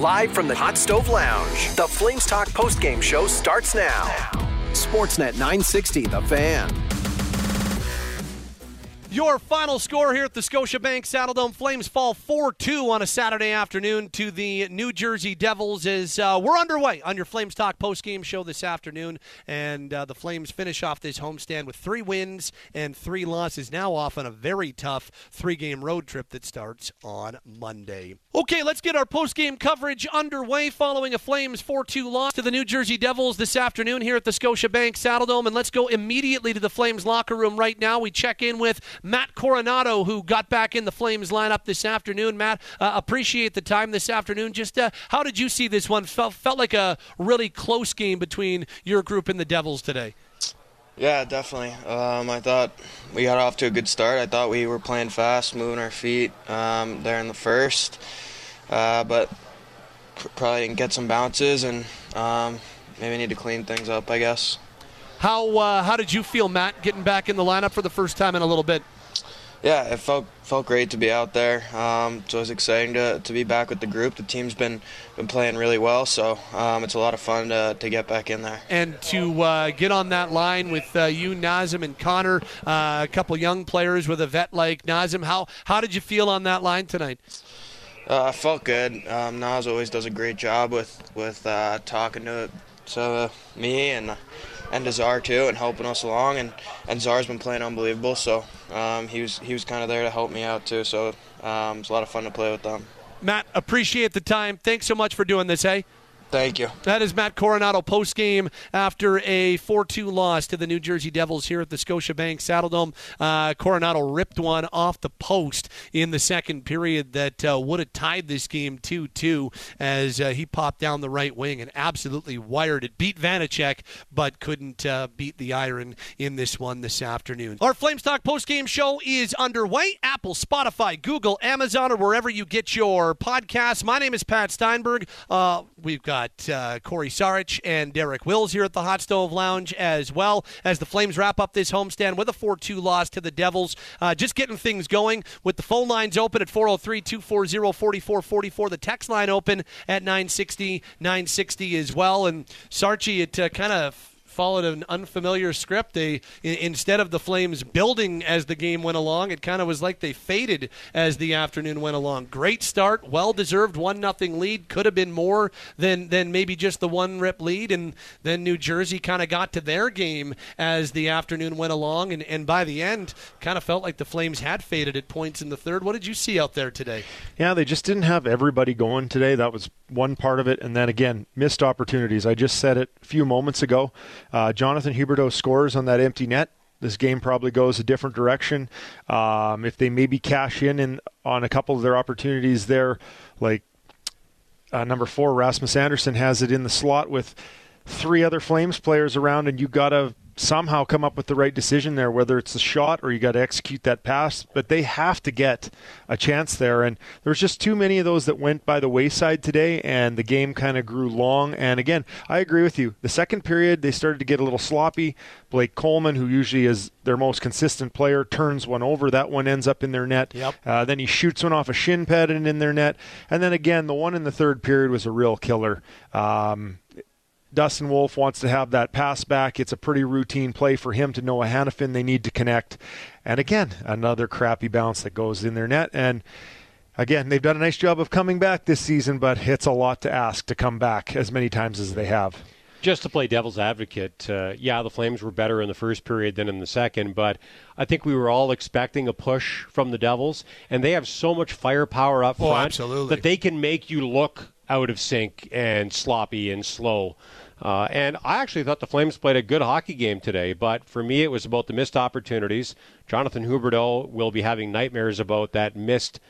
Live from the Hot Stove Lounge, the Flames Talk postgame show starts now. Sportsnet 960, The Fan. Your final score here at the Scotiabank Saddledome Flames fall 4 2 on a Saturday afternoon to the New Jersey Devils. As uh, we're underway on your Flames Talk postgame show this afternoon, and uh, the Flames finish off this homestand with three wins and three losses. Now off on a very tough three game road trip that starts on Monday. Okay, let's get our postgame coverage underway following a Flames 4 2 loss to the New Jersey Devils this afternoon here at the Scotiabank Saddledome. And let's go immediately to the Flames locker room right now. We check in with Matt Coronato, who got back in the Flames lineup this afternoon. Matt, uh, appreciate the time this afternoon. Just uh, how did you see this one? Felt, felt like a really close game between your group and the Devils today. Yeah, definitely. Um, I thought we got off to a good start. I thought we were playing fast, moving our feet um, there in the first, uh, but probably didn't get some bounces and um, maybe need to clean things up, I guess. How uh, how did you feel, Matt, getting back in the lineup for the first time in a little bit? Yeah, it felt felt great to be out there. Um, so it was exciting to, to be back with the group. The team's been been playing really well, so um, it's a lot of fun to, to get back in there. And to uh, get on that line with uh, you, Nazem, and Connor, uh, a couple young players with a vet like Nazem. How how did you feel on that line tonight? Uh, I felt good. Um, Naz always does a great job with with uh, talking to to me and and to Czar too, and helping us along. And and Czar's been playing unbelievable, so um, he was he was kind of there to help me out too. So um, it's a lot of fun to play with them. Matt, appreciate the time. Thanks so much for doing this, hey? Thank you. That is Matt Coronato post game after a 4 2 loss to the New Jersey Devils here at the Scotiabank Saddledome. Uh, Coronato ripped one off the post in the second period that uh, would have tied this game 2 2 as uh, he popped down the right wing and absolutely wired it. Beat Vanecek, but couldn't uh, beat the Iron in this one this afternoon. Our Flames Talk post game show is underway. Apple, Spotify, Google, Amazon, or wherever you get your podcasts. My name is Pat Steinberg. Uh, we've got got uh, Corey Sarich and Derek Wills here at the Hot Stove Lounge as well as the Flames wrap up this homestand with a 4 2 loss to the Devils. Uh, just getting things going with the phone lines open at 403 240 4444. The text line open at 960 960 as well. And Sarchi, it uh, kind of followed an unfamiliar script. They instead of the Flames building as the game went along, it kind of was like they faded as the afternoon went along. Great start, well deserved one nothing lead. Could have been more than than maybe just the one rip lead, and then New Jersey kind of got to their game as the afternoon went along, and, and by the end, kind of felt like the Flames had faded at points in the third. What did you see out there today? Yeah, they just didn't have everybody going today. That was one part of it, and then again, missed opportunities. I just said it a few moments ago. Uh, Jonathan Huberdeau scores on that empty net. This game probably goes a different direction. Um, if they maybe cash in, in on a couple of their opportunities there, like uh, number four, Rasmus Andersson has it in the slot with three other Flames players around, and you got to somehow come up with the right decision there, whether it's a shot or you got to execute that pass. But they have to get a chance there. And there's just too many of those that went by the wayside today, and the game kind of grew long. And again, I agree with you. The second period, they started to get a little sloppy. Blake Coleman, who usually is their most consistent player, turns one over. That one ends up in their net. Yep. Uh, then he shoots one off a shin pad and in their net. And then again, the one in the third period was a real killer. Um, Dustin Wolf wants to have that pass back. It's a pretty routine play for him to Noah Hanifin. They need to connect. And again, another crappy bounce that goes in their net. And again, they've done a nice job of coming back this season, but it's a lot to ask to come back as many times as they have. Just to play devil's advocate, uh, yeah, the Flames were better in the first period than in the second, but I think we were all expecting a push from the Devils, and they have so much firepower up Oh, front absolutely. that they can make you look out of sync and sloppy and slow. Uh, and I actually thought the Flames played a good hockey game today, but for me, it was about the missed opportunities. Jonathan Huberdeau will be having nightmares about that missed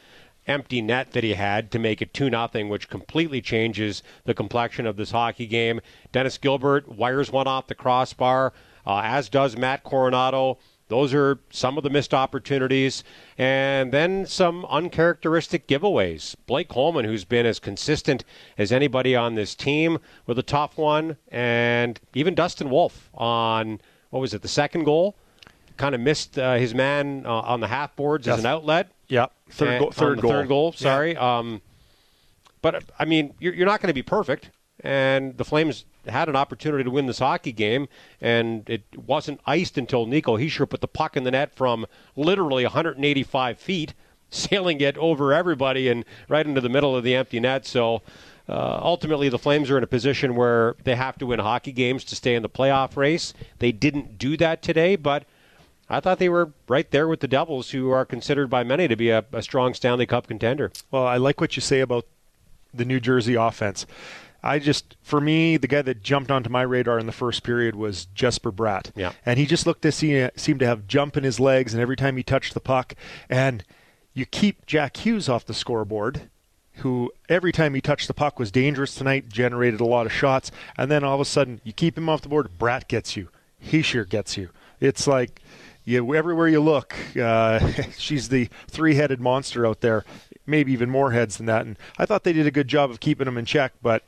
empty net that he had to make it 2 nothing, which completely changes the complexion of this hockey game. Dennis Gilbert wires one off the crossbar, uh, as does Matt Coronato. Those are some of the missed opportunities. And then some uncharacteristic giveaways. Blake Coleman, who's been as consistent as anybody on this team, with a tough one. And even Dustin Wolf on, what was it, the second goal? Kind of missed uh, his man uh, on the half boards as an outlet. Yeah, third, goal, third goal. Third goal, sorry. Um, But I mean, you're, you're not going to be perfect, and the Flames had an opportunity to win this hockey game, and it wasn't iced until Nico Hischier put the puck in the net from literally 185 feet, sailing it over everybody and right into the middle of the empty net. So. Uh, ultimately, the Flames are in a position where they have to win hockey games to stay in the playoff race. They didn't do that today, but I thought they were right there with the Devils, who are considered by many to be a, a strong Stanley Cup contender. Well, I like what you say about the New Jersey offense. I just, for me, the guy that jumped onto my radar in the first period was Jesper Bratt. Yeah. And he just looked to see, seem to have jump in his legs, and every time he touched the puck, and you keep Jack Hughes off the scoreboard, who every time he touched the puck was dangerous tonight, generated a lot of shots, and then all of a sudden you keep him off the board, Bratt gets you, Hischier gets you. It's like you everywhere you look, uh, she's the three-headed monster out there, maybe even more heads than that. And I thought they did a good job of keeping him in check, but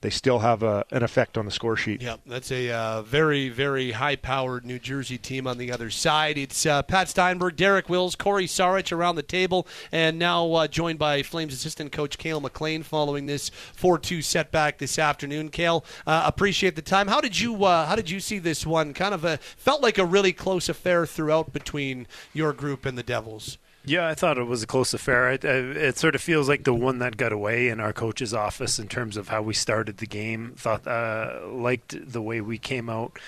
they still have a, an effect on the score sheet. Yep, that's a uh, very, very high-powered New Jersey team on the other side. It's uh, Pat Steinberg, Derek Wills, Corey Sarich around the table, and now uh, joined by Flames assistant coach Cail MacLean following this 4-2 setback this afternoon. Cail, uh, appreciate the time. How did you uh, How did you see this one? Kind of a felt like a really close affair throughout between your group and the Devils. Yeah, I thought it was a close affair. It, it, sort of feels like the one that got away in our coach's office in terms of how we started the game. Thought uh, liked the way we came out.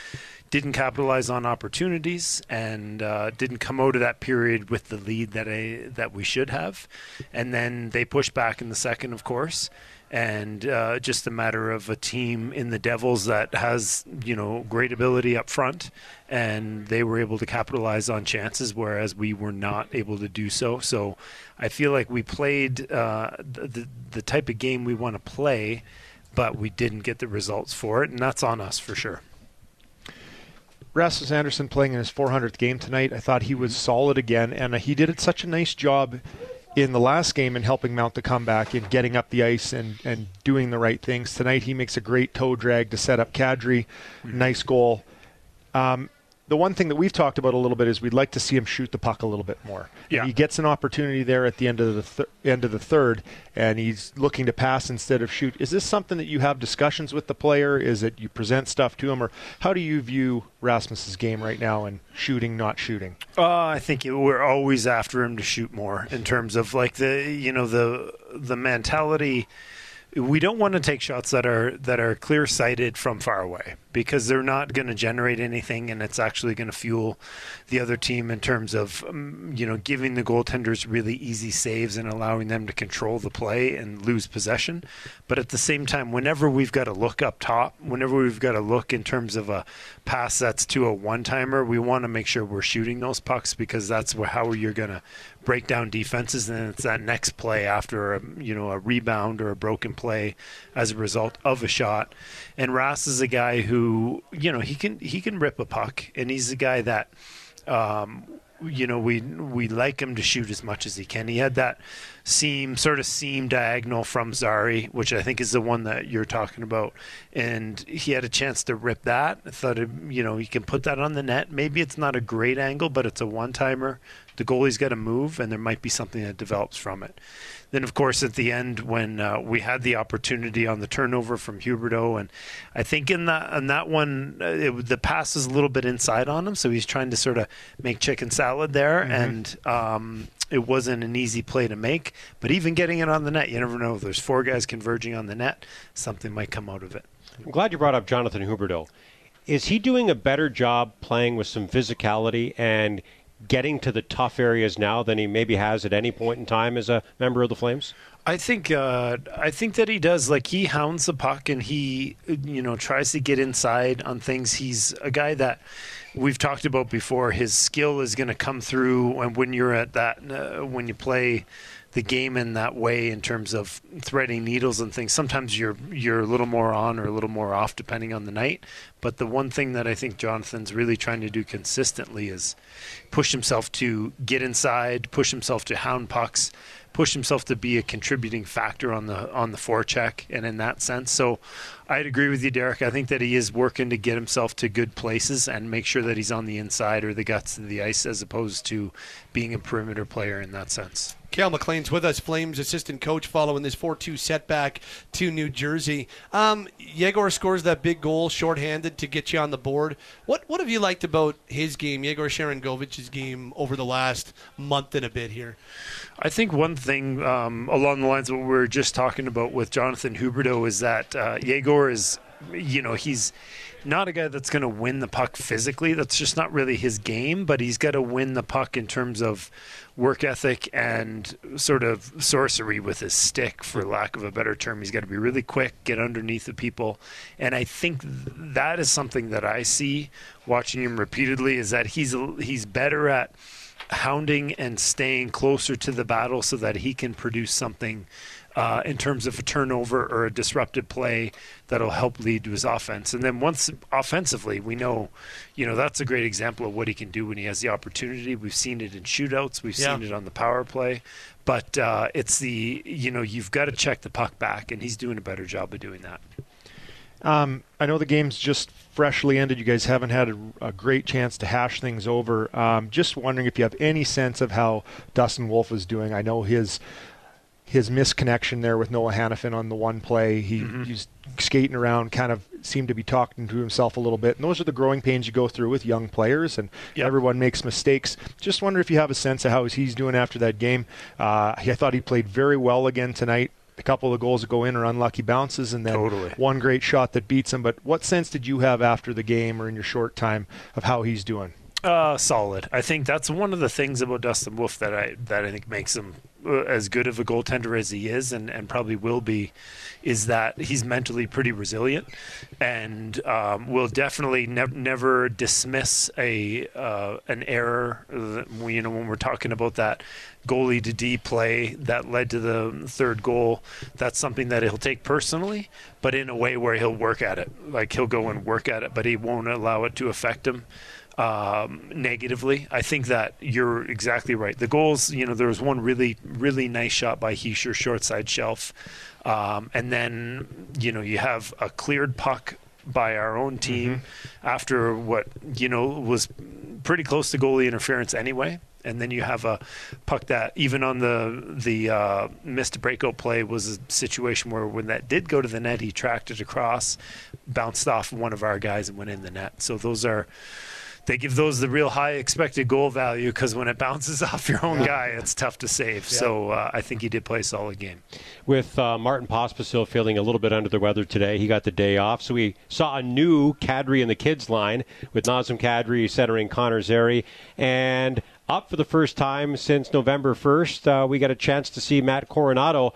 Didn't capitalize on opportunities and uh, didn't come out of that period with the lead that I, that we should have. And then they pushed back in the second, of course and uh, just a matter of a team in the Devils that has you know great ability up front, and they were able to capitalize on chances, whereas we were not able to do so. So I feel like we played uh, the the type of game we want to play, but we didn't get the results for it, and that's on us for sure. Rasmus Andersson playing in his 400th game tonight. I thought he was solid again, and he did such a nice job in the last game in helping mount the comeback and getting up the ice and, and doing the right things. Tonight he makes a great toe drag to set up Kadri. Mm-hmm. Nice goal. Um, the one thing that we've talked about a little bit is we'd like to see him shoot the puck a little bit more. Yeah. he gets an opportunity there at the end of the th- end of the third, and he's looking to pass instead of shoot. Is this something that you have discussions with the player? Is it you present stuff to him, or how do you view Rasmus's game right now and shooting, not shooting? Uh, I think it, we're always after him to shoot more in terms of like the you know the the mentality we don't want to take shots that are that are clear sighted from far away because they're not going to generate anything and it's actually going to fuel the other team in terms of um, you know giving the goaltenders really easy saves and allowing them to control the play and lose possession but at the same time whenever we've got to look up top whenever we've got to look in terms of a pass that's to a one timer we want to make sure we're shooting those pucks because that's how you're going to break down defenses, and it's that next play after a you know a rebound or a broken play as a result of a shot. And Ross is a guy who you know he can he can rip a puck, and he's a guy that. Um, you know, we we like him to shoot as much as he can. He had that seam, sort of seam diagonal from Zary, which I think is the one that you're talking about, and he had a chance to rip that. I thought, you know, he can put that on the net. Maybe it's not a great angle, but it's a one timer the goalie's got to move, and there might be something that develops from it. Then, of course, at the end, when uh, we had the opportunity on the turnover from Huberdeau, and I think in that in that one, uh, it, the pass is a little bit inside on him, so he's trying to sort of make chicken salad there, mm-hmm. and um, it wasn't an easy play to make. But even getting it on the net, you never know. If there's four guys converging on the net, something might come out of it. I'm glad you brought up Jonathan Huberdeau. Is he doing a better job playing with some physicality and getting to the tough areas now than he maybe has at any point in time as a member of the Flames? I think uh, I think that he does. Like he hounds the puck and he, you know, tries to get inside on things. He's a guy that we've talked about before. His skill is going to come through, and when you're at that, uh, when you play the game in that way in terms of threading needles and things. Sometimes you're you're a little more on or a little more off depending on the night. But the one thing that I think Jonathan's really trying to do consistently is push himself to get inside, push himself to hound pucks, push himself to be a contributing factor on the on the forecheck and in that sense. So I'd agree with you, Derek. I think that he is working to get himself to good places and make sure that he's on the inside or the guts of the ice as opposed to being a perimeter player in that sense. Cail MacLean's with us, Flames assistant coach, following this 4 2 setback to New Jersey. Um, Yegor scores that big goal shorthanded to get you on the board. What what have you liked about his game, Yegor Sharangovich's game, over the last month and a bit here? I think one thing um, along the lines of what we were just talking about with Jonathan Huberdeau is that uh, Yegor is, you know, he's not a guy that's going to win the puck physically. That's just not really his game, but he's got to win the puck in terms of work ethic and sort of sorcery with his stick, for lack of a better term. He's got to be really quick, get underneath the people. And I think that is something that I see watching him repeatedly is that he's he's better at hounding and staying closer to the battle so that he can produce something uh, in terms of a turnover or a disrupted play that'll help lead to his offense. And then once offensively, we know, you know, that's a great example of what he can do when he has the opportunity. We've seen it in shootouts, we've yeah. seen it on the power play, but uh, it's the, you know, you've got to check the puck back, and he's doing a better job of doing that. Um, I know the game's just freshly ended. You guys haven't had a, a great chance to hash things over. Um, just wondering if you have any sense of how Dustin Wolf is doing. I know his his misconnection there with Noah Hanifin on the one play. He, mm-hmm. He's skating around, kind of seemed to be talking to himself a little bit. And those are the growing pains you go through with young players, and yep. everyone makes mistakes. Just wonder if you have a sense of how he's doing after that game. Uh, I thought he played very well again tonight. A couple of goals that go in are unlucky bounces, and then totally. one great shot that beats him. But what sense did you have after the game or in your short time of how he's doing? Uh, solid. I think that's one of the things about Dustin Wolf that I that I think makes him as good of a goaltender as he is, and, and probably will be, is that he's mentally pretty resilient, and um, will definitely ne- never dismiss a uh, an error. You know, when we're talking about that goalie to D play that led to the third goal, that's something that he'll take personally, but in a way where he'll work at it. Like he'll go and work at it, but he won't allow it to affect him um, negatively. I think that you're exactly right. The goals, you know, there was one really, really nice shot by Hischier, short side shelf. Um, and then, you know, you have a cleared puck by our own team mm-hmm. after what, you know, was pretty close to goalie interference anyway. And then you have a puck that, even on the the uh, missed breakout play, was a situation where when that did go to the net, he tracked it across, bounced off one of our guys, and went in the net. So those are they give those the real high expected goal value because when it bounces off your own guy, it's tough to save. Yeah. So uh, I think he did play a solid game. With uh, Martin Pospisil feeling a little bit under the weather today, he got the day off. So we saw a new Kadri in the kids line with Nazem Kadri centering Connor Zary. And up for the first time since November 1st, uh, we got a chance to see Matt Coronato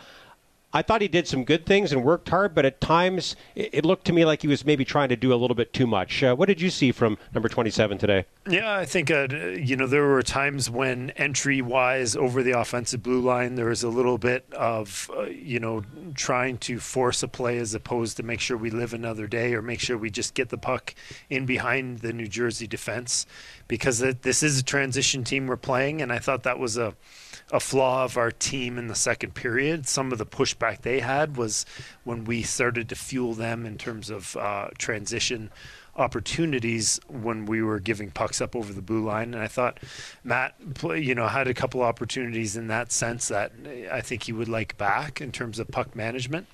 I thought he did some good things and worked hard, but at times it, looked to me like he was maybe trying to do a little bit too much. Uh, what did you see from number 27 today? Yeah, I think uh, you know there were times when entry wise over the offensive blue line there was a little bit of uh, you know trying to force a play as opposed to make sure we live another day or make sure we just get the puck in behind the New Jersey defense because this is a transition team we're playing and I thought that was a a flaw of our team in the second period. Some of the pushback they had was when we started to fuel them in terms of uh, transition opportunities when we were giving pucks up over the blue line. And I thought Matt, you know, had a couple opportunities in that sense that I think he would like back in terms of puck management.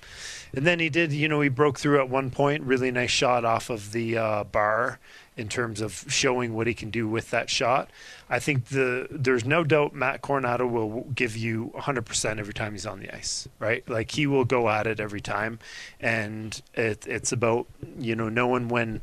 And then he did, you know, he broke through at one point, really nice shot off of the uh, bar in terms of showing what he can do with that shot. I think the there's no doubt Matt Coronato will give you 100% every time he's on the ice, right? Like he will go at it every time, and it, it's about you know knowing when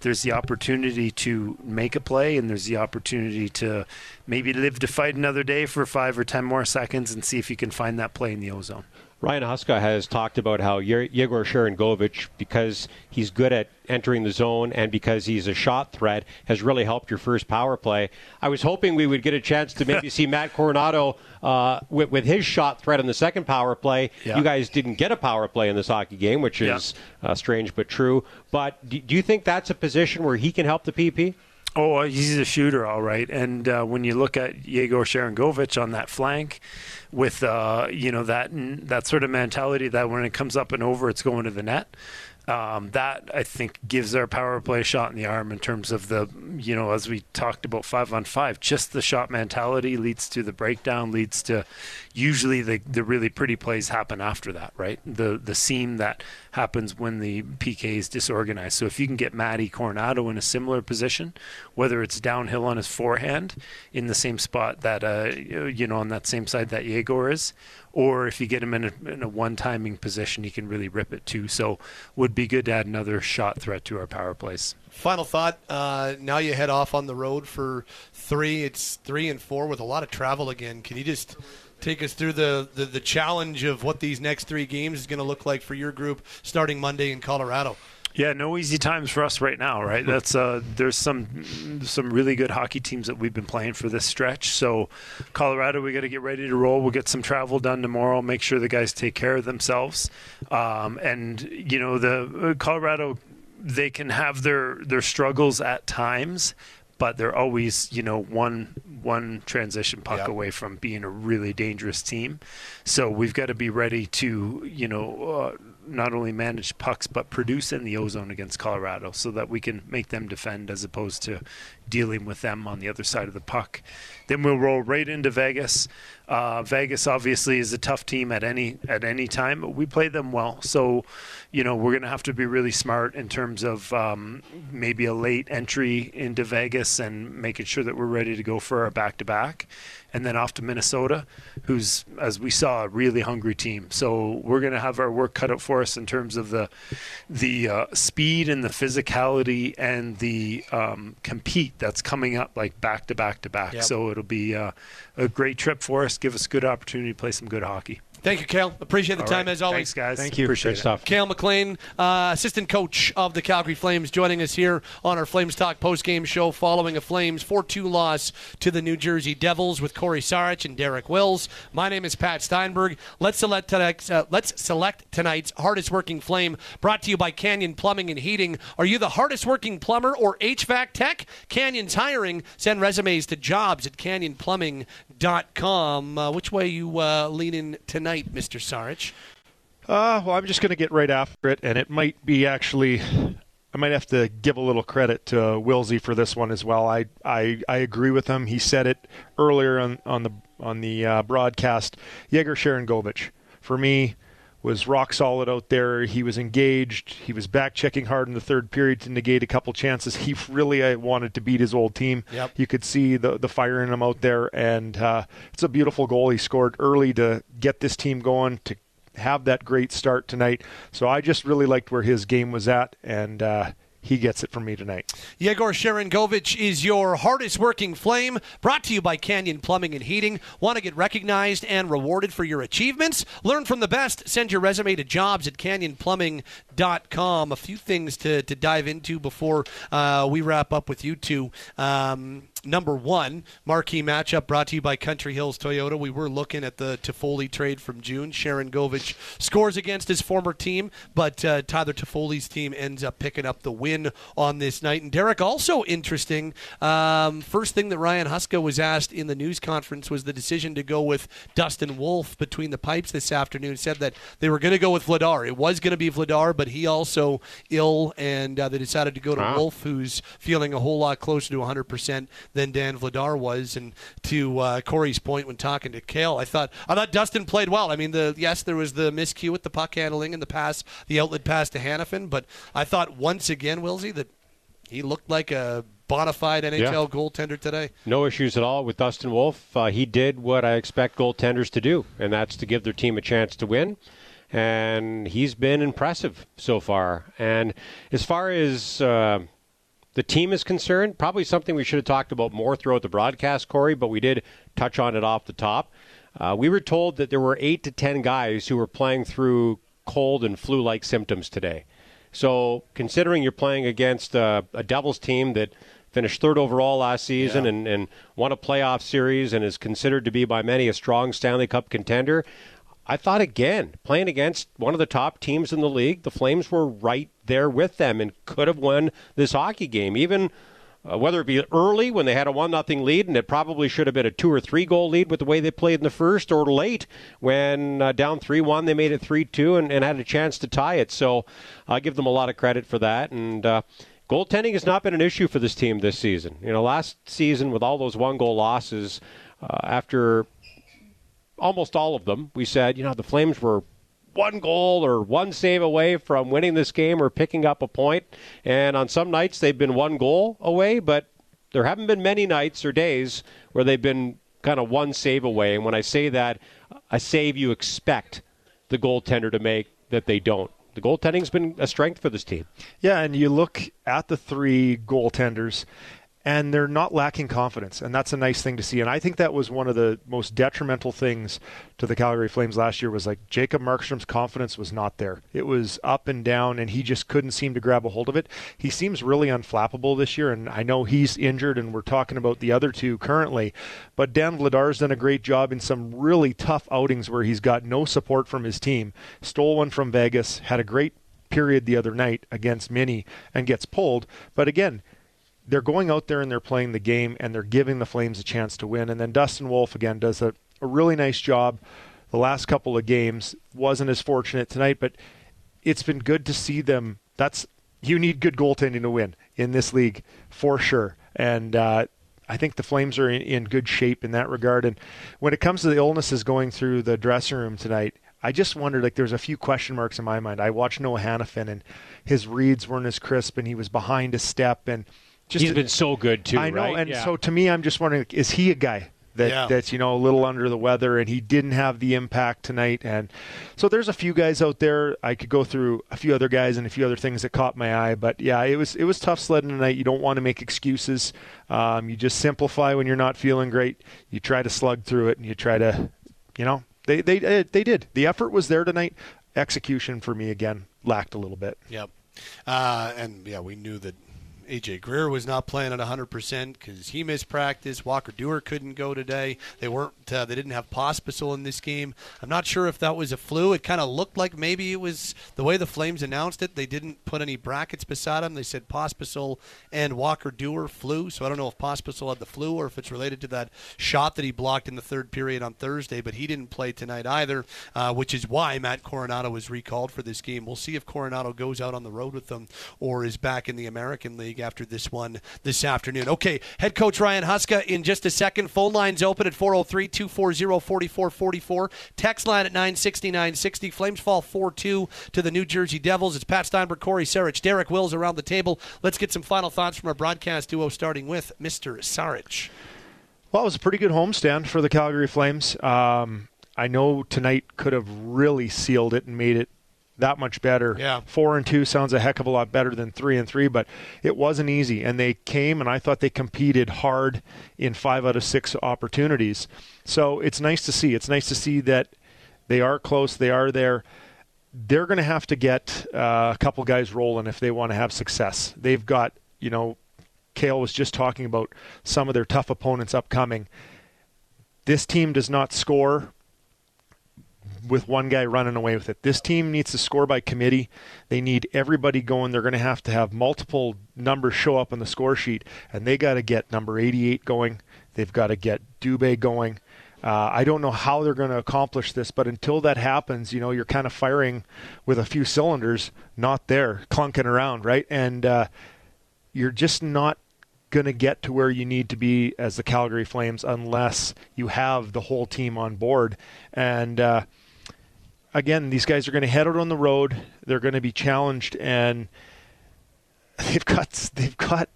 there's the opportunity to make a play and there's the opportunity to maybe live to fight another day for five or ten more seconds and see if you can find that play in the ozone. Ryan Huska has talked about how Yegor Sharangovich, because he's good at entering the zone and because he's a shot threat, has really helped your first power play. I was hoping we would get a chance to maybe see Matt Coronato uh, with, with, his shot threat in the second power play. Yeah. You guys didn't get a power play in this hockey game, which is yeah. uh, strange but true. But do, do you think that's a position where he can help the PP? Oh, he's a shooter, all right. And uh, when you look at Yegor Sharangovich on that flank, with uh, you know that that sort of mentality that when it comes up and over, it's going to the net. Um, that I think gives our power play a shot in the arm in terms of the, you know, as we talked about five on five, just the shot mentality leads to the breakdown, leads to usually the, the really pretty plays happen after that, right? The the seam that happens when the PK is disorganized. So if you can get Matty Coronato in a similar position, whether it's downhill on his forehand in the same spot that, uh, you know, on that same side that Yegor is, or if you get him in a, in a one timing position, he can really rip it too. So would be good to add another shot threat to our power plays. Final thought. Uh, now you head off on the road for three. It's three and four with a lot of travel again. Can you just take us through the, the, the challenge of what these next three games is going to look like for your group starting Monday in Colorado? Yeah, no easy times for us right now, right? That's uh, there's some some really good hockey teams that we've been playing for this stretch. So, Colorado, we got to get ready to roll. We'll get some travel done tomorrow. Make sure the guys take care of themselves. Um, and you know, the uh, Colorado, they can have their their struggles at times, but they're always you know one one transition puck yep. away from being a really dangerous team. So we've got to be ready to you know. Uh, not only manage pucks but produce in the ozone against Colorado so that we can make them defend as opposed to dealing with them on the other side of the puck. Then we'll roll right into Vegas. Uh, Vegas obviously is a tough team at any at any time, but we play them well. So, you know, we're going to have to be really smart in terms of um, maybe a late entry into Vegas and making sure that we're ready to go for our back to back and then off to Minnesota, who's, as we saw, a really hungry team. So we're going to have our work cut out for us in terms of the the uh, speed and the physicality and the um, compete that's coming up like back to back to back. So it'll be uh, a great trip for us. Give us good opportunity to play some good hockey. Thank you, Cail. Appreciate the All time right. as always. Thanks, guys. Thank you. Appreciate Great stuff. Cail MacLean, uh, assistant coach of the Calgary Flames, joining us here on our Flames Talk post-game show following a Flames 4-2 loss to the New Jersey Devils with Corey Sarich and Derek Wills. My name is Pat Steinberg. Let's select tonight's, uh, let's select tonight's hardest working Flame, brought to you by Canyon Plumbing and Heating. Are you the hardest working plumber or HVAC tech? Canyon's hiring. Send resumes to jobs at canyonplumbing.com. Uh, which way you uh, leaning tonight, Mr. Sarich? Uh, well, I'm just going to get right after it, and it might be actually. I might have to give a little credit to Wilsey for this one as well. I, I, I agree with him. He said it earlier on, on the on the uh, broadcast. Yegor Sharangovich, for me, was rock solid out there. He was engaged. He was back checking hard in the third period to negate a couple chances. He really uh, wanted to beat his old team. Yep. You could see the the fire in him out there, and uh, it's a beautiful goal he scored early to get this team going to have that great start tonight. So I just really liked where his game was at, and uh, he gets it from me tonight. Yegor Sharangovich is your hardest working flame, brought to you by Canyon Plumbing and Heating. Want to get recognized and rewarded for your achievements? Learn from the best. Send your resume to jobs at canyonplumbing.com. A few things to, to dive into before uh, we wrap up with you two. Um, number one marquee matchup brought to you by Country Hills Toyota. We were looking at the Toffoli trade from June. Sharangovich scores against his former team, but uh, Tyler Toffoli's team ends up picking up the win on this night. And Derek, also interesting. Um, first thing that Ryan Huska was asked in the news conference was the decision to go with Dustin Wolf between the pipes this afternoon. Said that they were going to go with Vladar. It was going to be Vladar, but he also ill, and uh, they decided to go to Wow. Wolf, who's feeling a whole lot closer to 100 percent than Dan Vladar was. And to uh, Corey's point when talking to Cail, I thought I thought Dustin played well. I mean, the yes, there was the miscue with the puck handling and the pass, the outlet pass to Hanifin, but I thought once again, Wilsey, that he looked like a bona fide NHL Yeah. goaltender today. No issues at all with Dustin Wolf. Uh, he did what I expect goaltenders to do, and that's to give their team a chance to win. And he's been impressive so far. And as far as uh, the team is concerned, probably something we should have talked about more throughout the broadcast, Corey, but we did touch on it off the top. Uh, we were told that there were eight to ten guys who were playing through cold and flu like symptoms today. So, considering you're playing against uh, a Devils team that finished third overall last season and, and won a playoff series and is considered to be by many a strong Stanley Cup contender, I thought again, playing against one of the top teams in the league, the Flames were right there with them and could have won this hockey game. Even uh, whether it be early when they had a one nothing lead and it probably should have been a two or three goal lead with the way they played in the first, or late when uh, down three one they made it three two and, and, had a chance to tie it. So I give them a lot of credit for that. And uh, goaltending has not been an issue for this team this season. You know, last season with all those one goal losses uh, after almost all of them, we said you know the Flames were one goal or one save away from winning this game or picking up a point. And on some nights, they've been one goal away, but there haven't been many nights or days where they've been kind of one save away. And when I say that, a save you expect the goaltender to make that they don't. The goaltending's been a strength for this team. Yeah, and you look at the three goaltenders, and they're not lacking confidence, and that's a nice thing to see. And I think that was one of the most detrimental things to the Calgary Flames last year was like Jacob Markstrom's confidence was not there. It was up and down, and he just couldn't seem to grab a hold of it. He seems really unflappable this year, and I know he's injured, and we're talking about the other two currently. But Dan Vladar's done a great job in some really tough outings where he's got no support from his team. Stole one from Vegas, had a great period the other night against Mini, and gets pulled. But again, they're going out there and they're playing the game and they're giving the Flames a chance to win. And then Dustin Wolf again does a, a really nice job. The last couple of games wasn't as fortunate tonight, but it's been good to see them. That's you need good goaltending to win in this league for sure. And uh, I think the Flames are in, in good shape in that regard. And when it comes to the illnesses going through the dressing room tonight, I just wondered, like, there's a few question marks in my mind. I watched Noah Hanifin, and his reads weren't as crisp, and he was behind a step, and just he's been so good too. I know, right? and yeah. so to me, I'm just wondering: is he a guy that yeah. that's you know a little under the weather, and he didn't have the impact tonight? And so there's a few guys out there. I could go through a few other guys and a few other things that caught my eye, but yeah, it was it was tough sledding tonight. You don't want to make excuses. Um, you just simplify when you're not feeling great. You try to slug through it, and you try to, you know, they they uh, they did. The effort was there tonight. Execution for me again lacked a little bit. Yep. Uh, and yeah, we knew that AJ Greer was not playing at 100% because he missed practice. Walker Duehr couldn't go today. They weren't. Uh, they didn't have Pospisil in this game. I'm not sure if that was a flu. It kind of looked like maybe it was the way the Flames announced it. They didn't put any brackets beside him. They said Pospisil and Walker Duehr flu. So I don't know if Pospisil had the flu or if it's related to that shot that he blocked in the third period on Thursday. But he didn't play tonight either, uh, which is why Matt Coronato was recalled for this game. We'll see if Coronato goes out on the road with them or is back in the American League league after this one this afternoon. Okay, head coach Ryan Huska in just a second. Phone lines open at 403 240 4444. Text line at 960 960. Flames fall 4 2 to the New Jersey Devils. It's Pat Steinberg, Corey Sarich, Derek Wills around the table. Let's get some final thoughts from our broadcast duo, starting with Mr. Sarich. Well, it was a pretty good homestand for the Calgary Flames. Um, I know tonight could have really sealed it and made it that much better. Yeah. Four and two sounds a heck of a lot better than three and three, but it wasn't easy. And they came, and I thought they competed hard in five out of six opportunities. So it's nice to see. It's nice to see that they are close. They are there. They're going to have to get uh, a couple guys rolling if they want to have success. They've got, you know, Cail was just talking about some of their tough opponents upcoming. This team does not score with one guy running away with it. This team needs to score by committee. They need everybody going. They're going to have to have multiple numbers show up on the score sheet, and they got to get number 88 going. They've got to get Dubé going. Uh, I don't know how they're going to accomplish this, but until that happens, you know, you're kind of firing with a few cylinders not there, clunking around, right? And uh, you're just not going to get to where you need to be as the Calgary Flames unless you have the whole team on board. And uh, again, these guys are going to head out on the road. They're going to be challenged, and they've got they've got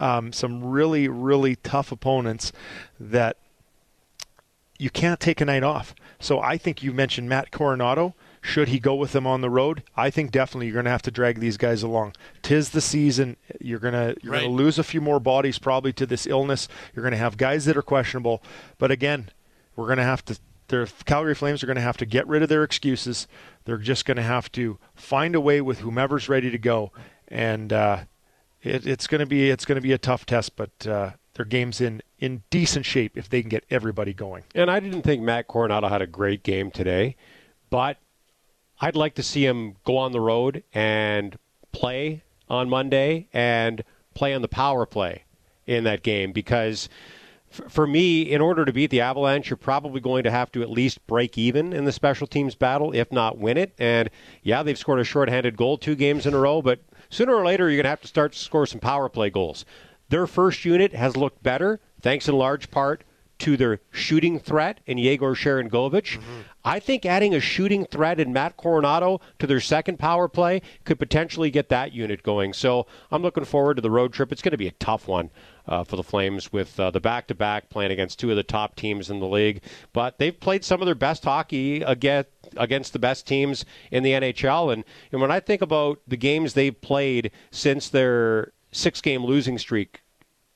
um, some really really tough opponents that you can't take a night off. So I think you mentioned Matt Coronato. Should he go with them on the road? I think definitely you're going to have to drag these guys along. Tis the season. You're going to you're right. going to lose a few more bodies probably to this illness. You're going to have guys that are questionable. But again, we're going to have to the Calgary Flames are going to have to get rid of their excuses. They're just going to have to find a way with whomever's ready to go, and uh, it, it's going to be it's going to be a tough test. But uh, their game's in in decent shape if they can get everybody going. And I didn't think Matt Coronato had a great game today, but I'd like to see him go on the road and play on Monday and play on the power play in that game because for me, in order to beat the Avalanche, you're probably going to have to at least break even in the special teams battle, if not win it. And yeah, they've scored a shorthanded goal two games in a row, but sooner or later, you're going to have to start to score some power play goals. Their first unit has looked better, thanks in large part to their shooting threat in Yegor Sharangovich. Mm-hmm. I think adding a shooting threat in Matt Coronato to their second power play could potentially get that unit going. So I'm looking forward to the road trip. It's going to be a tough one uh, for the Flames with uh, the back to back playing against two of the top teams in the league. But they've played some of their best hockey against, against the best teams in the NHL. And, and when I think about the games they've played since their six game losing streak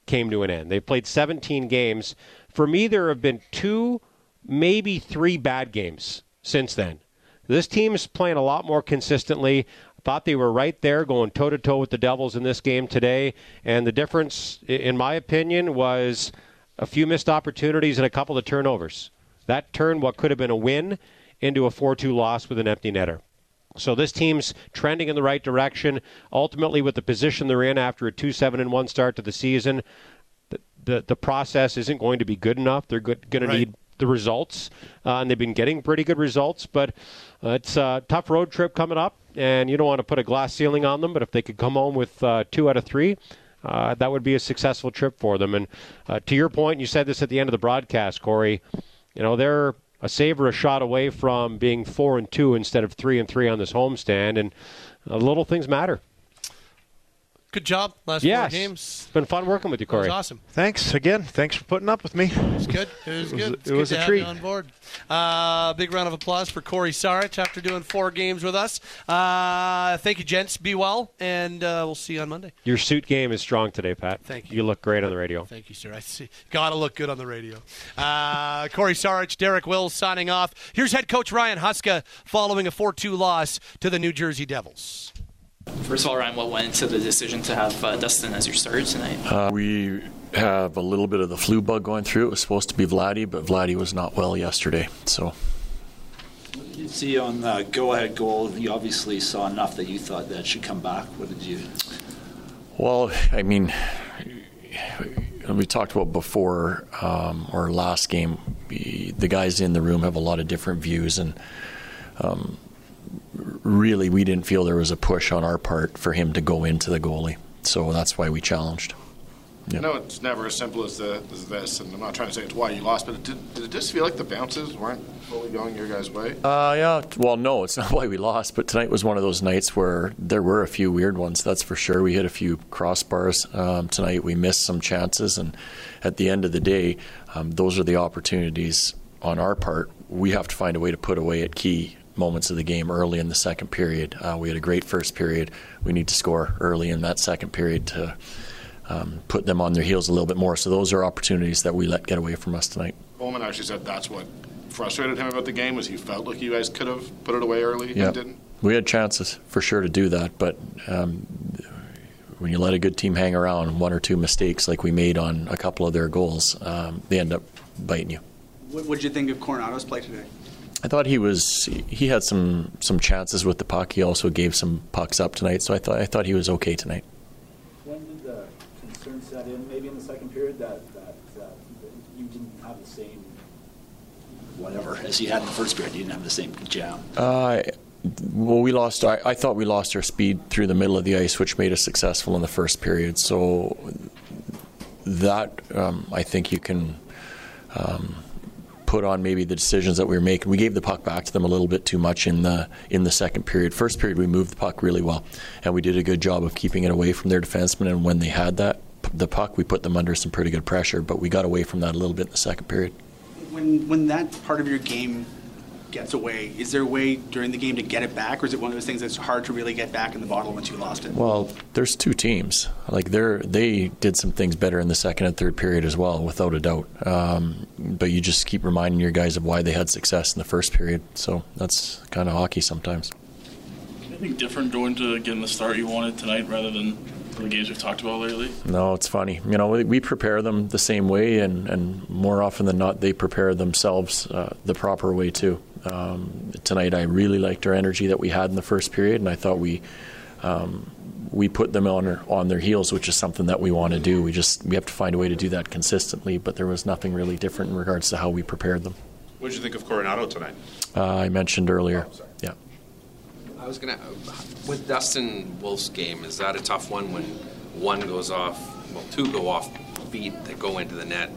came to an end, they've played 17 games. For me, there have been two, maybe three bad games since then. This team is playing a lot more consistently. I thought they were right there going toe to toe with the Devils in this game today. And the difference, in my opinion, was a few missed opportunities and a couple of turnovers. That turned what could have been a win into a 4 2 loss with an empty netter. So this team's trending in the right direction. Ultimately, with the position they're in after a 2 7 and 1 start to the season, the the process isn't going to be good enough. They're going to right. need the results, uh, and they've been getting pretty good results. But uh, it's a tough road trip coming up, and you don't want to put a glass ceiling on them. But if they could come home with uh, two out of three, uh, that would be a successful trip for them. And uh, to your point, you said this at the end of the broadcast, Corey. You know they're a save or a shot away from being four and two instead of three and three on this homestand, and uh, little things matter. Good job last yes. four games. It's been fun working with you, Corey. That was awesome. Thanks again. Thanks for putting up with me. It was good. It was, good. It's it was good a treat. on board. Uh, big round of applause for Corey Sarich after doing four games with us. Uh, thank you, gents. Be well, and uh, we'll see you on Monday. Your suit game is strong today, Pat. Thank you. You look great on the radio. Thank you, sir. I see. Gotta look good on the radio. Uh, Corey Sarich, Derek Wills signing off. Here's head coach Ryan Huska following a 4-2 loss to the New Jersey Devils. First of all, Ryan, what went into the decision to have uh, Dustin as your starter tonight? Uh, we have a little bit of the flu bug going through. It was supposed to be Vladdy, but Vladdy was not well yesterday. So. What did you see on the go-ahead goal? You obviously saw enough that you thought that should come back. What did you? Well, I mean, we talked about before um, or last game. The guys in the room have a lot of different views, and um, really we didn't feel there was a push on our part for him to go into the goalie. So that's why we challenged. I know it's never as simple as, the, as, this, and I'm not trying to say it's why you lost, but did, did, it just feel like the bounces weren't fully going your guys' way? Uh, yeah. Well, no, it's not why we lost, but tonight was one of those nights where there were a few weird ones. That's for sure. We hit a few crossbars um, tonight. We missed some chances, and at the end of the day, um, those are the opportunities on our part. We have to find a way to put away at key moments of the game early in the second period. Uh, we had a great first period. We need to score early in that second period to um, put them on their heels a little bit more. So those are opportunities that we let get away from us tonight. Bowman actually said that's what frustrated him about the game was he felt like you guys could have put it away early yep. and didn't. We had chances for sure to do that, but um, when you let a good team hang around, one or two mistakes like we made on a couple of their goals, um, they end up biting you. What did you think of Coronato's play today? I thought he was he had some some chances with the puck. He also gave some pucks up tonight, so I thought I thought he was okay tonight. When did the concern set in? Maybe in the second period that that, that you didn't have the same whatever as you had in the first period. You didn't have the same jam. Uh, well, we lost. I, I thought we lost our speed through the middle of the ice, which made us successful in the first period. So that um, I think you can. Um, put on maybe the decisions that we were making. We gave the puck back to them a little bit too much in the in the second period. First period, we moved the puck really well, and we did a good job of keeping it away from their defensemen. And when they had that the puck, we put them under some pretty good pressure. But we got away from that a little bit in the second period. When when that part of your game gets away, is there a way during the game to get it back, or is it one of those things that's hard to really get back in the bottle once you lost it? Well, there's two teams. Like they're they did some things better in the second and third period as well, without a doubt. Um, but you just keep reminding your guys of why they had success in the first period. So that's kind of hockey sometimes. Anything different going to getting the start you wanted tonight rather than the games we've talked about lately? No, it's funny. You know, we, we prepare them the same way, and, and more often than not, they prepare themselves uh, the proper way too. Um, tonight, I really liked our energy that we had in the first period, and I thought we um, we put them on their, on their heels, which is something that we want to do. We just we have to find a way to do that consistently. But there was nothing really different in regards to how we prepared them. What did you think of Coronato tonight? Uh, I mentioned earlier. yeah. I was gonna with Dustin Wolf's game. Is that a tough one when one goes off? Well, two go off feet that go into the net.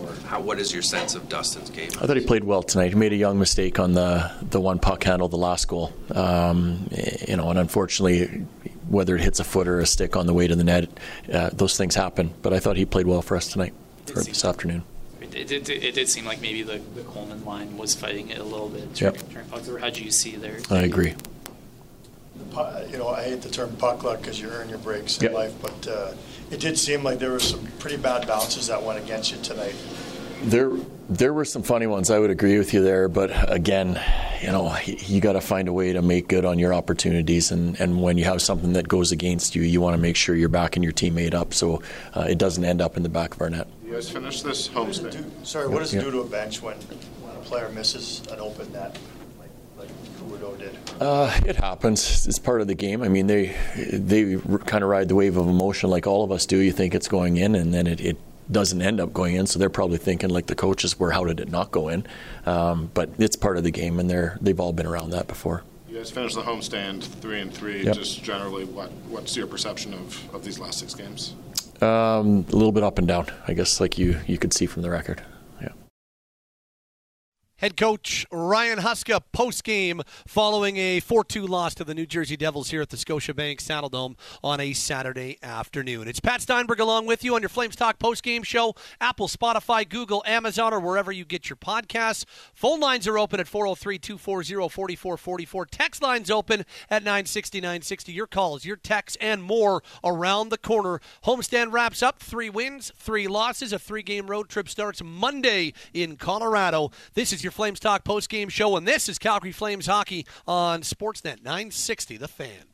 Or how, what is your sense of Dustin's game? I thought he played well tonight. He made a young mistake on the the one puck handle, the last goal. Um, you know, and unfortunately, whether it hits a foot or a stick on the way to the net, uh, those things happen. But I thought he played well for us tonight, for this afternoon. It did, it did seem like maybe the, the Coleman line was fighting it a little bit. Yep. During pucks, or how do you see there? I agree. You know, I hate the term puck luck because you earn your breaks in Yep. life, but uh, it did seem like there were some pretty bad bounces that went against you tonight. There, there were some funny ones. I would agree with you there, but again, you know, you got to find a way to make good on your opportunities. And, and when you have something that goes against you, you want to make sure you're backing your teammate up so uh, it doesn't end up in the back of our net. You guys finish this homestand. Sorry, what does it Yeah. do to a bench when, when a player misses an open net, like, like did? Uh, it happens. It's part of the game. I mean, they they kind of ride the wave of emotion like all of us do. You think it's going in, and then it, it doesn't end up going in. So they're probably thinking, like the coaches were, how did it not go in? Um, but it's part of the game, and they're they've all been around that before. You guys finished the homestand three and three. Yep. Just generally, what what's your perception of, of these last six games? Um, a little bit up and down, I guess, like you you could see from the record. Head coach Ryan Huska post game following a 4 2 loss to the New Jersey Devils here at the Scotiabank Saddledome on a Saturday afternoon. It's Pat Steinberg along with you on your Flames Talk post game show, Apple, Spotify, Google, Amazon, or wherever you get your podcasts. Phone lines are open at 403 240 4444. Text lines open at 960 960. Your calls, your texts, and more around the corner. Homestand wraps up. Three wins, three losses. A three game road trip starts Monday in Colorado. This is your Flames Talk post game show, and this is Calgary Flames hockey on Sportsnet 960. The fan.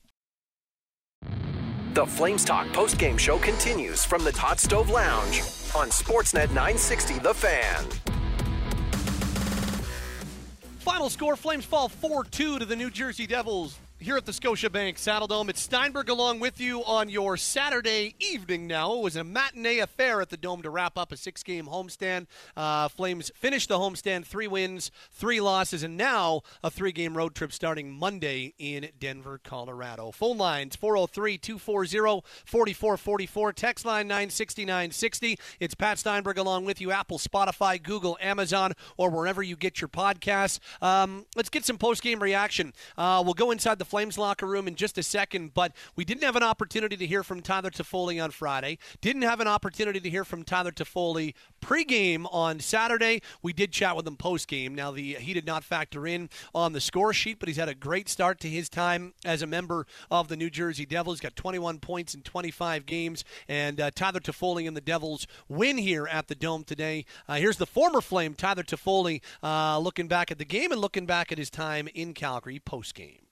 The Flames Talk post-game show continues from the Hot Stove Lounge on Sportsnet 960 The Fan. Final score Flames fall 4 2 to the New Jersey Devils here at the Scotiabank Saddledome. It's Steinberg along with you on your Saturday evening now. It was a matinee affair at the Dome to wrap up a six game homestand. Uh, Flames finished the homestand three wins, three losses, and now a three game road trip starting Monday in Denver, Colorado. Phone lines 403 240 4444. Text line 960 960. It's Pat Steinberg along with you, Apple, Spotify, Google, Amazon, or wherever you get your podcasts. Um, let's get some post game reaction. Uh, we'll go inside the Flames locker room in just a second, but we didn't have an opportunity to hear from Tyler Toffoli on Friday. Didn't have an opportunity to hear from Tyler Toffoli pregame on Saturday. We did chat with him postgame. Now, the he did not factor in on the score sheet, but he's had a great start to his time as a member of the New Jersey Devils. Got 21 points in 25 games, and uh, Tyler Toffoli and the Devils win here at the Dome today. Uh, here's the former Flame, Tyler Toffoli, uh, looking back at the game and looking back at his time in Calgary postgame.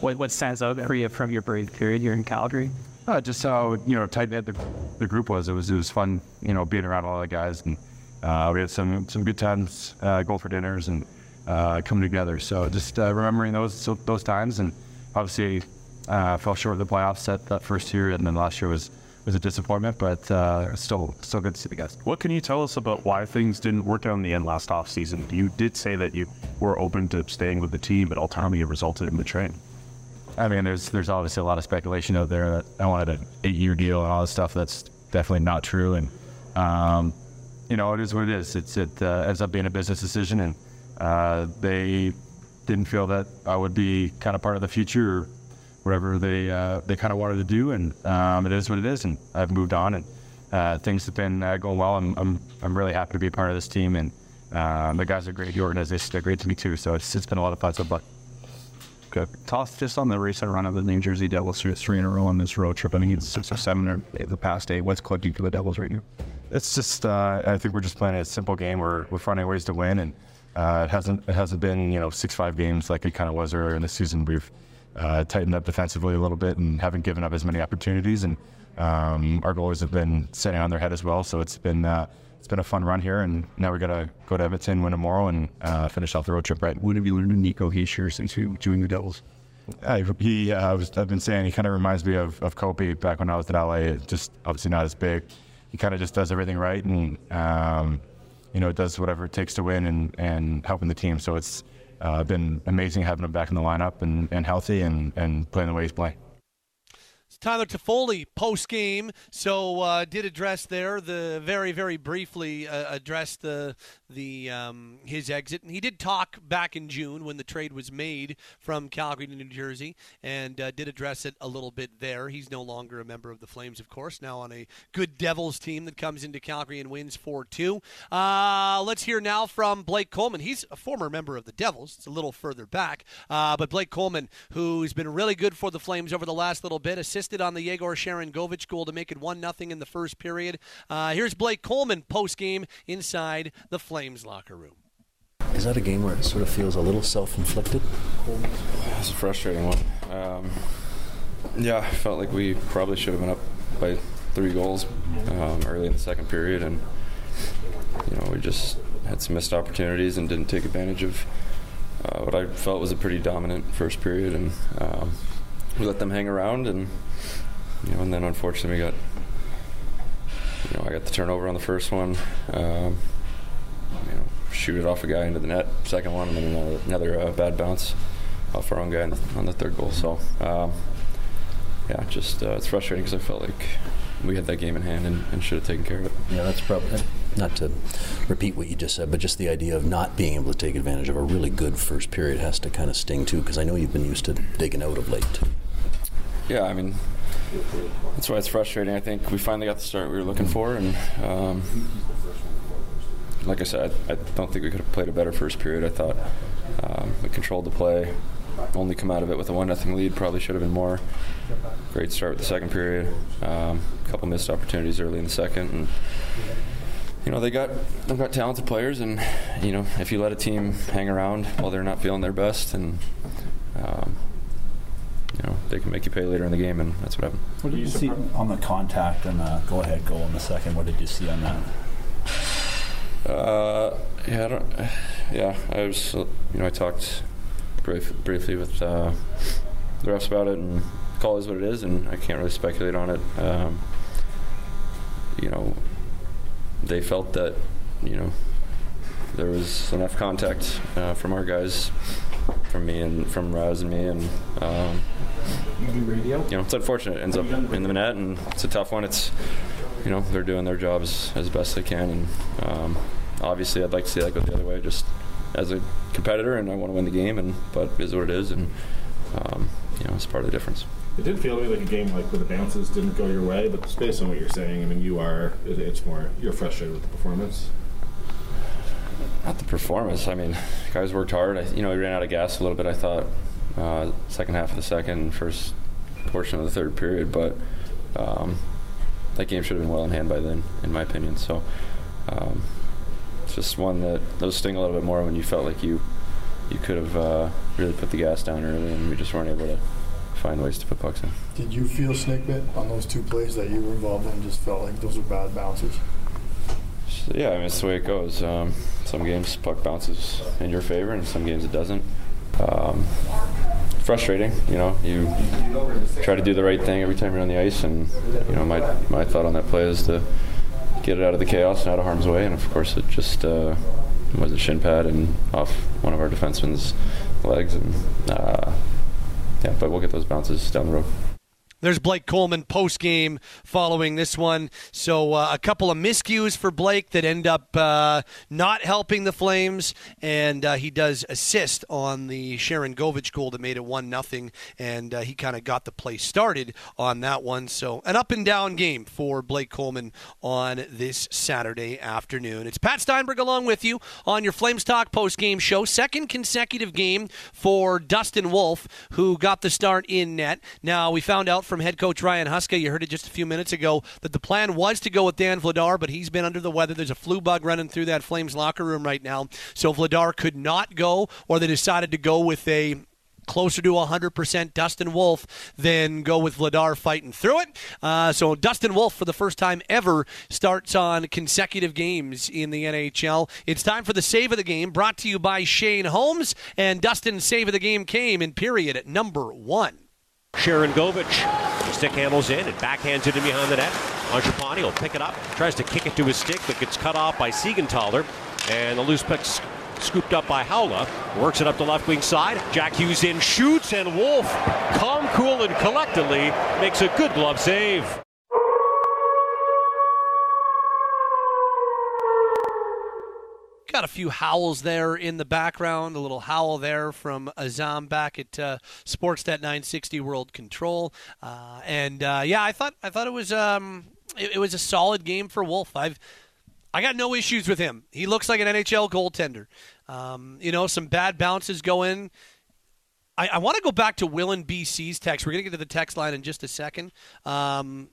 What, what stands out for you from your brief period here in Calgary? Uh, just how you know tight knit the, the group was. It was it was fun, you know, being around all the guys, and uh, we had some some good times, uh, going for dinners and uh, coming together. So just uh, remembering those so, those times, and obviously uh, fell short of the playoffs that, that first year, and then last year was was a disappointment, but uh, still still good to see the guys. What can you tell us about why things didn't work out in the end last off season? You did say that you were open to staying with the team, but ultimately it resulted in the trade. I mean, there's there's obviously a lot of speculation out there that I wanted an eight-year deal and all this stuff. That's definitely not true. And um, you know, it is what it is. It's it uh, ends up being a business decision, and uh, they didn't feel that I would be kind of part of the future or whatever they uh, they kind of wanted to do. And um, it is what it is. And I've moved on, and uh, things have been uh, going well. I'm, I'm I'm really happy to be part of this team, and um, the guys are great. The organization are great to me too. So it's it's been a lot of fun so far. Toss just on the recent run of the New Jersey Devils, three, three in a row on this road trip. I think it's six or seven or the past eight. What's clicking for the Devils right now? It's just uh, I think we're just playing a simple game. We're we're finding ways to win, and uh, it hasn't it hasn't been you know six five games like it kind of was earlier in the season. We've uh, tightened up defensively a little bit and haven't given up as many opportunities, and um, our goalers have been sitting on their head as well. So it's been uh, it's been a fun run here, and now we got to go to Edmonton, win tomorrow, and uh, finish off the road trip right. What have you learned in Nico Hischier since you joined the Devils? I, he, uh, I was, I've been saying he kind of reminds me of, of Kopi back when I was at LA. Just obviously not as big. He kind of just does everything right and, um, you know, does whatever it takes to win and, and helping the team. So it's uh, been amazing having him back in the lineup and, and healthy and, and playing the way he's playing. Tyler Toffoli post game, so uh, did address there the very very briefly uh, addressed the the um, his exit, and he did talk back in June when the trade was made from Calgary to New Jersey, and uh, did address it a little bit there. He's no longer a member of the Flames, of course, now on a good Devils team that comes into Calgary and wins four two. Uh, let's hear now from Blake Coleman. He's a former member of the Devils. It's a little further back, uh, but Blake Coleman, who's been really good for the Flames over the last little bit, assisted on the Yegor Sharangovich goal to make it 1 0 in the first period. Uh, here's Blake Coleman post game inside the Flames locker room. Is that a game where it sort of feels a little self inflicted? It's a frustrating one. Um, yeah, I felt like we probably should have been up by three goals um, early in the second period, and you know we just had some missed opportunities and didn't take advantage of uh, what I felt was a pretty dominant first period, and um, we let them hang around, and you know, and then unfortunately we got, you know, I got the turnover on the first one, um, you know, shoot it off a guy into the net, second one, and then another, another uh, bad bounce off our own guy on the, on the third goal. So, um, yeah, just uh, it's frustrating because I felt like we had that game in hand and, and should have taken care of it. Yeah, that's probably not to repeat what you just said, but just the idea of not being able to take advantage of a really good first period has to kind of sting too, because I know you've been used to digging out of late. Yeah, I mean, that's why it's frustrating. I think we finally got the start we were looking for, and um, like I said, I, don't think we could have played a better first period. I thought um, we controlled the play, only come out of it with a one nothing lead. Probably should have been more. Great start with the second period. Um, a couple missed opportunities early in the second, and you know they got they've got talented players, and you know if you let a team hang around while they're not feeling their best, and um, you know they can make you pay later in the game, and that's what happened. What did you see on the contact and the go-ahead goal in the second? What did you see on that? Uh, yeah, I don't. Yeah, I was. You know, I talked brief, briefly with uh, the refs about it, and call is what it is, and I can't really speculate on it. Um, you know, they felt that you know there was enough contact uh, from our guys from me and from Raz and me, and um, you know it's unfortunate. It ends up in the net, and it's a tough one. It's you know they're doing their jobs as best they can, and um, obviously I'd like to see that go the other way, just as a competitor, and I want to win the game, and but it is what it is, and um, you know it's part of the difference. It did feel to me like a game like where the bounces didn't go your way, but based on what you're saying, I mean, you are it's more you're frustrated with the performance. Not the performance. I mean, guys worked hard. I, you know, we ran out of gas a little bit. I thought uh, second half of the second, first portion of the third period, but um, that game should have been well in hand by then, in my opinion. So um, just one that those sting a little bit more when you felt like you you could have uh, really put the gas down early, and we just weren't able to find ways to put pucks in. Did you feel snake bit on those two plays that you were involved in? Just felt like those were bad bounces. So, yeah, I mean it's the way it goes. Um, some games puck bounces in your favor, and some games it doesn't. Um, frustrating, you know. You try to do the right thing every time you're on the ice, and you know my my thought on that play is to get it out of the chaos and out of harm's way, and of course it just uh, was a shin pad and off one of our defensemen's legs, and uh, yeah, but we'll get those bounces down the road. There's Blake Coleman post game following this one. So uh, a couple of miscues for Blake that end up uh, not helping the Flames, and uh, he does assist on the Sharangovich goal that made it one nothing, and uh, he kind of got the play started on that one. So an up and down game for Blake Coleman on this Saturday afternoon. It's Pat Steinberg along with you on your Flames Talk post game show. Second consecutive game for Dustin Wolf, who got the start in net. Now we found out from head coach Ryan Huska. You heard it just a few minutes ago that the plan was to go with Dan Vladar, but he's been under the weather. There's a flu bug running through that Flames locker room right now, so Vladar could not go, or they decided to go with a closer to 100% Dustin Wolf, then go with Vladar fighting through it. Uh, so Dustin Wolf, for the first time ever, starts on consecutive games in the NHL. It's time for the save of the game, brought to you by Shane Holmes. And Dustin's save of the game came in period at number one. Sharangovich. Stick handles in and backhands it in behind the net. Mangiapane will pick it up, tries to kick it to his stick, but gets cut off by Siegenthaler. And the loose puck scooped up by Haula. Works it up the left wing side. Jack Hughes in, shoots, and Wolf, calm, cool, and collectedly makes a good glove save. Got a few howls there in the background. A little howl there from Azam back at uh, Sportsnet 960 World Control. Uh, and uh, yeah, I thought I thought it was um, it, it was a solid game for Wolf. I've I got no issues with him. He looks like an NHL goaltender. Um, you know, some bad bounces go in. I, I want to go back to Will and BC's text. We're going to get to the text line in just a second. Um,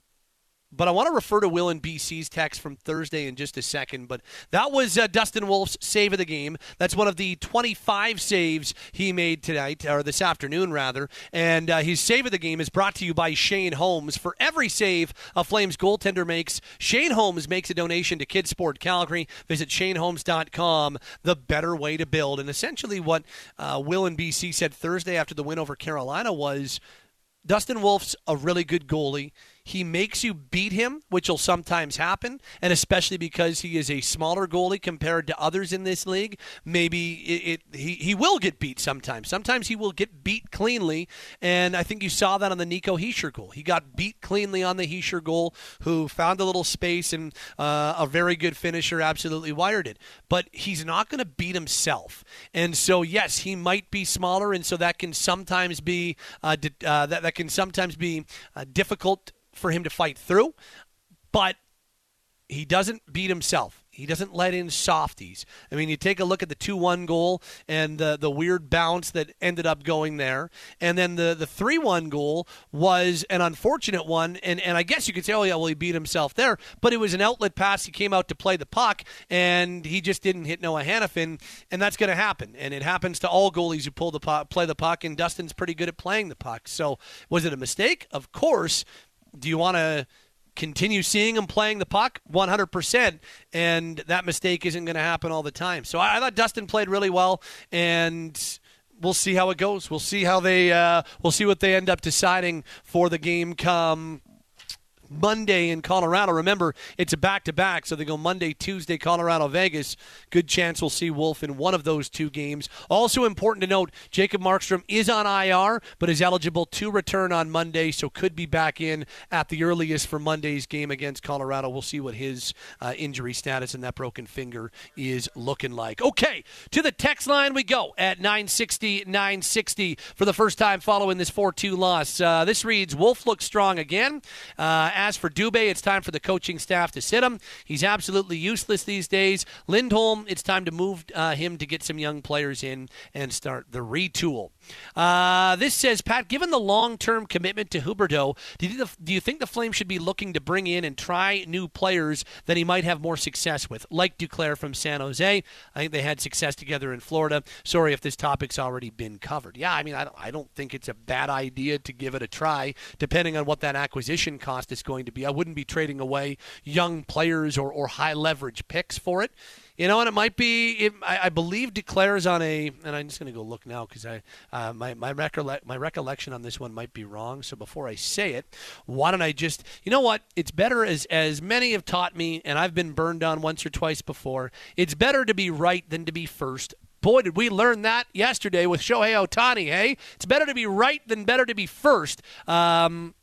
but I want to refer to Will and BC's text from Thursday in just a second. But that was uh, Dustin Wolf's save of the game. That's one of the 25 saves he made tonight, or this afternoon, rather. And uh, his save of the game is brought to you by Shane Holmes. For every save a Flames goaltender makes, Shane Holmes makes a donation to Kids Sport Calgary. Visit ShaneHolmes.com, the better way to build. And essentially, what uh, Will and BC said Thursday after the win over Carolina was Dustin Wolf's a really good goalie. He makes you beat him, which will sometimes happen, and especially because he is a smaller goalie compared to others in this league, maybe it, it, he, he will get beat sometimes. Sometimes he will get beat cleanly, and I think you saw that on the Nico Hischier goal. He got beat cleanly on the Hischier goal, who found a little space and uh, a very good finisher absolutely wired it. But he's not going to beat himself, and so yes, he might be smaller, and so that can sometimes be uh, uh, that that can sometimes be uh, difficult for him to fight through, but he doesn't beat himself. He doesn't let in softies. I mean, you take a look at the 2 1 goal and the, the weird bounce that ended up going there. And then the, the 3 1 goal was an unfortunate one. And, and I guess you could say, oh, yeah, well, he beat himself there. But it was an outlet pass. He came out to play the puck, and he just didn't hit Noah Hanifin. And that's going to happen. And it happens to all goalies who pull the puck, play the puck. And Dustin's pretty good at playing the puck. So was it a mistake? Of course do you want to continue seeing him playing the puck? 100% and that mistake isn't going to happen all the time. So I, I, thought dustin played really well and we'll see how it goes. We'll see how they uh, we'll see what they end up deciding for the game come Monday in Colorado. Remember, it's a back to back, so they go Monday, Tuesday, Colorado, Vegas. Good chance we'll see Wolf in one of those two games. Also important to note, Jacob Markstrom is on IR, but is eligible to return on Monday, so could be back in at the earliest for Monday's game against Colorado. We'll see what his uh, injury status and that broken finger is looking like. Okay, to the text line we go at 960 960 for the first time following this 4 2 loss. Uh, this reads Wolf looks strong again. Uh, as for Dubé, it's time for the coaching staff to sit him. He's absolutely useless these days. Lindholm, it's time to move uh, him to get some young players in and start the retool. Uh, this says, Pat, given the long term commitment to Huberdeau, do you, do you think the Flames should be looking to bring in and try new players that he might have more success with, like Duclair from San Jose? I think they had success together in Florida. Sorry if this topic's already been covered. Yeah, I mean, I don't, I don't think it's a bad idea to give it a try, depending on what that acquisition cost is going to be. I wouldn't be trading away young players or, or high leverage picks for it. You know, and it might be. It, I, I, believe Duclair's on a, and I'm just going to go look now because I uh, my my, my recollection on this one might be wrong. So before I say it, why don't I just, you know what? It's better as as many have taught me, and I've been burned on once or twice before. It's better to be right than to be first. Boy, did we learn that yesterday with Shohei Ohtani, hey? It's better to be right than better to be first. Um,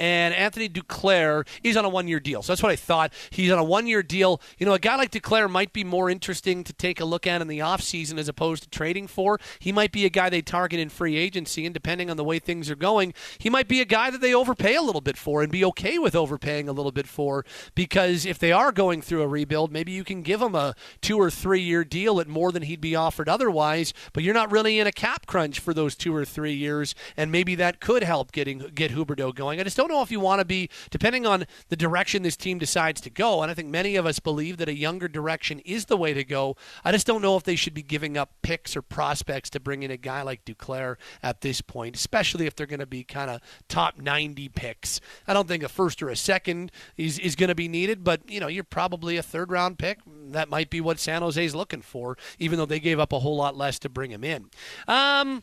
and Anthony Duclair is on a one year deal. So that's what I thought. He's on a one year deal. You know, a guy like Duclair might be more interesting to take a look at in the offseason as opposed to trading for. He might be a guy they target in free agency, and depending on the way things are going, he might be a guy that they overpay a little bit for and be okay with overpaying a little bit for because if they are going through a rebuild, maybe you can give him a two or three year deal at more than he'd be offered otherwise, but you're not really in a cap crunch for those two or three years, and maybe that could help getting get Huberdeau going. I just don't know if you want to be, depending on the direction this team decides to go. And I think many of us believe that a younger direction is the way to go. I just don't know if they should be giving up picks or prospects to bring in a guy like Duclair at this point, especially if they're going to be kind of top 90 picks. I don't think a first or a second is, is going to be needed, but you know, you're probably a third round pick. That might be what San Jose's looking for, even though they gave up a whole lot less to bring him in. Um,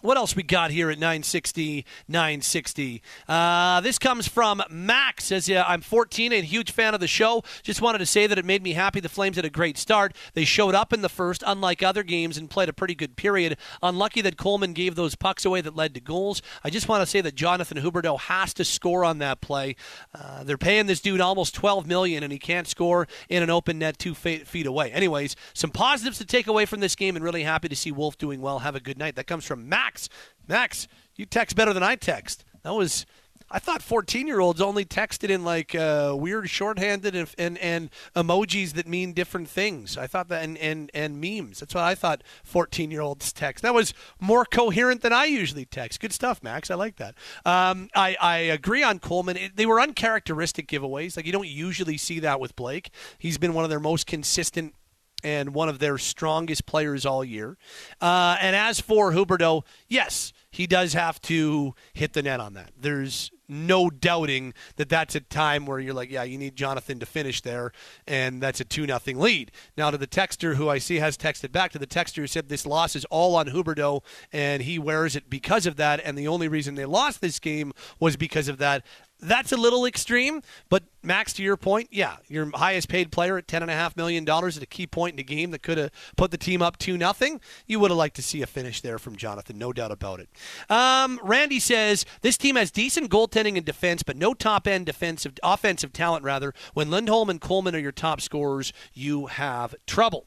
what else we got here at 960 960 uh, this comes from max says yeah, i'm 14 and huge fan of the show. Just wanted to say that it made me happy. The flames had a great start. They showed up in the first unlike other games and played a pretty good period. Unlucky that coleman gave those pucks away that led to goals. I just want to say that jonathan huberdeau has to score on that play. Uh, they're paying this dude almost 12 million and he can't score in an open net two feet away. Anyways some positives to take away from this game and really happy to see wolf doing well. Have a good night. That comes from max Max, Max, you text better than I text. That was. I thought 14 year olds only texted in like uh, weird shorthanded and, and, and emojis that mean different things. I thought that and, and, and memes. That's what I thought 14 year olds text. That was more coherent than I usually text. Good stuff, Max. I like that. Um, I, I agree on Coleman. It, they were uncharacteristic giveaways. Like you don't usually see that with Blake. He's been one of their most consistent and one of their strongest players all year. Uh, and as for Huberdeau, yes, he does have to hit the net on that. There's no doubting that that's a time where you're like, yeah, you need Jonathan to finish there, and that's a 2 nothing lead. Now, to the texter who I see has texted back, to the texter who said this loss is all on Huberdeau, and he wears it because of that, and the only reason they lost this game was because of that that's a little extreme, but Max, to your point, yeah, your highest paid player at ten and a half million dollars at a key point in the game that could have put the team up two nothing. You would have liked to see a finish there from Jonathan, no doubt about it. Um, Randy says this team has decent goaltending and defense, but no top end defensive offensive talent. Rather, when Lindholm and Coleman are your top scorers, you have trouble.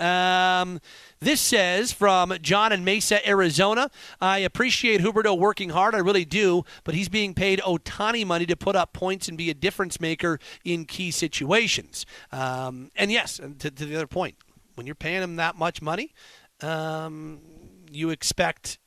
Um, this says from John in Mesa, Arizona. I appreciate Huberdeau working hard. I really do, but he's being paid Ohtani money to put up points and be a difference maker in key situations. Um, and yes, to, to, the other point, when you're paying him that much money, um, you expect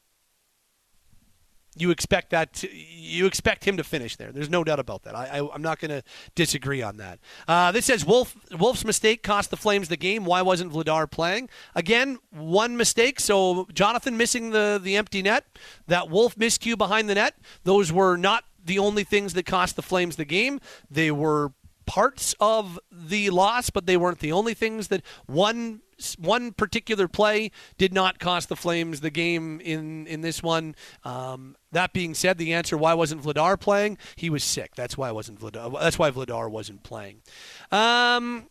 you expect that to, you expect him to finish there. There's no doubt about that. I, I, am not going to disagree on that. Uh, this says Wolf Wolf's mistake cost the Flames the game. Why wasn't Vladar playing? Again, one mistake. So Jonathan missing the the empty net, that Wolf miscue behind the net. Those were not the only things that cost the Flames the game. They were parts of the loss, but they weren't the only things that one one particular play did not cost the Flames the game in in this one. Um, that being said, the answer why wasn't Vladar playing? He was sick. That's why wasn't Vladar. That's why Vladar wasn't playing. Um,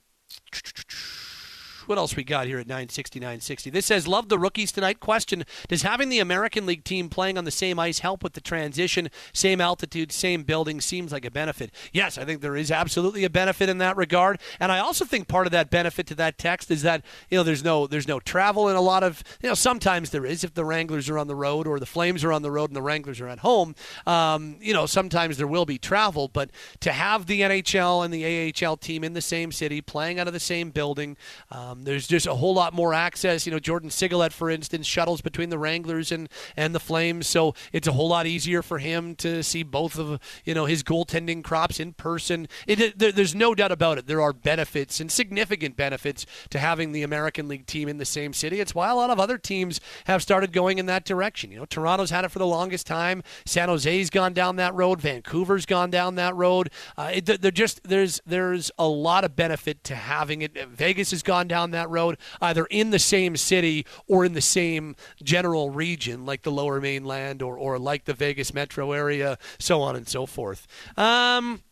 what else we got here at 960, 960? This says, Love the rookies tonight. Question Does having the American League team playing on the same ice help with the transition? Same altitude, same building seems like a benefit. Yes, I think there is absolutely a benefit in that regard. And I also think part of that benefit to that text is that, you know, there's no there's no travel in a lot of, you know, sometimes there is if the Wranglers are on the road or the Flames are on the road and the Wranglers are at home. Um, you know, sometimes there will be travel, but to have the NHL and the AHL team in the same city, playing out of the same building, um, um, there's just a whole lot more access. You know, Jordan Sigalet, for instance, shuttles between the Wranglers and, and the Flames, so it's a whole lot easier for him to see both of you know his goaltending crops in person. It, there, there's no doubt about it. There are benefits and significant benefits to having the American League team in the same city. It's why a lot of other teams have started going in that direction. You know, Toronto's had it for the longest time. San Jose's gone down that road. Vancouver's gone down that road. Uh, it, they're just there's there's a lot of benefit to having it. Vegas has gone down that road, either in the same city or in the same general region, like the lower mainland or, or like the Vegas metro area, so on and so forth. Um,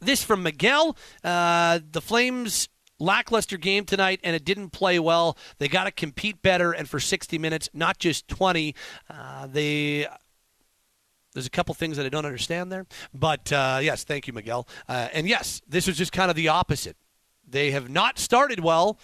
this from Miguel. Uh, the Flames lackluster game tonight and it didn't play well. They got to compete better and for 60 minutes, not just 20. Uh, they there's a couple things that I don't understand there, but uh, yes, thank you, Miguel. Uh, and yes, this was just kind of the opposite. They have not started well.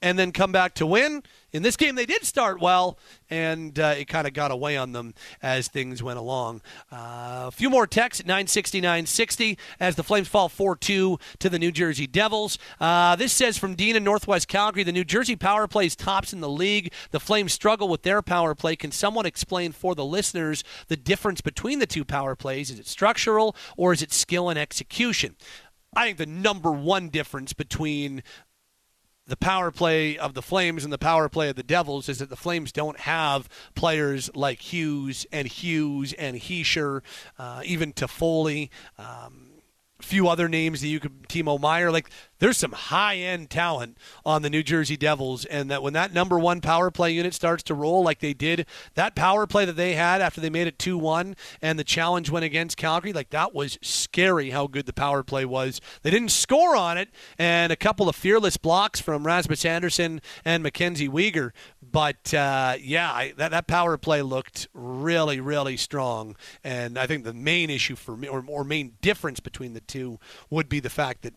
and then come back to win. In this game, they did start well, and uh, it kind of got away on them as things went along. Uh, a few more texts at 960 960 as the Flames fall 4 2 to the New Jersey Devils. Uh, this says from Dean in Northwest Calgary the New Jersey power play is tops in the league. The Flames struggle with their power play. Can someone explain for the listeners the difference between the two power plays? Is it structural or is it skill and execution? I think the number one difference between the power play of the Flames and the power play of the Devils is that the Flames don't have players like Hughes and Hughes and Hischier, uh, even Toffoli. Um, few other names that you could Timo Meier like there's some high end talent on the New Jersey Devils and that when that number 1 power play unit starts to roll like they did that power play that they had after they made it 2-1 and the challenge went against Calgary like that was scary how good the power play was. They didn't score on it and a couple of fearless blocks from Rasmus Andersson and Mackenzie Weegar but uh, yeah I, that, that power play looked really really strong. And I think the main issue for me or, or main difference between the two would be the fact that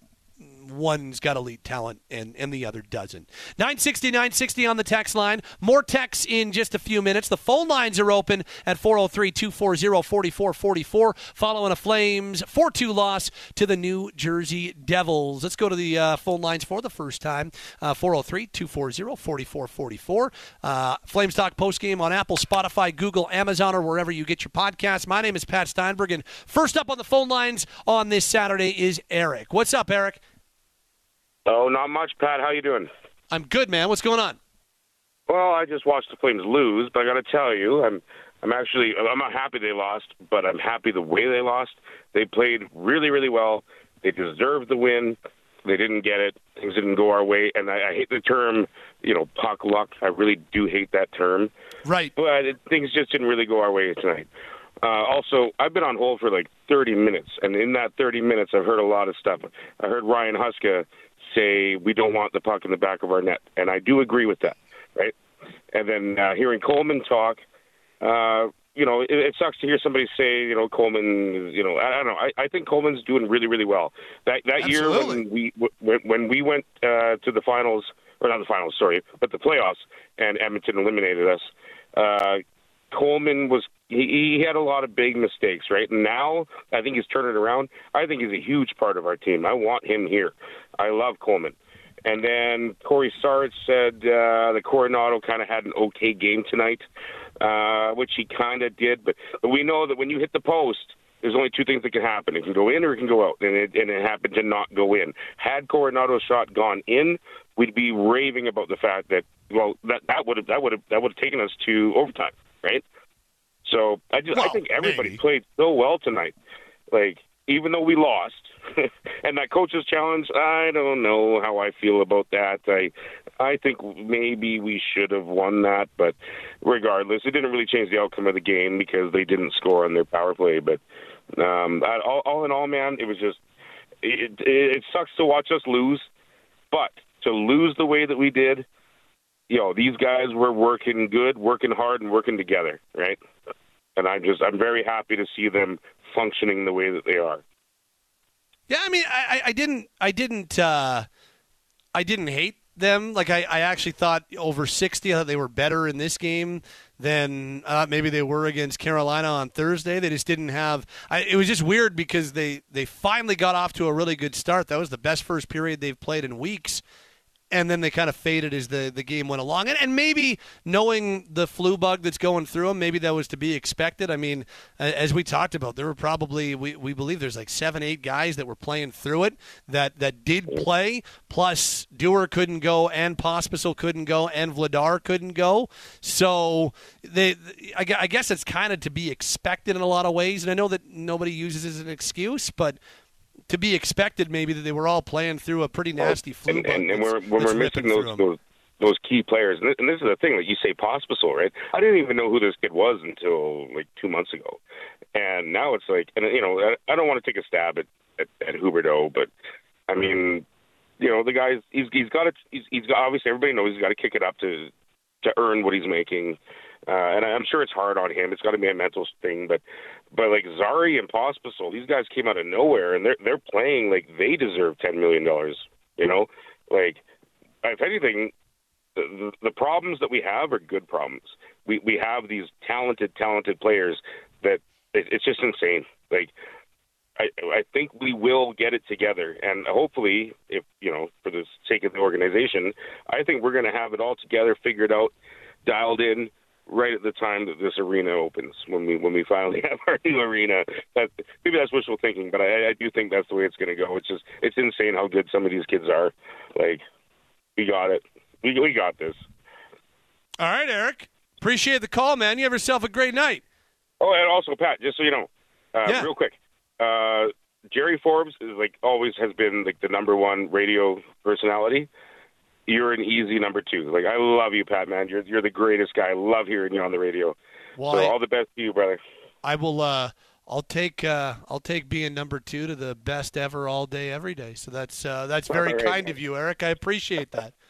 one's got elite talent and, and the other doesn't. 960, 960 on the text line. More texts in just a few minutes. The phone lines are open at 403 240 4444 following a Flames 4 2 loss to the New Jersey Devils. Let's go to the uh, phone lines for the first time 403 240 4444. Uh, Flames Talk postgame on Apple, Spotify, Google, Amazon, or wherever you get your podcasts. My name is Pat Steinberg, and first up on the phone lines on this Saturday is Eric. What's up, Eric? Oh, not much, Pat. How you doing? I'm good, man. What's going on? Well, I just watched the Flames lose, but I got to tell you, I'm I'm actually I'm not happy they lost, but I'm happy the way they lost. They played really, really well. They deserved the win. They didn't get it. Things didn't go our way, and I, I hate the term, you know, puck luck. I really do hate that term. Right. But it, things just didn't really go our way tonight. Uh, also, I've been on hold for like 30 minutes, and in that 30 minutes, I've heard a lot of stuff. I heard Ryan Huska say we don't want the puck in the back of our net, and I do agree with that, right? And then uh, hearing Coleman talk, uh, you know, it, it sucks to hear somebody say, you know, Coleman, you know, I, I don't know. I, I think Coleman's doing really, really well. That that year when we when, when we went uh, to the finals, or not the finals, sorry, but the playoffs, and Edmonton eliminated us. Uh, Coleman was he, he had a lot of big mistakes, right? And now I think he's turning around. I think he's a huge part of our team. I want him here. I love Coleman. And then Cory Sarich said uh, the Coronato kind of had an okay game tonight, uh, which he kind of did. But, but we know that when you hit the post, there's only two things that can happen. It can go in or it can go out, and it, and it happened to not go in. Had Coronato's shot gone in, we'd be raving about the fact that well that that would have that would have that would have taken us to overtime, right? So I just I think everybody maybe. played so well tonight. Like even though we lost, and that coach's challenge, I don't know how I feel about that. I I think maybe we should have won that, but regardless, it didn't really change the outcome of the game because they didn't score on their power play. But um, I- all, all in all, man, it was just it, it, it sucks to watch us lose, but to lose the way that we did, you know, these guys were working good, working hard, and working together, right? And I'm just I'm very happy to see them functioning the way that they are. Yeah, I mean, I, I- didn't, I didn't, uh, I didn't hate them. Like, I, I actually thought over sixty, I thought they were better in this game than uh, maybe they were against Carolina on Thursday. They just didn't have. I, it was just weird because they they finally got off to a really good start. That was the best first period they've played in weeks. And then they kind of faded as the, the game went along. And, and maybe knowing the flu bug that's going through them, maybe that was to be expected. I mean, as we talked about, there were probably, we, we believe there's like seven, eight guys that were playing through it that, that did play. Plus, Dewar couldn't go, and Pospisil couldn't go, and Vladar couldn't go. So they, I I guess it's kind of to be expected in a lot of ways. And I know that nobody uses it as an excuse, but to be expected maybe that they were all playing through a pretty nasty flu and, and, and we're, when we're missing those, those those key players, and this, and this is the thing that you say Pospisil, right? I didn't even know who this kid was until like two months ago, and now it's like, and you know, I, I don't want to take a stab at at, at Huberdeau, but I mean, you know, the guy's he's he's got to he's, he's got obviously everybody knows he's got to kick it up to to earn what he's making. Uh, and I'm sure it's hard on him. It's got to be a mental thing, but but like Zary and Pospisil, these guys came out of nowhere, and they're they're playing like they deserve ten million dollars. You know, like if anything, the, the problems that we have are good problems. We we have these talented, talented players that it, it's just insane. Like I I think we will get it together, and hopefully, if you know, for the sake of the organization, I think we're going to have it all together, figured out, dialed in. Right at the time that this arena opens, when we when we finally have our new arena, that maybe that's wishful thinking, but I, I do think that's the way it's going to go. It's just it's insane how good some of these kids are. Like, we got it. We we got this. All right, Eric. Appreciate the call, man. You have yourself a great night. Oh, and also Pat, just so you know, uh, Yeah. real quick, uh, Jerry Forbes is like always has been like the number one radio personality. You're an easy number two. Like I love you, Pat. Man, you're you're the greatest guy. I love hearing you on the radio. Well, so I- all the best to you, brother. I will. Uh, I'll take. Uh, I'll take being number two to the best ever, all day, every day. So that's uh, that's very right. kind of you, Eric. I appreciate that.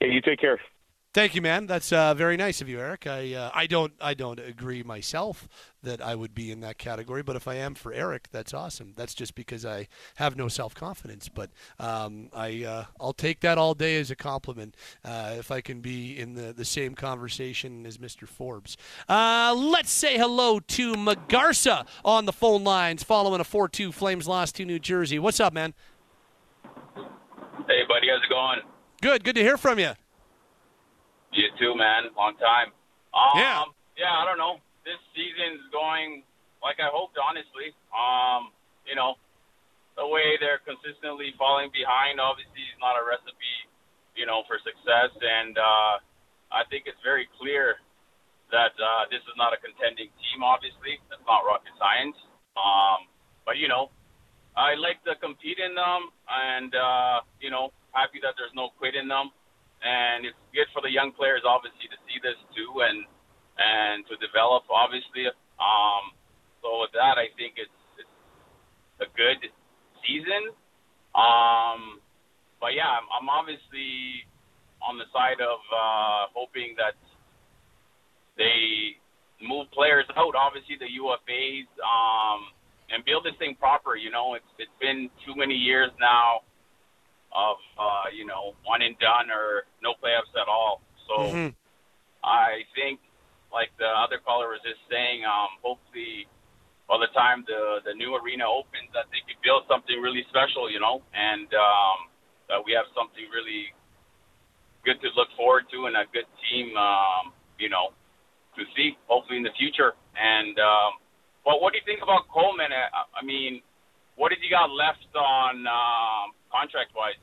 Hey, you take care. Thank you, man. That's uh, very nice of you, Eric. I uh, I don't I don't agree myself that I would be in that category, but if I am for Eric, that's awesome. That's just because I have no self confidence. But um, I uh, I'll take that all day as a compliment uh, if I can be in the, the same conversation as Mr. Forbes. Uh, let's say hello to Magarsa on the phone lines following a 4-2 Flames loss to New Jersey. What's up, man? Hey, buddy, how's it going? Good. Good to hear from you. You too, man. Long time. Um, Yeah. Yeah, I don't know. This season's going like I hoped, honestly. Um, you know, the way they're consistently falling behind, obviously, is not a recipe, you know, for success. And uh, I think it's very clear that uh, this is not a contending team. Obviously, that's not rocket science. Um, but you know, I like to compete in them, and uh, you know, happy that there's no quit in them and it's good for the young players obviously to see this too and and to develop obviously. Um so with that i think it's it's a good season. Um but yeah i'm, I'm obviously on the side of uh hoping that they move players out obviously the ufas um and build this thing proper you know. It's it's been too many years now of uh, you know one and done or no playoffs at all. So Mhm. I think, like the other caller was just saying, um, hopefully by the time the the new arena opens, that they could build something really special, you know, and um, that we have something really good to look forward to and a good team, um, you know, to see hopefully in the future. And um, well, what do you think about Coleman? I, I mean, what did you got left on um, contract wise?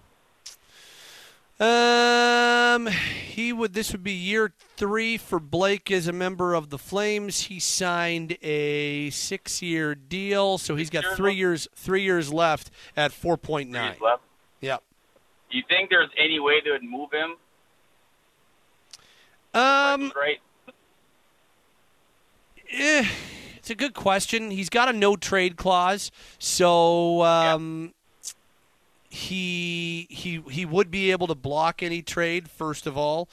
Um, he would. This would be year three for Blake as a member of the Flames. He signed a six-year deal, so he's got three years. Three years left at four point nine. Years left. Yep. Do you think there's any way they would move him? Um, Right. eh, it's a good question. He's got a no trade clause, so um, he he he would be able to block any trade. First of all,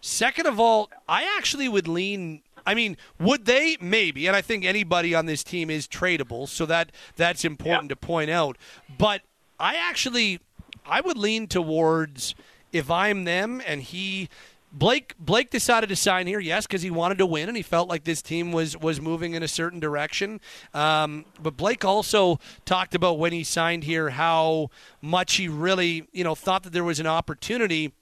second of all, I actually would lean. I mean, would they? Maybe, and I think anybody on this team is tradable, so that that's important to point out. But I actually, I would lean towards if I'm them and he. Blake Blake decided to sign here, yes, because he wanted to win and he felt like this team was was moving in a certain direction. Um, but Blake also talked about when he signed here how much he really, you know, thought that there was an opportunity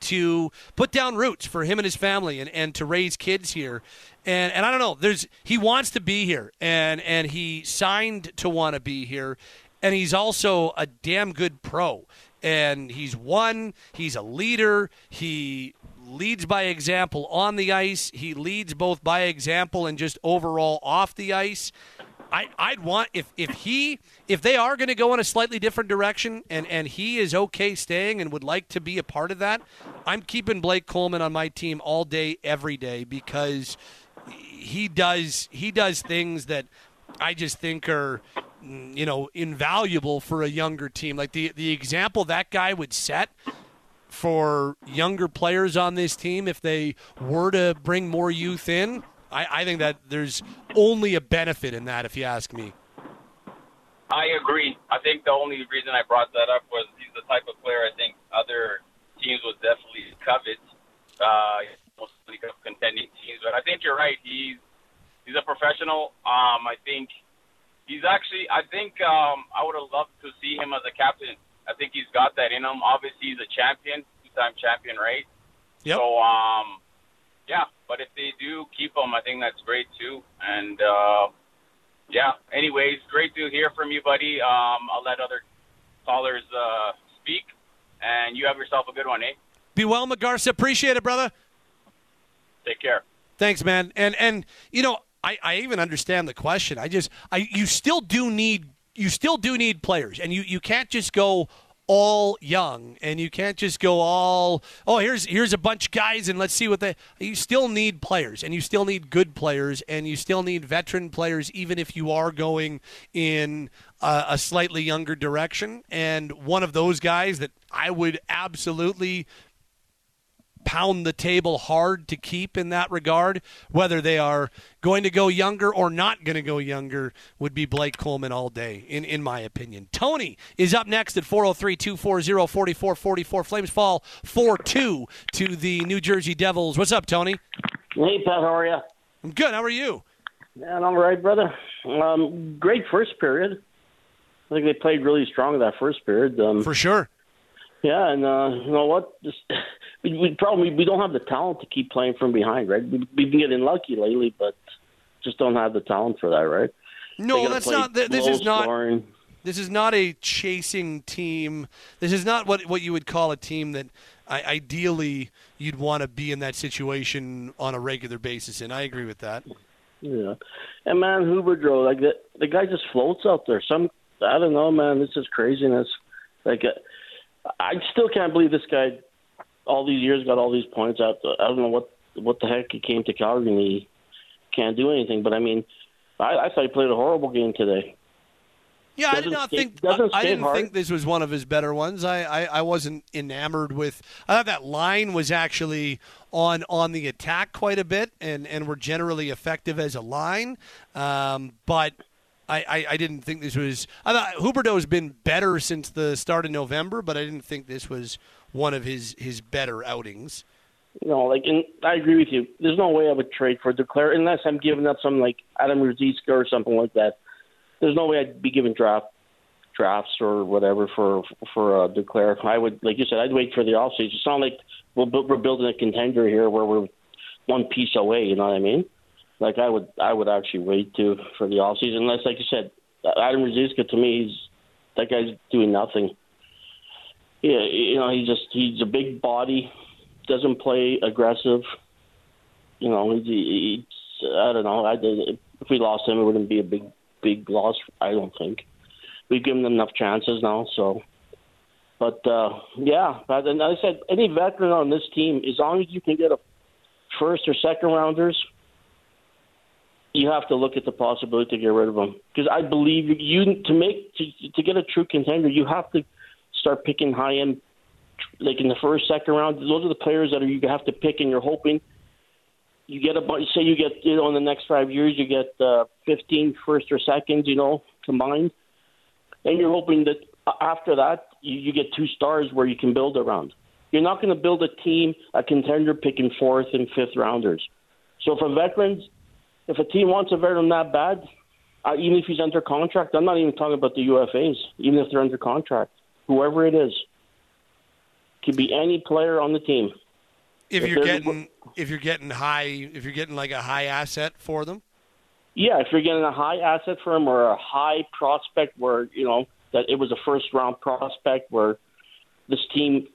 to put down roots for him and his family and, and to raise kids here. And and I don't know, there's he wants to be here and and he signed to want to be here and he's also a damn good pro. And he's won, he's a leader, he leads by example on the ice, he leads both by example and just overall off the ice. I, I'd want if, if he if they are going to go in a slightly different direction and, and he is okay staying and would like to be a part of that, I'm keeping Blake Coleman on my team all day every day because he does he does things that I just think are you know invaluable for a younger team. Like the the example that guy would set for younger players on this team if they were to bring more youth in. I, I think that there's only a benefit in that, if you ask me. I agree. I think the only reason I brought that up was he's the type of player I think other teams would definitely covet. Uh, most Stanley Cup contending teams, but I think you're right. He's he's a professional. Um, I think he's actually. I think um, I would have loved to see him as a captain. I think he's got that in him. Obviously, he's a champion, two-time champion, right? Yep. So, um, yeah. But if they do keep him, I think that's great too. And uh, yeah. Anyways, great to hear from you, buddy. Um, I'll let other callers uh, speak, and you have yourself a good one, eh? Be well, McGarza. Appreciate it, brother. Take care. Thanks, man. And and you know, I, I even understand the question. I just I you still do need you still do need players, and you you can't just go all young and you can't just go all oh here's here's a bunch of guys and let's see what they you still need players and you still need good players and you still need veteran players even if you are going in a, a slightly younger direction. And one of those guys that I would absolutely pound the table hard to keep in that regard, whether they are going to go younger or not going to go younger, would be Blake Coleman all day, in, in my opinion. Tony is up next at 403 240 4444. Flames fall 4 2 to the New Jersey Devils. What's up, Tony? Hey, Pat, how are you? I'm good. How are you? Yeah, I'm all right, brother. Um, great first period. I think they played really strong that first period. Um, For sure. Yeah, and uh, you know what? Just, we, we probably we don't have the talent to keep playing from behind, right? We, we've been getting lucky lately, but just don't have the talent for that, right? No, that's not. th- This is not. scoring. This is not a chasing team. This is not what what you would call a team that I, ideally you'd want to be in that situation on a regular basis. And I agree with that. Yeah, and man, Huberdeau, like the the guy just floats out there. Some I don't know, man. This is craziness. Like uh, I still can't believe this guy. All these years got all these points out. I don't know what what the heck he came to Calgary and he can't do anything. But I mean, I, I thought he played a horrible game today. Yeah, I did Doesn't skate- think. doesn't I, I didn't hard. think this was one of his better ones. I, I, I wasn't enamored with. I thought that line was actually on on the attack quite a bit, and and were generally effective as a line. Um, but I, I, I didn't think this was. I thought Huberdeau has been better since the start of November, but I didn't think this was one of his his better outings. Know, like, and I agree with you. There's no way I would trade for Duclair unless I'm giving up some like Adam Ruzicka or something like that. There's no way I'd be giving draft drafts or whatever for for uh, Duclair. I would, like you said, I'd wait for the offseason. It's not like we're, we're building a contender here where we're one piece away. You know what I mean? Like I would, I would actually wait to for the offseason unless, like you said, Adam Ruzicka to me, he's that guy's doing nothing. Yeah, you know, he's just he's a big body, doesn't play aggressive. You know, he's, he's I don't know. I if we lost him, it wouldn't be a big big loss. I don't think we've given them enough chances now. So, but uh, yeah, but and I said any veteran on this team, as long as you can get a first or second rounders, you have to look at the possibility to get rid of them because I believe you to make to, to get a true contender, you have to start picking high end, like in the first, second round. Those are the players that are, you have to pick, and you're hoping you get a bunch. Say you get you know in the next five years you get uh, 15 first or seconds, you know, combined, and you're hoping that after that you, you get two stars where you can build around. You're not going to build a team, a contender picking fourth and fifth rounders. So for veterans, if a team wants a veteran that bad, uh, even if he's under contract, I'm not even talking about the UFAs. Even if they're under contract, whoever it is, could be any player on the team. If If you're getting if you're getting high if you're getting like a high asset for them. Yeah, if you're getting a high asset for him or a high prospect where, you know, that it was a first round prospect where this team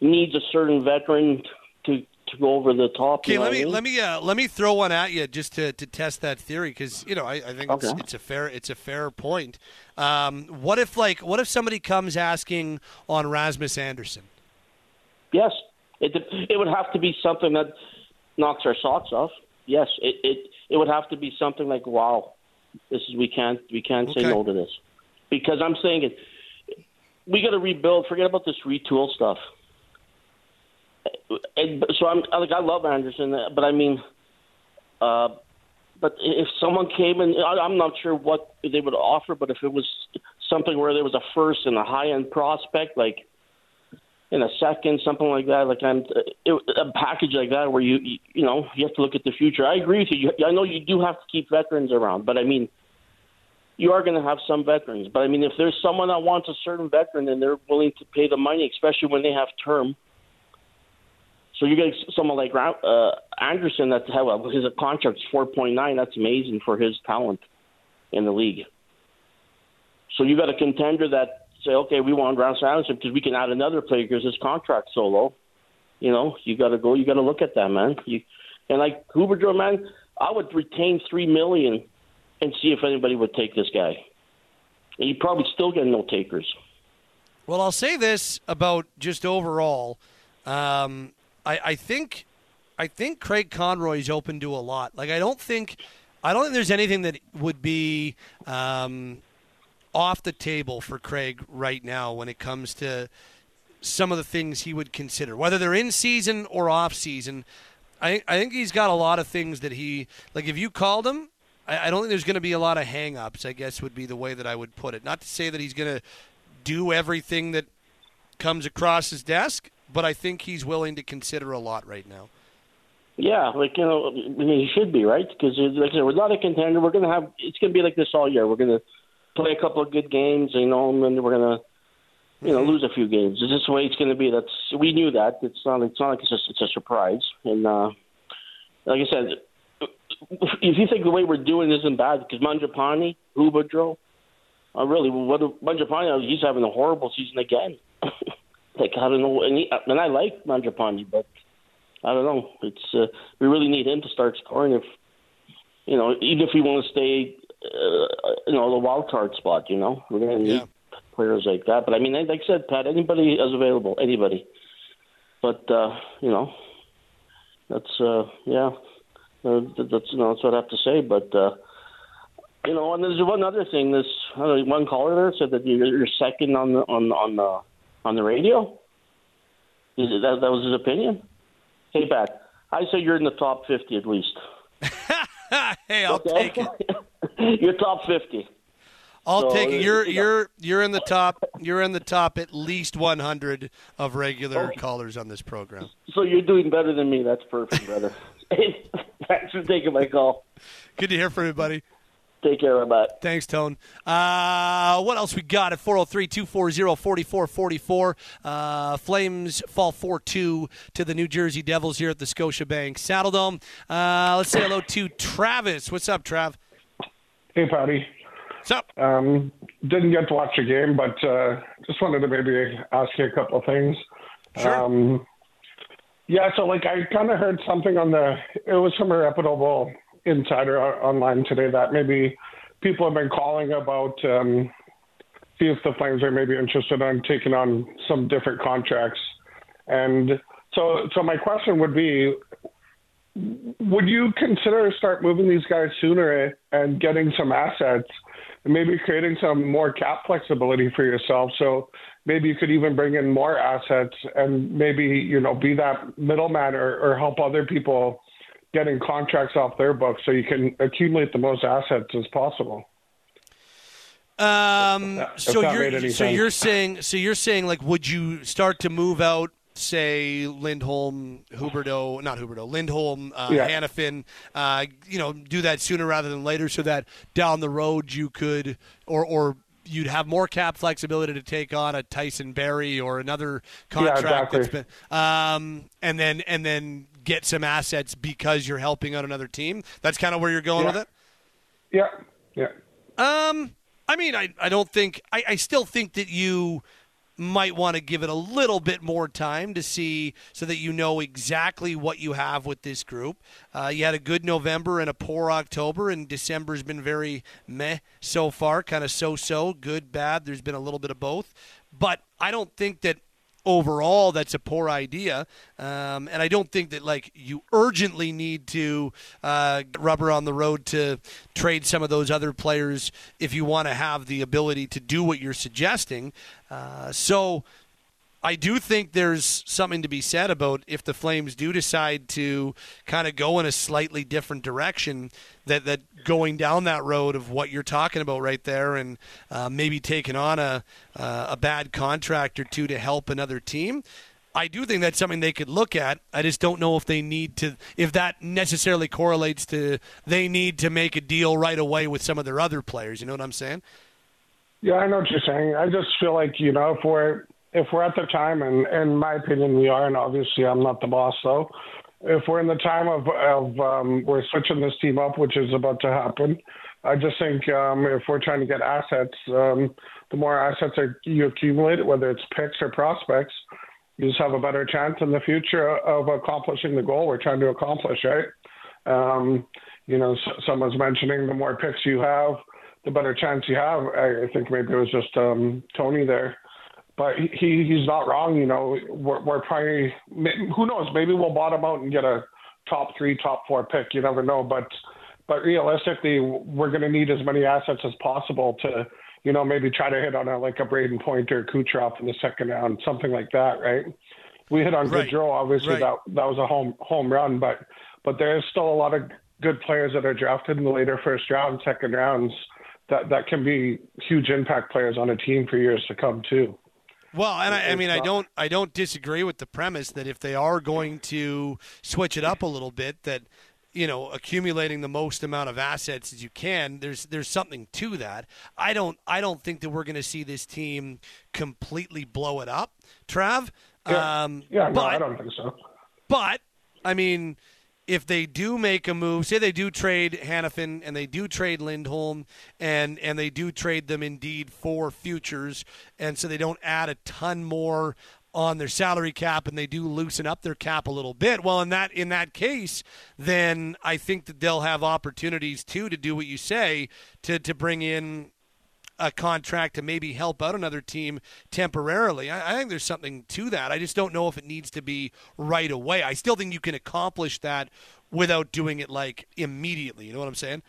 needs a certain veteran to to go over the top. Okay, let what I me mean? let me uh, let me throw one at you just to, to test that theory because you know I, I think it's, Okay. it's a fair it's a fair point. Um, what if like what if somebody comes asking on Rasmus Andersson? Yes, it it would have to be something that knocks our socks off. Yes, it it it would have to be something like, wow, this is we can't we can't say no to this because I'm saying it. We got to rebuild. Forget about this retool stuff. And so I'm like I love Andersson, but I mean, uh, but if someone came and I- I'm not sure what they would offer, but if it was something where there was a first and a high end prospect, like in a second, something like that. Like I'm it, a package like that where you, you you know you have to look at the future. I agree with you. you I know you do have to keep veterans around, but I mean you are going to have some veterans. But I mean, if there's someone that wants a certain veteran and they're willing to pay the money, especially when they have term. So you get someone like uh, Andersson that have a, his contract's four point nine. That's amazing for his talent in the league. So you got a contender that say, okay, we want Rasmus Andersson because we can add another player because his contract's so low. You know, you got to go. You got to look at that, man. You and like Huberdeau, man, I would retain three million and see if anybody would take this guy. And you probably still get no takers. Well, I'll say this about just overall. Um, I, I think, I think Craig Conroy's open to a lot. Like I don't think, I don't think there's anything that would be um, off the table for Craig right now when it comes to some of the things he would consider, whether they're in season or off season. I, I think he's got a lot of things that he like. If you called him I, I don't think there's going to be a lot of hang-ups, I guess would be the way that I would put it. Not to say that he's going to do everything that comes across his desk, but I think he's willing to consider a lot right now. Yeah, like you know, I mean, he should be right because like I said, we're not a contender. We're gonna have it's gonna be like this all year. We're gonna play a couple of good games, you know, and then we're gonna you know lose a few games. It's just the way it's gonna be. That's we knew that. It's not. It's not like it's just it's a surprise. And uh, like I said, if you think the way we're doing isn't bad, because Mangiapane, Huberdeau, uh, really, what Mangiapane, he's having a horrible season again. like I don't know, and, he, and I like Mangiapane, but I don't know. It's uh, we really need him to start scoring if you know, even if we want to stay, uh, you know, the wild card spot. You know, we're gonna need yeah. players like that. But I mean, like I said, Pat, anybody is available, anybody. But uh, you know, that's uh, yeah. Uh, that's you know that's what I have to say. But uh, you know, and there's one other thing. This uh, one caller there said that you're, you're second on the on on the on the radio. That that was his opinion? Hey, Pat, I say you're in the top fifty at least. hey, I'll okay? take it. you're top fifty. I'll so, take it. You're you're you're in the top. You're in the top at least 100 of regular okay. callers on this program. So you're doing better than me. That's perfect, brother. Thanks for taking my call. Good to hear from you, buddy. Take care. Bye. Thanks, Tone. Uh, what else we got at 403 240 4444? Uh, Flames fall 4 2 to the New Jersey Devils here at the Scotiabank Saddledome. Uh, let's say hello to Travis. What's up, Trav? Hey, Patty. What's up? Um, didn't get to watch the game, but uh, just wanted to maybe ask you a couple of things. Sure. Um, yeah, so like I kind of heard something on the, it was from a reputable insider online today that maybe people have been calling about um, see if the Flames are maybe interested in taking on some different contracts. And so, so my question would be, would you consider start moving these guys sooner and getting some assets and maybe creating some more cap flexibility for yourself so maybe you could even bring in more assets and maybe you know be that middleman or, or help other people getting contracts off their books so you can accumulate the most assets as possible. Um, so you're so you're saying so you're saying like would you start to move out say Lindholm, Huberdeau, not Huberdeau, Lindholm, uh, yeah. Hanifin, uh, you know, do that sooner rather than later, so that down the road you could, or or you'd have more cap flexibility to take on a Tyson Barrie or another contract yeah, exactly. that's been, um, and then and then get some assets because you're helping out another team. That's kind of where you're going yeah. with it. Yeah, yeah. Um, I mean, I I don't think I, I still think that you might want to give it a little bit more time to see so that you know exactly what you have with this group. Uh, you had a good November and a poor October, and December's been very meh so far, kind of so so, good, bad. There's been a little bit of both. But I don't think that overall that's a poor idea. Um, and i don't think that like you urgently need to uh, rubber on the road to trade some of those other players if you want to have the ability to do what you're suggesting. Uh, so I do think there's something to be said about if the Flames do decide to kind of go in a slightly different direction, that that going down that road of what you're talking about right there, and uh, maybe taking on a uh, a bad contract or two to help another team. I do think that's something they could look at. I just don't know if they need to, if that necessarily correlates to they need to make a deal right away with some of their other players. You know what I'm saying? Yeah, I know what you're saying. I just feel like you know if we're if we're at the time, and in my opinion we are, and obviously I'm not the boss though. If we're in the time of of um, we're switching this team up, which is about to happen, I just think um, if we're trying to get assets, um, the more assets are, you accumulate, whether it's picks or prospects, you just have a better chance in the future of accomplishing the goal we're trying to accomplish, right? Um, you know, someone's mentioning the more picks you have, the better chance you have. I, think maybe it was just um, Tony there, but he he's not wrong. You know, we're, we're probably who knows? Maybe we'll bottom out and get a top three, top four pick. You never know, but but realistically, we're going to need as many assets as possible to you know, maybe try to hit on a like a Brayden Point or Kucherov in the second round, something like that, right? We hit on right. Obviously right. that that was a home home run, but but there's still a lot of good players that are drafted in the later first round, second rounds that that can be huge impact players on a team for years to come too. Well, and I, I, mean, I don't, I don't disagree with the premise that if they are going to switch it up a little bit, that you know, accumulating the most amount of assets as you can. There's there's something to that. I don't I don't think that we're going to see this team completely blow it up, Trav. Yeah, um, yeah but, no, I don't think so. But I mean, if they do make a move, say they do trade Hanifin and they do trade Lindholm and and they do trade them indeed for futures, and so they don't add a ton more on their salary cap and they do loosen up their cap a little bit, well in that in that case, then I think that they'll have opportunities too to do what you say to to bring in a contract to maybe help out another team temporarily. I, I, think there's something to that. I just don't know if it needs to be right away. I still think you can accomplish that without doing it like immediately. You know what I'm saying?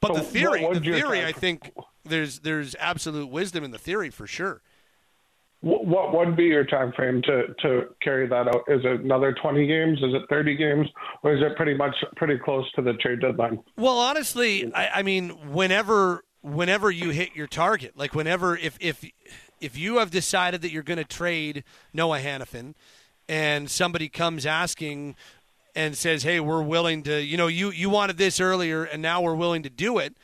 But so the theory, the theory, I think there's there's absolute wisdom in the theory for sure. What would be your time frame to, to carry that out? Is it another 20 games? Is it 30 games? Or is it pretty much pretty close to the trade deadline? Well, honestly, I, I mean, whenever whenever you hit your target, like whenever if if if you have decided that you're going to trade Noah Hanifin, and somebody comes asking and says, "Hey, we're willing to," you know, you you wanted this earlier, and now we're willing to do it.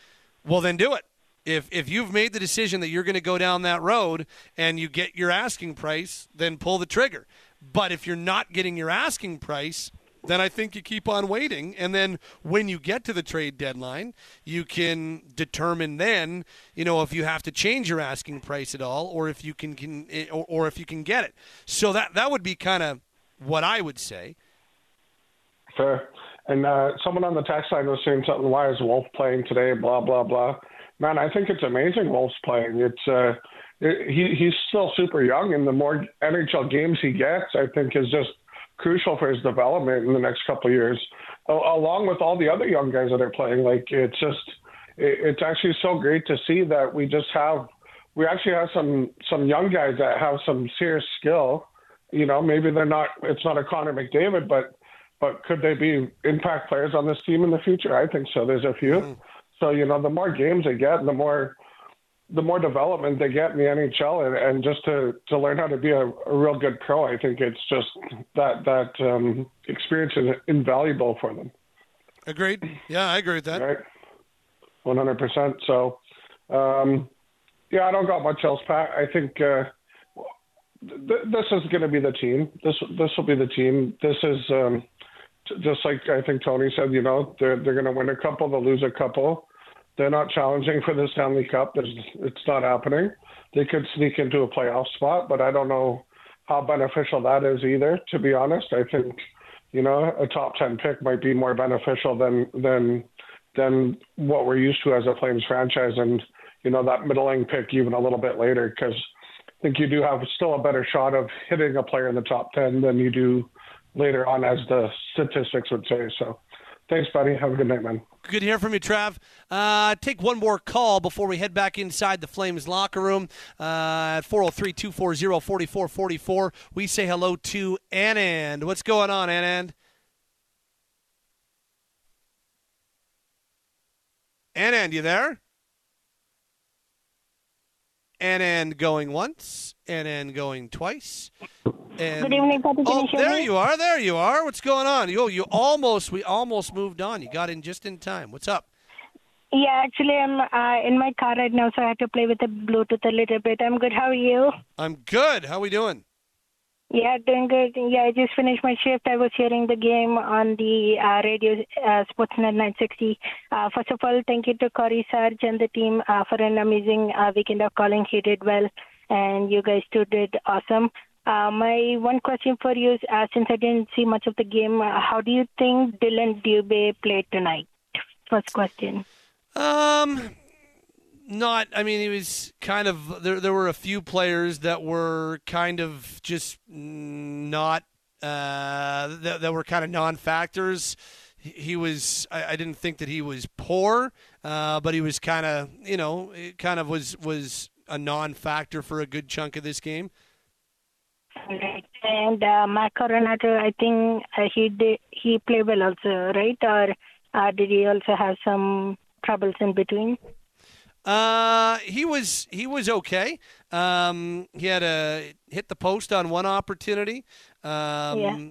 Well, then do it if if you've made the decision that you're going to go down that road and you get your asking price, then pull the trigger. But if you're not getting your asking price, then I think you keep on waiting. And then when you get to the trade deadline, you can determine then, you know, if you have to change your asking price at all, or if you can, can or, or if you can get it. So that that would be kind of what I would say. Fair. And uh, someone on the text line was saying something. Why is Wolf playing today? Blah blah blah man, I think it's amazing Wolf's playing. It's uh, he he's still super young, and the more NHL games he gets, I think is just crucial for his development in the next couple of years, along with all the other young guys that are playing. Like it's just it's actually so great to see that we just have we actually have some some young guys that have some serious skill. You know, maybe they're not. It's not a Connor McDavid, but but could they be impact players on this team in the future? I think so. There's a few. Mm. So you know, the more games they get, the more the more development they get in the NHL, and, and just to to learn how to be a, a real good pro, I think it's just that that um, experience is invaluable for them. Agreed. Yeah, I agree with that. Right. One hundred percent. So, um, yeah, I don't got much else, Pat. I think uh, th- this is going to be the team. This this will be the team. This is. Um, just like I think Tony said, you know, they're they're going to win a couple, they'll lose a couple. They're not challenging for the Stanley Cup. There's, it's not happening. They could sneak into a playoff spot, but I don't know how beneficial that is either. To be honest, I think you know a top ten pick might be more beneficial than than than what we're used to as a Flames franchise, and you know that middling pick even a little bit later because I think you do have still a better shot of hitting a player in the top ten than you do later on, as the statistics would say. So Thanks, buddy. Have a good night, man. Good to hear from you, Trav. Uh, take one more call before we head back inside the Flames locker room uh, at 403 240 4444. We say hello to Anand. What's going on, Anand? Anand, you there? Anand going once, Anand going twice. And, Good evening, Patrick. Oh, there me? you are. There you are. What's going on? You, you almost, we almost moved on. You got in just in time. What's up? Yeah, actually, I'm uh, in my car right now, so I had to play with the Bluetooth a little bit. I'm good. How are you? I'm good. How are we doing? Yeah, doing good. Yeah, I just finished my shift. I was hearing the game on the uh, radio, uh, Sportsnet 960. Uh, first of all, thank you to Cory Sarge and the team uh, for an amazing uh, weekend of calling. He did well, and you guys too did awesome. Uh, my one question for you is, uh, since I didn't see much of the game, uh, how do you think Dylan Dubé played tonight? First question. Um, not. I mean, it was kind of there. There were a few players that were kind of just not uh, that, that were kind of non-factors. He, he was. I, I didn't think that he was poor, uh, but he was kind of. You know, it kind of was was a non-factor for a good chunk of this game. And uh, Coronato, I think uh, he did he played well also, right? Or uh, did he also have some troubles in between? Uh, he was he was okay. Um, he had a hit the post on one opportunity. Um, Yeah.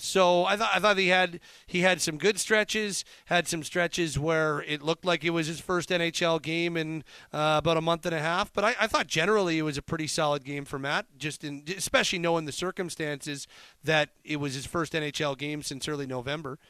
So I thought I thought he had he had some good stretches. Had some stretches where it looked like it was his first NHL game in uh, about a month and a half. But I, I thought generally it was a pretty solid game for Matt. Just in especially knowing the circumstances that it was his first NHL game since early November.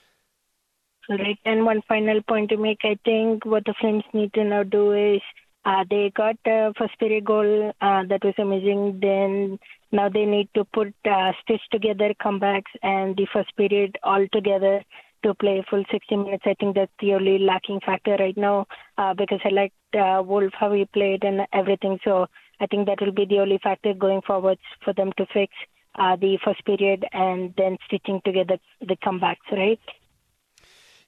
Right. And one final point to make, I think what the Flames need to now do is uh, they got the first period goal uh, that was amazing. Then now they need to put uh, stitch together comebacks and the first period all together to play full 60 minutes. I think that's the only lacking factor right now uh, because I liked uh, Wolf how he played and everything. So I think that will be the only factor going forwards for them to fix uh, the first period and then stitching together the comebacks, right?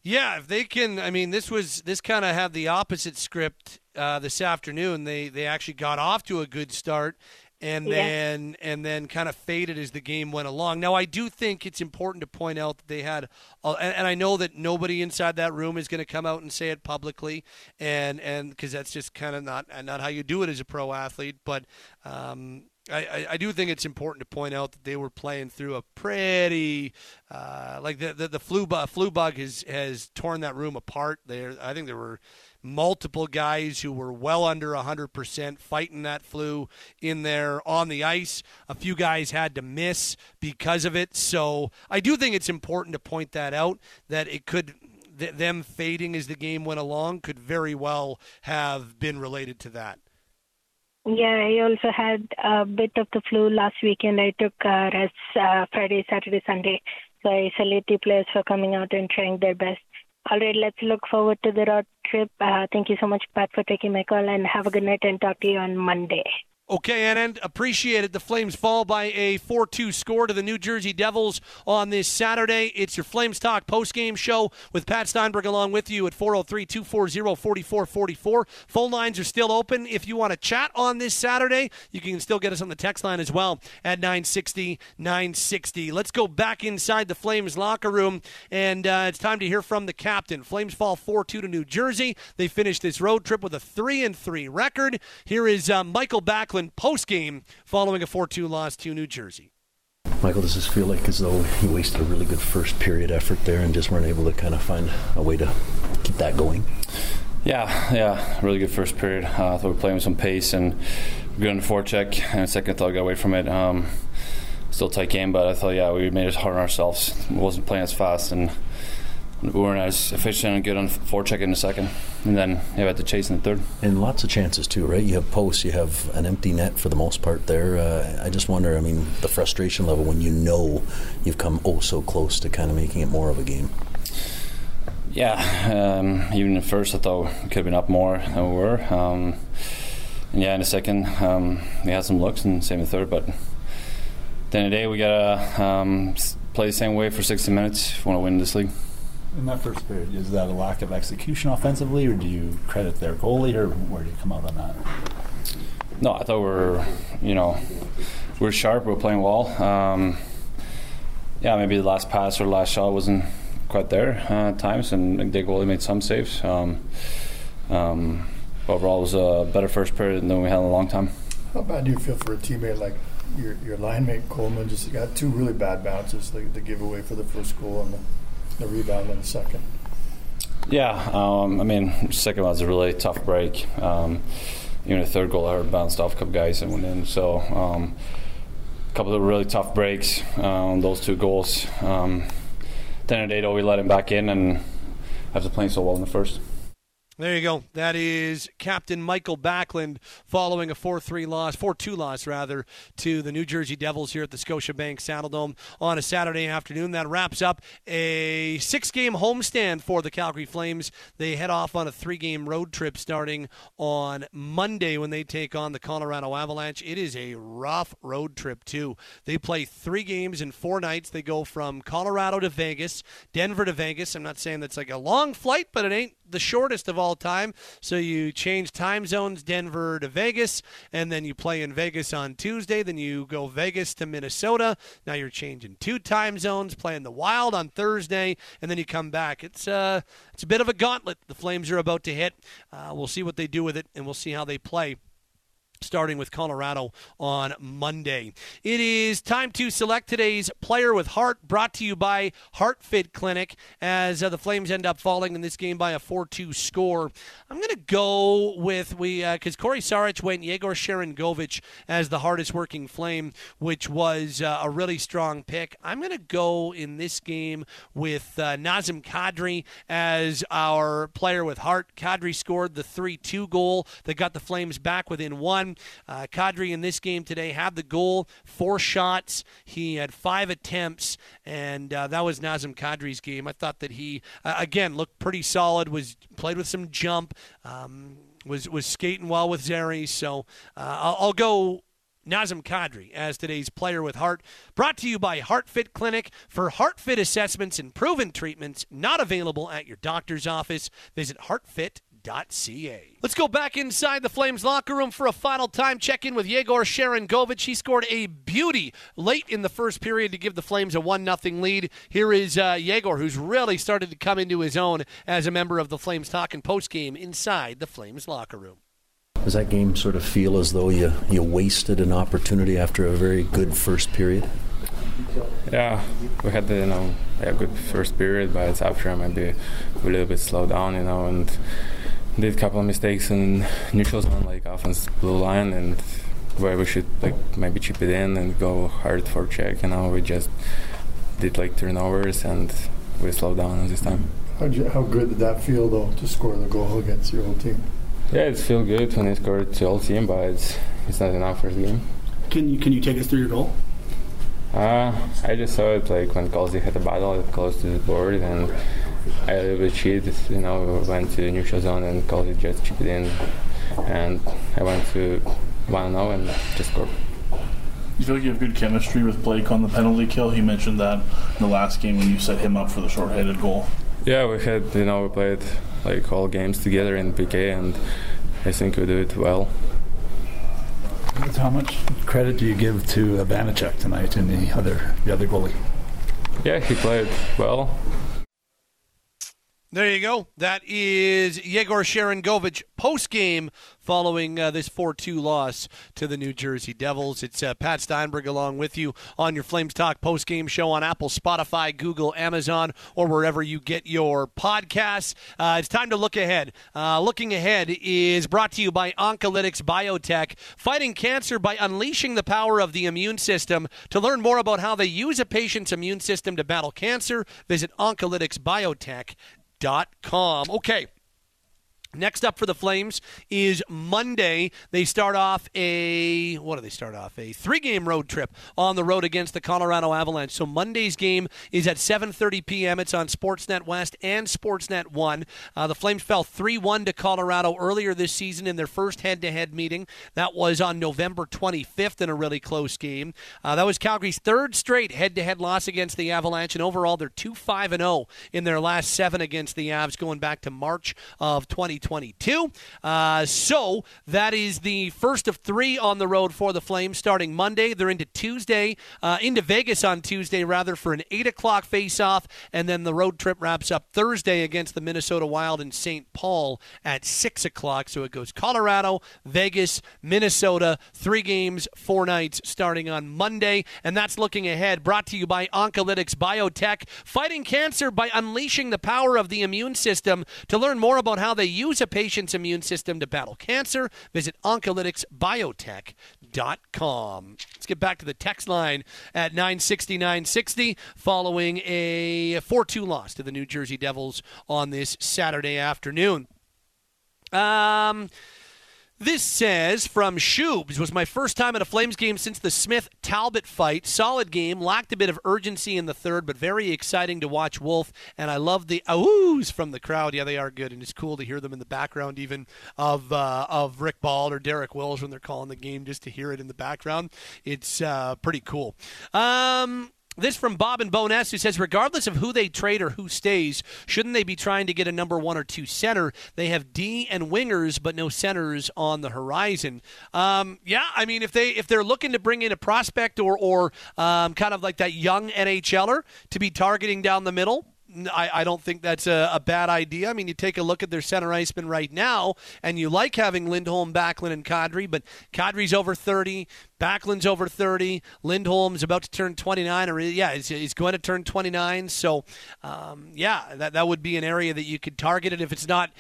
Yeah, if they can, I mean, this was this kind of had the opposite script uh, this afternoon. They they actually got off to a good start, and Yeah. then and then kind of faded as the game went along. Now, I do think it's important to point out that they had, uh, and, and I know that nobody inside that room is going to come out and say it publicly, and and because that's just kind of not not how you do it as a pro athlete, but. Um, I, I, do think it's important to point out that they were playing through a pretty uh, like the the, the flu bug flu bug has has torn that room apart. There, I think there were multiple guys who were well under hundred percent fighting that flu in there on the ice. A few guys had to miss because of it. So I do think it's important to point that out that it could. th- Them fading as the game went along could very well have been related to that. Yeah, I also had a bit of the flu last weekend. I took uh, rest uh, Friday, Saturday, Sunday. So I salute the players for coming out and trying their best. All right, let's look forward to the road trip. Uh, thank you so much, Pat, for taking my call, and have a good night and talk to you on Monday. Okay, Anand, appreciate it. The Flames fall by a 4 2 score to the New Jersey Devils on this Saturday. It's your Flames Talk postgame show with Pat Steinberg along with you at 403 240 4444. Phone lines are still open. If you want to chat on this Saturday, you can still get us on the text line as well at 960 960. Let's go back inside the Flames locker room, and uh, it's time to hear from the captain. Flames fall 4 2 to New Jersey. They finished this road trip with a 3 and 3 record. Here is uh, Mikael Backlund post game following a 4 2 loss to New Jersey. Mikael, does this feel like as though you wasted a really good first period effort there and just weren't able to kind of find a way to keep that going? Yeah, yeah, really good first period. Uh, I thought we were playing with some pace and good on the forecheck. And second, thought we got away from it. Um, still tight game, but I thought, yeah, we made it hard on ourselves. We wasn't playing as fast and we weren't as efficient and good on forecheck in the second. And then yeah, we had to chase in the third. And lots of chances too, right? You have posts, you have an empty net for the most part there. Uh, I just wonder, I mean, the frustration level when you know you've come oh so close to kind of making it more of a game. Yeah, um, even at first I thought we could have been up more than we were. Um, and yeah, in the second um, we had some looks and same in the third, but at the end of the day we gotta um, play the same way for 60 minutes if we want to win this league. In that first period, is that a lack of execution offensively, or do you credit their goalie, or where do you come out on that? No, I thought we are you know, we are sharp. We are playing well. Um, yeah, maybe the last pass or the last shot wasn't quite there uh, at times, and the goalie made some saves. Um, um, overall, it was a better first period than we had in a long time. How bad do you feel for a teammate like your your line mate Coleman? Just got two really bad bounces, the, the giveaway for the first goal and the, the rebound in the second. Yeah, um, I mean, second was a really tough break. Um, even the third goal, I bounced off a couple guys and went in. So, um, a couple of really tough breaks on um, those two goals. Um, then at 8 we let him back in, and after playing so well in the first. There you go. That is Captain Mikael Backlund following a 4-3 loss, 4-2 loss rather, to the New Jersey Devils here at the Scotiabank Saddledome on a Saturday afternoon. That wraps up a six-game homestand for the Calgary Flames. They head off on a three-game road trip starting on Monday when they take on the Colorado Avalanche. It is a rough road trip too. They play three games in four nights. They go from Colorado to Vegas, Denver to Vegas. I'm not saying that's like a long flight, but it ain't the shortest of all time. So you change time zones, Denver to Vegas, and then you play in Vegas on Tuesday. Then you go Vegas to Minnesota. Now you're changing two time zones, playing the Wild on Thursday, and then you come back. It's uh, it's a bit of a gauntlet the Flames are about to hit. Uh, we'll see what they do with it, and we'll see how they play starting with Colorado on Monday. It is time to select today's player with heart, brought to you by Heart Fit Clinic, as uh, the Flames end up falling in this game by a 4 2 score. I'm going to go with, we because uh, Cory Sarich went Yegor Sharangovich as the hardest working Flame, which was uh, a really strong pick. I'm going to go in this game with uh, Nazem Kadri as our player with heart. Kadri scored the 3 2 goal that got the Flames back within one. Uh, Kadri in this game today had the goal, four shots. He had five attempts, and uh, that was Nazem Kadri's game. I thought that he, uh, again, looked pretty solid, was played with some jump, um, was, was skating well with Zary. So uh, I'll, I'll go Nazem Kadri as today's player with heart. Brought to you by HeartFit Clinic for HeartFit assessments and proven treatments not available at your doctor's office. Visit heartfit.com Ca. Let's go back inside the Flames locker room for a final time check in with Yegor Sharangovich. He scored a beauty late in the first period to give the Flames a 1 0 lead. Here is uh, Yegor, who's really started to come into his own as a member of the Flames talking post game inside the Flames locker room. Does that game sort of feel as though you, you wasted an opportunity after a very good first period? Yeah, we had you know a good first period, but after I might be a little bit slowed down, you know, and did a couple of mistakes in neutral zone, like offense blue line, and where we should like maybe chip it in and go hard for check. You know, we just did like turnovers and we slowed down this time. You, how good did that feel though to score the goal against your old team? Yeah, it feels good when you score to old team, but it's it's not enough for the game. Can you can you take us through your goal? Uh, I just saw it like when Colsey had a battle, close to the board, and I a little bit cheated. You know, went to the neutral zone and called it just chipped it in, and I went to 1 0 and just scored. You feel like you have good chemistry with Blake on the penalty kill? He mentioned that in the last game when you set him up for the short-handed goal. Yeah, we had, you know, we played like all games together in PK, and I think we do it well. How much credit do you give to Vanecek tonight and the other the other goalie? Yeah, he played well. There you go. That is Yegor Sharangovich post game following uh, this 4 2 loss to the New Jersey Devils. It's uh, Pat Steinberg along with you on your Flames Talk post game show on Apple, Spotify, Google, Amazon, or wherever you get your podcasts. Uh, it's time to look ahead. Uh, looking ahead is brought to you by Oncolytics Biotech, fighting cancer by unleashing the power of the immune system. To learn more about how they use a patient's immune system to battle cancer, visit oncolyticsbiotech.com. Okay. Next up for the Flames is Monday. They start off a what do they start off? A three-game road trip on the road against the Colorado Avalanche. So Monday's game is at 7:30 p.m. It's on Sportsnet West and Sportsnet One. Uh, the Flames fell 3-1 to Colorado earlier this season in their first head-to-head meeting. That was on November 25th in a really close game. Uh, that was Calgary's third straight head-to-head loss against the Avalanche, and overall they're 2-5 and 0 in their last seven against the Avs, going back to March of 20. 2022. Uh, so that is the first of three on the road for the Flames starting Monday. They're into Tuesday, uh, into Vegas on Tuesday, rather, for an 8 o'clock face-off, and then the road trip wraps up Thursday against the Minnesota Wild in St. Paul at 6 o'clock. So it goes Colorado, Vegas, Minnesota, three games, four nights starting on Monday. And that's looking ahead, brought to you by Oncolytics Biotech, fighting cancer by unleashing the power of the immune system. To learn more about how they use use a patient's immune system to battle cancer. Visit oncolyticsbiotech.com. Let's get back to the text line at 96960 following a 4 2 loss to the New Jersey Devils on this Saturday afternoon. Um. This says from Shubes was my first time at a Flames game since the Smith Talbot fight. Solid game, lacked a bit of urgency in the third, but very exciting to watch Wolf. And I love the oohs from the crowd. Yeah, they are good, and it's cool to hear them in the background, even of uh, of Rick Ball or Derek Wills when they're calling the game, just to hear it in the background. It's uh, pretty cool. Um, this from Bob and Boness, who says, regardless of who they trade or who stays, shouldn't they be trying to get a number one or two center? They have D and wingers, but no centers on the horizon. Um, yeah, I mean, if they if they're looking to bring in a prospect or or um, kind of like that young NHLer to be targeting down the middle, I, I, don't think that's a, a, bad idea. I mean, you take a look at their center iceman right now, and you like having Lindholm, Backlund, and Kadri, but Kadri's over 30, Backlund's over 30, Lindholm's about to turn 29, or yeah, he's, he's going to turn 29. So, um, yeah, that, that would be an area that you could target it if it's not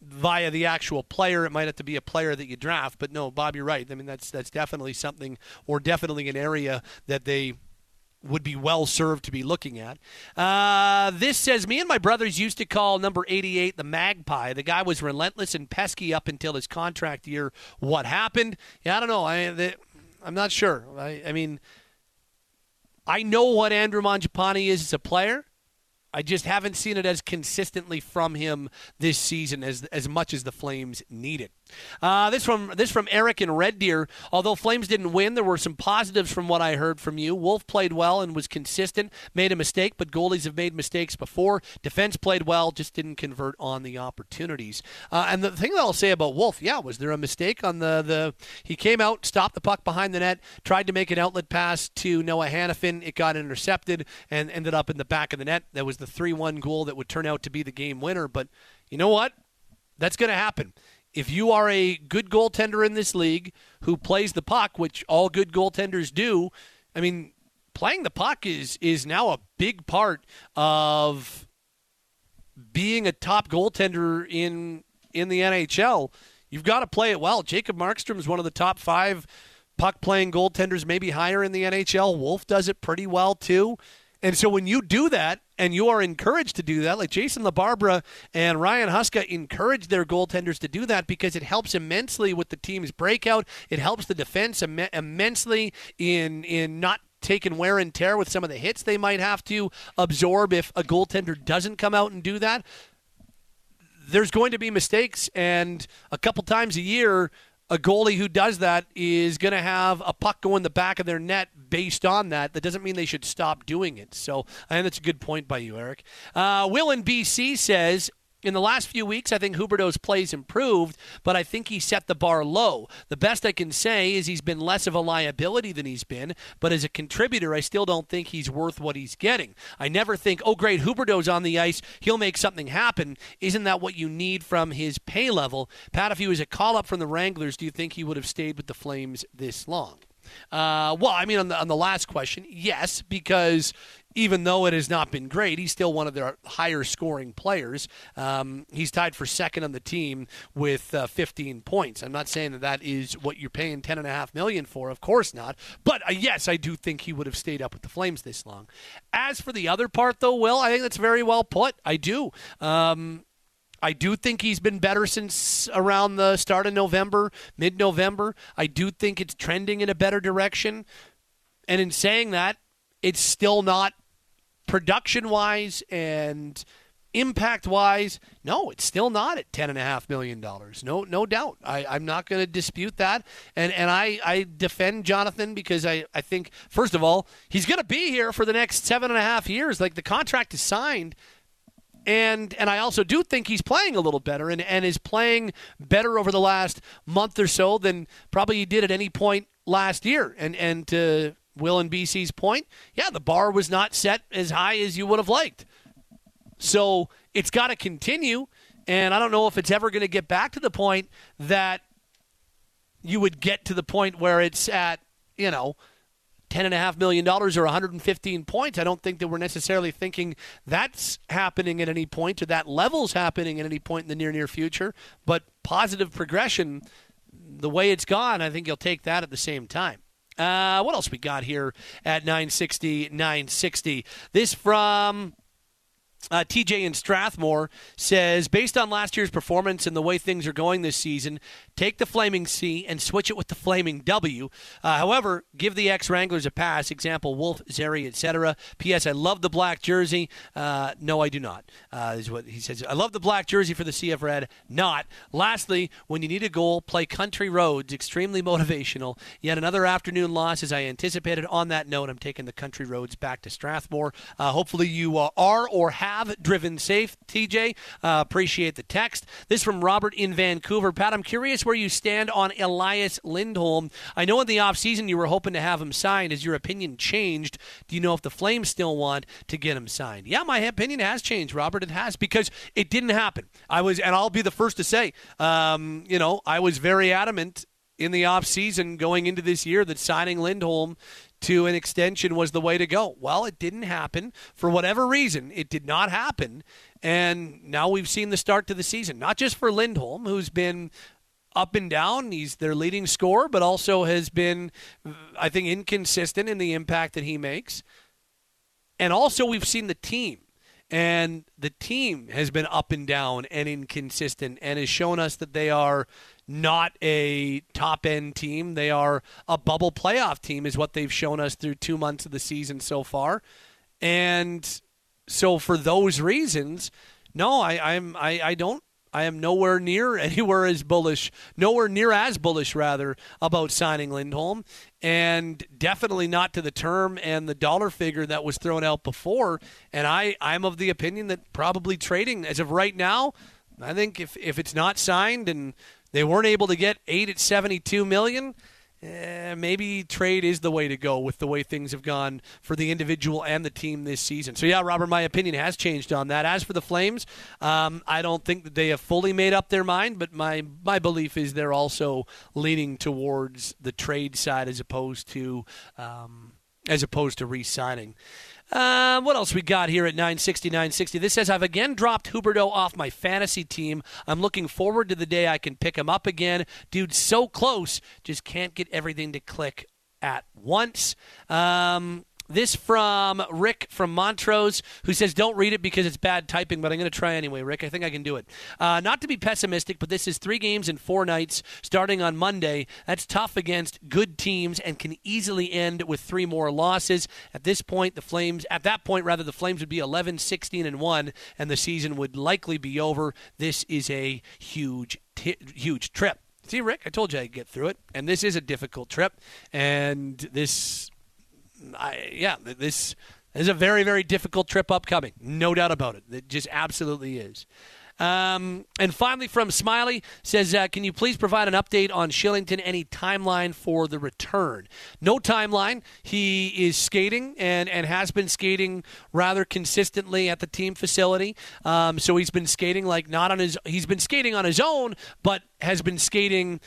via the actual player. It might have to be a player that you draft. But no, Bob, you're right. I mean, that's that's definitely something, or definitely an area that they would be well served to be looking at. Uh, this says me and my brothers used to call number 88 the Magpie. The guy was relentless and pesky up until his contract year. What happened? Yeah, I don't know. I, the, I'm not sure. I, I mean, I know what Andrew Mangiapane is as a player. I just haven't seen it as consistently from him this season as as much as the Flames need it. Uh, this from this from Eric and Red Deer. Although Flames didn't win, there were some positives from what I heard from you. Wolf played well and was consistent. Made a mistake, but goalies have made mistakes before. Defense played well, just didn't convert on the opportunities. Uh, and the thing that I'll say about Wolf, yeah, was there a mistake on the the? He came out, stopped the puck behind the net, tried to make an outlet pass to Noah Hanifin. It got intercepted and ended up in the back of the net. That was the three-one goal that would turn out to be the game winner. But you know what? That's going to happen if you are a good goaltender in this league who plays the puck, which all good goaltenders do, I mean, playing the puck is is now a big part of being a top goaltender in in the NHL. You've got to play it well. Jacob Markstrom is one of the top five puck playing goaltenders, maybe higher in the NHL. Wolf does it pretty well too. And so when you do that, and you are encouraged to do that, like Jason LaBarbera and Ryan Huska encourage their goaltenders to do that because it helps immensely with the team's breakout. It helps the defense Im- immensely in in not taking wear and tear with some of the hits they might have to absorb if a goaltender doesn't come out and do that. There's going to be mistakes, and a couple times a year, a goalie who does that is going to have a puck go in the back of their net based on that. That doesn't mean they should stop doing it. So I think that's a good point by you, Eric. Uh, Will in BC says in the last few weeks, I think Huberdeau's plays improved, but I think he set the bar low. The best I can say is he's been less of a liability than he's been, but as a contributor, I still don't think he's worth what he's getting. I never think, oh, great, Huberdeau's on the ice, he'll make something happen. Isn't that what you need from his pay level? Pat, if he was a call up from the Wranglers, do you think he would have stayed with the Flames this long? Uh, well, I mean, on the on the last question, yes, because even though it has not been great, he's still one of their higher scoring players. Um, he's tied for second on the team with uh, 15 points. I'm not saying that that is what you're paying 10 and a half million for. Of course not. But uh, yes, I do think he would have stayed up with the Flames this long. As for the other part, though, Will, I think that's very well put. I do. Um, I do think he's been better since around the start of November, mid November. I do think it's trending in a better direction. And in saying that, it's still not production wise and impact wise, no, it's still not at ten and a half million dollars. No, no doubt. I, I'm not going to dispute that, and and I, I defend Jonathan because I, I think first of all he's going to be here for the next seven and a half years. Like the contract is signed. And and I also do think he's playing a little better and, and is playing better over the last month or so than probably he did at any point last year. And and to Will and BC's point, yeah, the bar was not set as high as you would have liked. So it's got to continue. And I don't know if it's ever going to get back to the point that you would get to the point where it's at, you know, $10.5 million or 115 points. I don't think that we're necessarily thinking that's happening at any point or that level's happening at any point in the near, near future. But positive progression, the way it's gone, I think you'll take that at the same time. Uh, what else we got here at 960, 960? This from uh, TJ in Strathmore says, based on last year's performance and the way things are going this season, take the Flaming C and switch it with the Flaming W. Uh, however, give the ex Wranglers a pass. Example: Wolf, Zary, etc. P.S. I love the black jersey. Uh, no, I do not. Uh, is what he says. I love the black jersey for the CF Red. Not. Lastly, when you need a goal, play Country Roads. Extremely motivational. Yet another afternoon loss, as I anticipated. On that note, I'm taking the Country Roads back to Strathmore. Uh, hopefully, you uh, are or have driven safe. TJ, uh, appreciate the text. This from Robert in Vancouver. Pat, I'm curious where you stand on Elias Lindholm. I know in the offseason you were hoping to have him signed. Has your opinion changed? Do you know if the Flames still want to get him signed? Yeah, my opinion has changed, Robert. It has because it didn't happen. I was, and I'll be the first to say, um, you know, I was very adamant in the offseason going into this year that signing Lindholm to an extension was the way to go. Well, it didn't happen. For whatever reason, it did not happen. And now we've seen the start to the season, not just for Lindholm, who's been up and down. He's their leading scorer, but also has been, I think, inconsistent in the impact that he makes. And also, we've seen the team. And the team has been up and down and inconsistent and has shown us that they are not a top end team. They are a bubble playoff team, is what they've shown us through two months of the season so far. And so, for those reasons, no, I, I'm I, I don't I am nowhere near anywhere as bullish, nowhere near as bullish, rather, about signing Lindholm, and definitely not to the term and the dollar figure that was thrown out before. And I, I'm of the opinion that probably trading, as of right now, I think if, if it's not signed and they weren't able to get eight at 72 million. Eh, maybe trade is the way to go with the way things have gone for the individual and the team this season. So, yeah, Robert, my opinion has changed on that. As for the Flames, um, I don't think that they have fully made up their mind, but my, my belief is they're also leaning towards the trade side as opposed to um, as opposed to re-signing. Uh, what else we got here at 960, 960? This says, I've again dropped Huberdeau off my fantasy team. I'm looking forward to the day I can pick him up again. Dude, so close. Just can't get everything to click at once. Um, this from Rick from Montrose, who says, Don't read it because it's bad typing, but I'm going to try anyway, Rick. I think I can do it. Uh, not to be pessimistic, but this is three games in four nights starting on Monday. That's tough against good teams and can easily end with three more losses. At this point, the Flames, at that point, rather, the Flames would be 11, 16, and 1, and the season would likely be over. This is a huge, t- huge trip. See, Rick, I told you I'd get through it. And this is a difficult trip. And this I, yeah, this is a very, very difficult trip upcoming. No doubt about it. It just absolutely is. Um, and finally, from Smiley says, uh, "Can you please provide an update on Kylington? Any timeline for the return? No timeline. He is skating and and has been skating rather consistently at the team facility. Um, so he's been skating like not on his. He's been skating on his own, but has been skating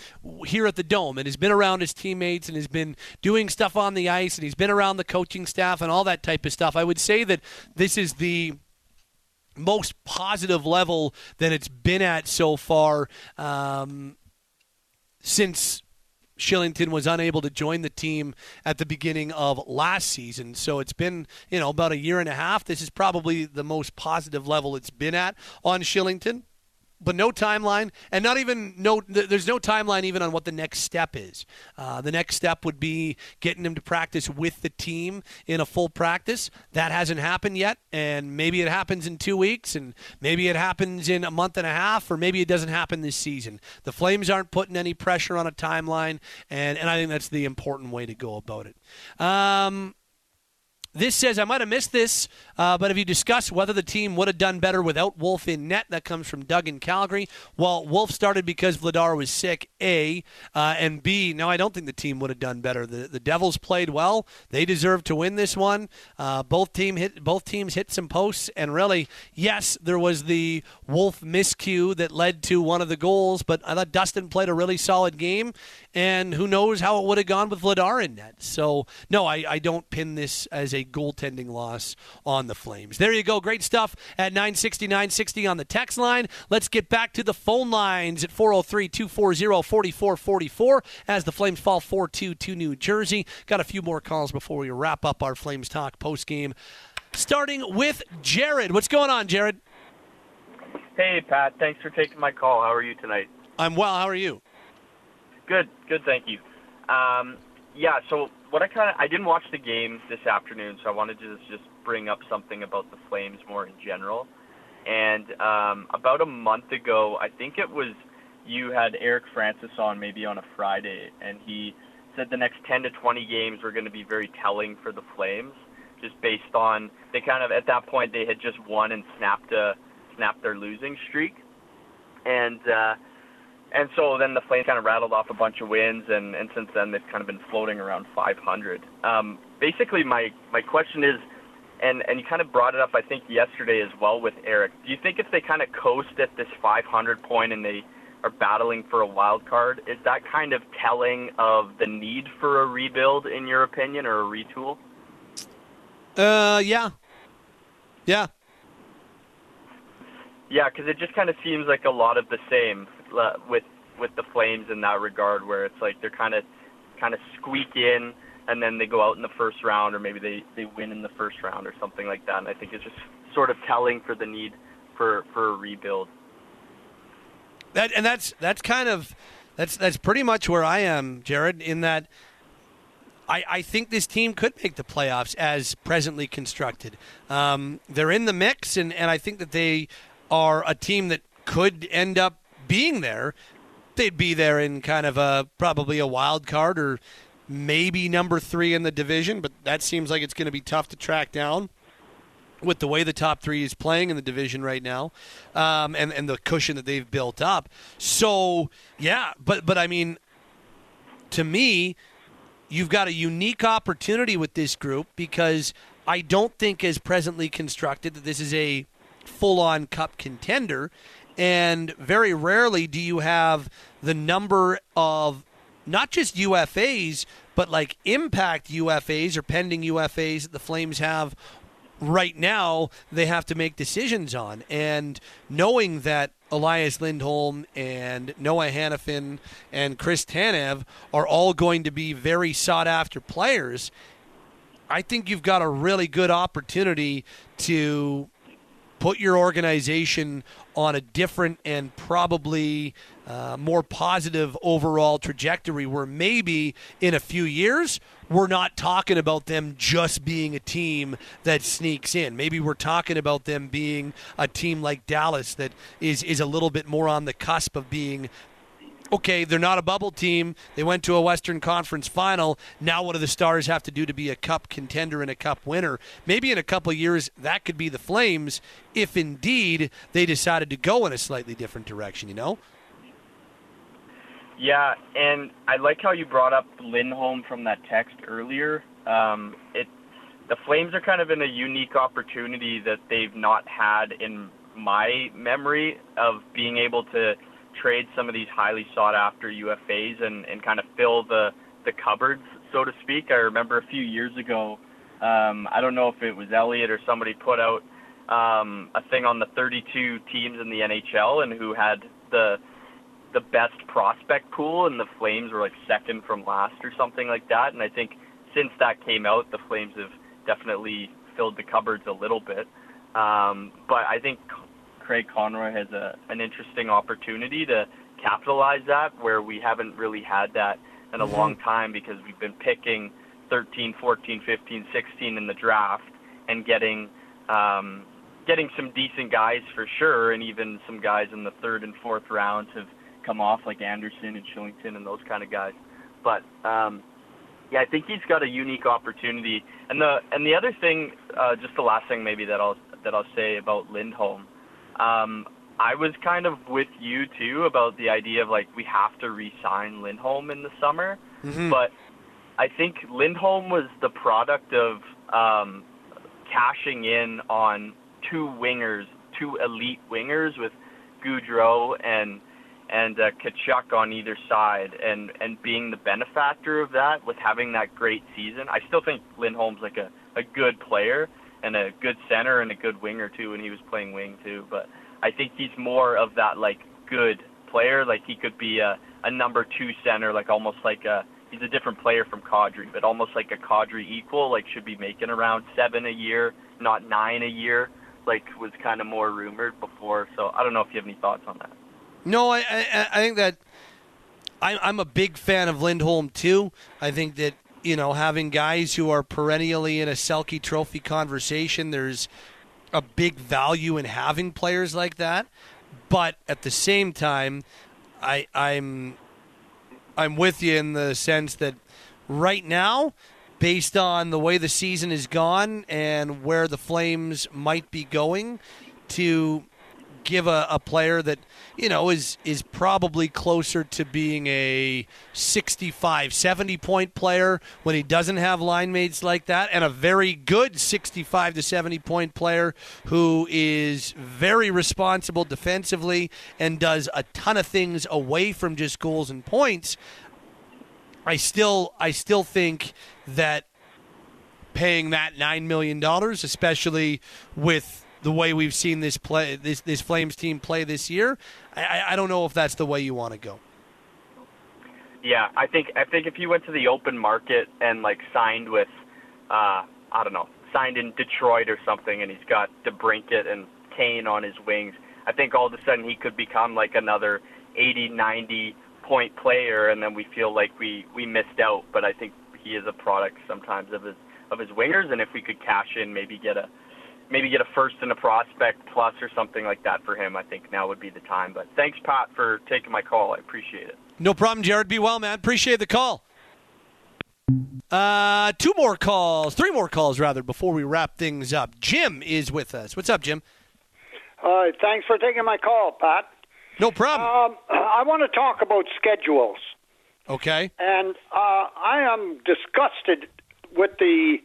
here at the dome and has been around his teammates and has been doing stuff on the ice and he's been around the coaching staff and all that type of stuff. I would say that this is the most positive level than it's been at so far um, since Kylington was unable to join the team at the beginning of last season. So it's been, you know, about a year and a half. This is probably the most positive level it's been at on Kylington. But no timeline, and not even no. There's no timeline even on what the next step is. Uh, the next step would be getting him to practice with the team in a full practice. That hasn't happened yet, and maybe it happens in two weeks, and maybe it happens in a month and a half, or maybe it doesn't happen this season. The Flames aren't putting any pressure on a timeline, and and I think that's the important way to go about it. Um, this says, I might have missed this, uh, but have you discussed whether the team would have done better without Wolf in net? That comes from Doug in Calgary. Well, Wolf started because Vladar was sick, A, uh, and B, no, I don't think the team would have done better. The, the Devils played well. They deserved to win this one. Uh, both, team hit, both teams hit some posts, and really, yes, there was the Wolf miscue that led to one of the goals, but I thought Dustin played a really solid game, and who knows how it would have gone with Vladar in net. So, no, I, I don't pin this as a goaltending loss on the Flames. There you go. Great stuff at 960, 960 on the text line. Let's get back to the phone lines at 403 240 4444 as the Flames fall 4 2 to New Jersey. Got a few more calls before we wrap up our Flames Talk post game. Starting with Jared. What's going on, Jared? Hey, Pat. Thanks for taking my call. How are you tonight? I'm well. How are you? Good. Good. Thank you. Um, yeah. So what I kind of I didn't watch the game this afternoon, so I wanted to just, just bring up something about the Flames more in general. And um, about a month ago, I think it was you had Eric Francis on maybe on a Friday, and he said the next 10 to 20 games were going to be very telling for the Flames, just based on they kind of at that point they had just won and snapped a snapped their losing streak, and uh, and so then the Flames kind of rattled off a bunch of wins, and, and since then they've kind of been floating around 500. Um, basically, my my question is, and and you kind of brought it up I think yesterday as well with Eric. Do you think if they kind of coast at this 500 point and they are battling for a wild card, is that kind of telling of the need for a rebuild in your opinion or a retool? Uh, yeah. Yeah. Yeah, because it just kind of seems like a lot of the same with with the Flames in that regard, where it's like they're kind of kind of squeak in and then they go out in the first round, or maybe they they win in the first round or something like that. And I think it's just sort of telling for the need for for a rebuild. That and that's that's kind of that's that's pretty much where I am, Jared. In that, I I think this team could make the playoffs as presently constructed. Um, they're in the mix, and and I think that they are a team that could end up being there. They'd be there in kind of a probably a wild card or maybe number three in the division, but that seems like it's going to be tough to track down with the way the top three is playing in the division right now, um, and and the cushion that they've built up. So yeah, but but I mean, to me, you've got a unique opportunity with this group because I don't think, as presently constructed, that this is a full-on cup contender, and very rarely do you have the number of not just UFAs, but like impact UFAs or pending UFAs that the Flames have right now they have to make decisions on. And knowing that Elias Lindholm and Noah Hanifin and Chris Tanev are all going to be very sought after players, I think you've got a really good opportunity to put your organization on a different and probably uh, more positive overall trajectory where maybe in a few years we're not talking about them just being a team that sneaks in. Maybe we're talking about them being a team like Dallas that is is a little bit more on the cusp of being okay, they're not a bubble team. They went to a Western Conference final. Now, what do the Stars have to do to be a cup contender and a cup winner? Maybe in a couple years, that could be the Flames if indeed they decided to go in a slightly different direction, you know? Yeah, and I like how you brought up Lindholm from that text earlier. Um, it the Flames are kind of in a unique opportunity that they've not had in my memory of being able to trade some of these highly sought after UFAs and, and kind of fill the, the cupboards, so to speak. I remember a few years ago, um, I don't know if it was Elliot or somebody put out um, a thing on the 32 teams in the NHL and who had the the best prospect pool, and the Flames were like second from last or something like that. And I think since that came out, the Flames have definitely filled the cupboards a little bit. Um, but I think Craig Conroy has a an interesting opportunity to capitalize that where we haven't really had that in a Mm-hmm. long time because we've been picking 13, 14, 15, 16 in the draft and getting um, getting some decent guys for sure, and even some guys in the third and fourth rounds have come off like Andersson and Kylington and those kind of guys. But um, yeah, I think he's got a unique opportunity. And the and the other thing, uh, just the last thing maybe that I'll that I'll say about Lindholm, um, I was kind of with you too about the idea of like we have to re-sign Lindholm in the summer, Mhm. but I think Lindholm was the product of um, cashing in on two wingers, two elite wingers with Gaudreau and and uh, Tkachuk on either side, and and being the benefactor of that with having that great season. I still think Lindholm's like a a good player and a good center and a good winger too, and he was playing wing too. But I think he's more of that like good player. Like he could be a a number two center, like almost like a he's a different player from Kadri, but almost like a Kadri equal. Like should be making around seven a year, not nine a year. Like was kind of more rumored before. So I don't know if you have any thoughts on that. No, I, I, I think that I, I'm a big fan of Lindholm too. I think that you know having guys who are perennially in a Selke Trophy conversation, there's a big value in having players like that. But at the same time, I, I'm I'm with you in the sense that right now, based on the way the season has gone and where the Flames might be going, to give a, a player that you know is is probably closer to being a 65 70 point player when he doesn't have line mates like that and a very good 65 to 70 point player who is very responsible defensively and does a ton of things away from just goals and points. I still I still think that paying that nine million dollars, especially with the way we've seen this play this this Flames team play this year, I, I- don't know if that's the way you want to go. Yeah, I think I think if you went to the open market and like signed with, uh, I don't know, signed in Detroit or something, and he's got DeBrincat and Kane on his wings, I think all of a sudden he could become like another 80, 90 point player, and then we feel like we we missed out. But I think he is a product sometimes of his of his wingers, and if we could cash in, maybe get a maybe get a first and a prospect plus or something like that for him, I think now would be the time. But thanks, Pat, for taking my call. I appreciate it. No problem, Jared. Be well, man. Appreciate the call. Uh, two more calls, three more calls rather, before we wrap things up. Jim is with us. What's up, Jim? Uh, thanks for taking my call, Pat. No problem. Um, I want to talk about schedules, Okay. and uh, I am disgusted with the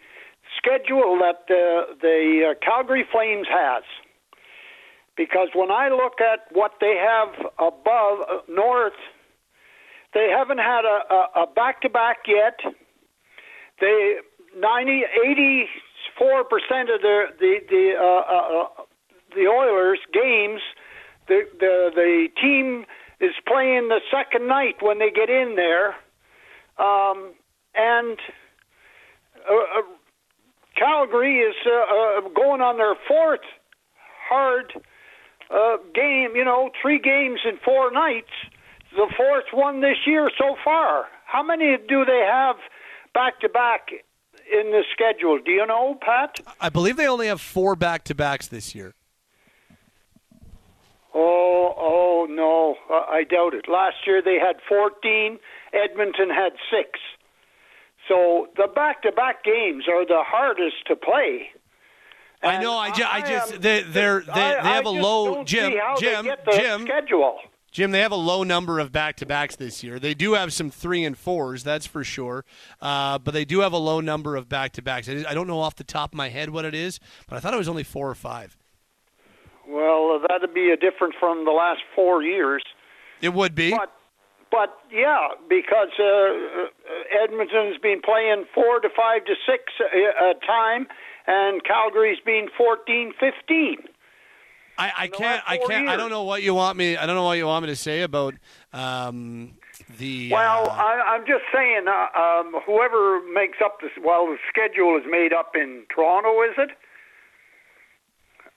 schedule that the the uh, Calgary Flames has. Because when I look at what they have above uh, north, they haven't had a, a, a back-to-back yet. They 90, 84 percent of the the the uh, uh, uh, the Oilers games, the the the team is playing the second night when they get in there, um, and uh, uh, Calgary is uh, uh, going on their fourth hard uh, game. You know, three games in four nights. The fourth one this year so far. How many do they have back to back in the schedule? Do you know, Pat? I believe they only have four back to backs this year. Oh, oh no, I doubt it. Last year they had 14. Edmonton had six. So the back-to-back games are the hardest to play. I know. I, ju- I just am- they they're, they I- they have I a low Jim see how they Jim Jim schedule. Jim. They have a low number of back to backs this year. They do have some three and fours, that's for sure. Uh, but they do have a low number of back to backs. I don't know off the top of my head what it is, but I thought it was only four or five. Well, that'd be a difference from the last four years. It would be. But, but yeah, because uh, uh, Edmonton's been playing four to five to six a, a time, and Calgary's been 14, 15. I, I can't. I can't. I don't know what you want me. I don't know what you want me to say about um, the. Well, uh, I, I'm just saying, uh, um, whoever makes up this, well, the schedule is made up in Toronto, is it?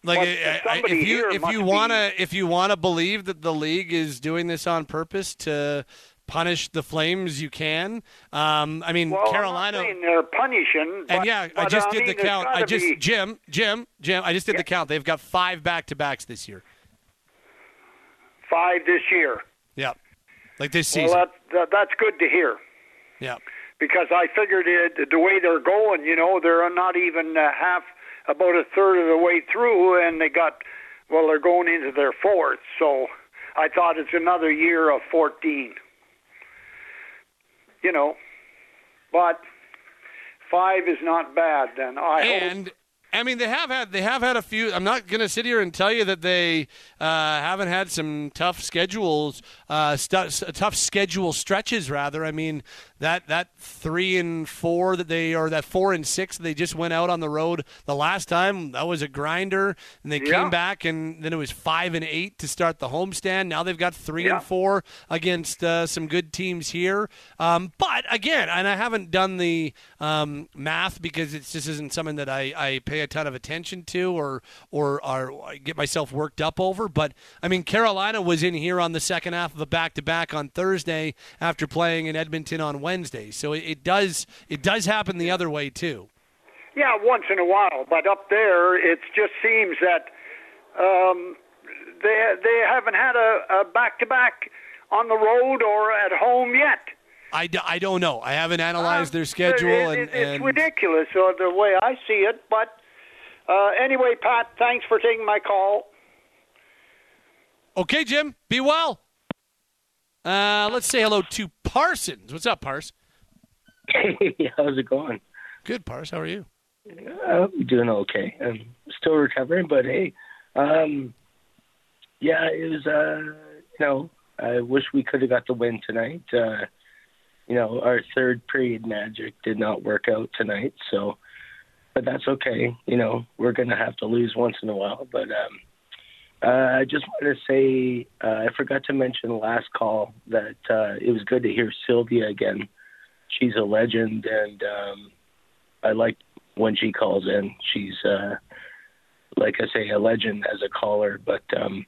Like But I- I- if you if you wanna if you wanna believe that the league is doing this on purpose to punish the Flames, you can. Um, I mean, Well, Carolina. They're punishing. and but- yeah, I just I did mean, the count. I just be- Jim, Jim, Jim. I just did the count. They've got five back to backs this year. five this year. Yeah, like this season. Well, that, that that's good to hear yeah. because I figured it, the way they're going, you know, they're not even uh, half, about a third of the way through, and they got, well, they're going into their fourth. So I thought it's another year of 14. You know, but five is not bad. Then I hope. and I mean, they have had they have had a few. I'm not going to sit here and tell you that they uh, haven't had some tough schedules, uh, stu- tough schedule stretches. Rather, I mean that that three and four that they or that four and six they just went out on the road the last time that was a grinder, and they Yeah. came back and then it was five and eight to start the homestand. Now they've got three Yeah. and four against uh, some good teams here. Um, but again, and I haven't done the um, math because it just isn't something that I, I pay a ton of attention to or, or or get myself worked up over. But I mean, Carolina was in here on the second half of a back to back on Thursday after playing in Edmonton on Wednesday. So it, it does it does happen the other way too. Yeah, once in a while, but up there, it just seems that um, they they haven't had a, a back-to-back on the road or at home yet. I, d- I don't know. I haven't analyzed their schedule It- and, it- it's and ridiculous uh, the way I see it. But uh, anyway, Pat, thanks for taking my call. Okay, Jim, be well. Uh, let's say hello to Parsons. What's up, Pars? Hey, how's it going? Good, Pars. How are you? I'm doing okay. I'm still recovering, but hey, um, yeah, it was. Uh, you know, I wish we could have got the win tonight. Uh, you know, our third period magic did not work out tonight, so, but that's okay. You know, we're gonna have to lose once in a while, but um, uh, I just want to say uh, I forgot to mention last call that uh, it was good to hear Sylvia again. She's a legend, and um, I like when she calls in. She's uh, like I say, a legend as a caller. But um,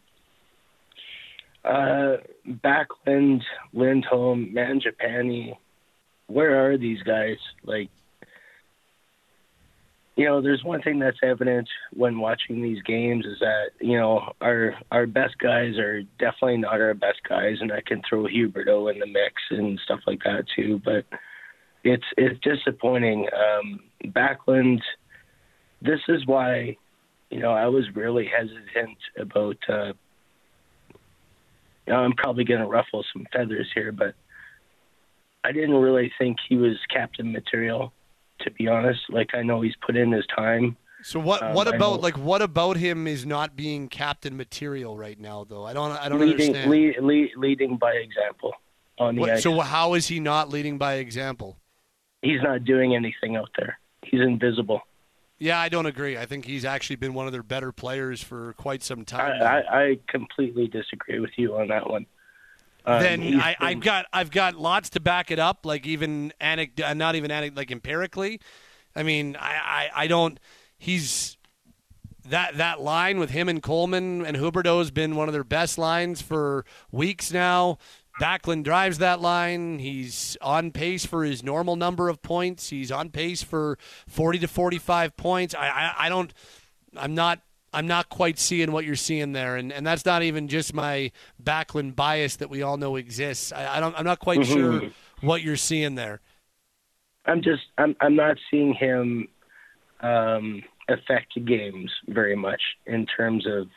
uh, Backlund, Lindholm, Mangiapane, where are these guys? Like, you know, there's one thing that's evident when watching these games is that you know our our best guys are definitely not our best guys, and I can throw Huberdeau in the mix and stuff like that too. But it's it's disappointing. Um, Backlund, this is why, you know, I was really hesitant about. Uh, you know, I'm probably going to ruffle some feathers here, but I didn't really think he was captain material. To be honest, like I know he's put in his time. So what Um, what about like what about him is not being captain material right now though? I don't I don't leading, understand. lead, lead, leading by example on the What- ice. so how is he not leading by example? he's not doing anything out there. He's invisible. Yeah, I don't agree. I think he's actually been one of their better players for quite some time. now. I, I completely disagree with you on that one. Then I, I've got I've got lots to back it up, like even anec- uh, not even like empirically. I mean, I, I, I don't. He's that that line with him and Coleman and Huberdeau has been one of their best lines for weeks now. Backlund drives that line. He's on pace for his normal number of points. He's on pace for forty to forty-five points. I, I, I don't. I'm not. I'm not quite seeing what you're seeing there, and, and that's not even just my Backlund bias that we all know exists. I, I don't. I'm not quite Mhm. sure what you're seeing there. I'm just I'm I'm not seeing him um, affect games very much in terms of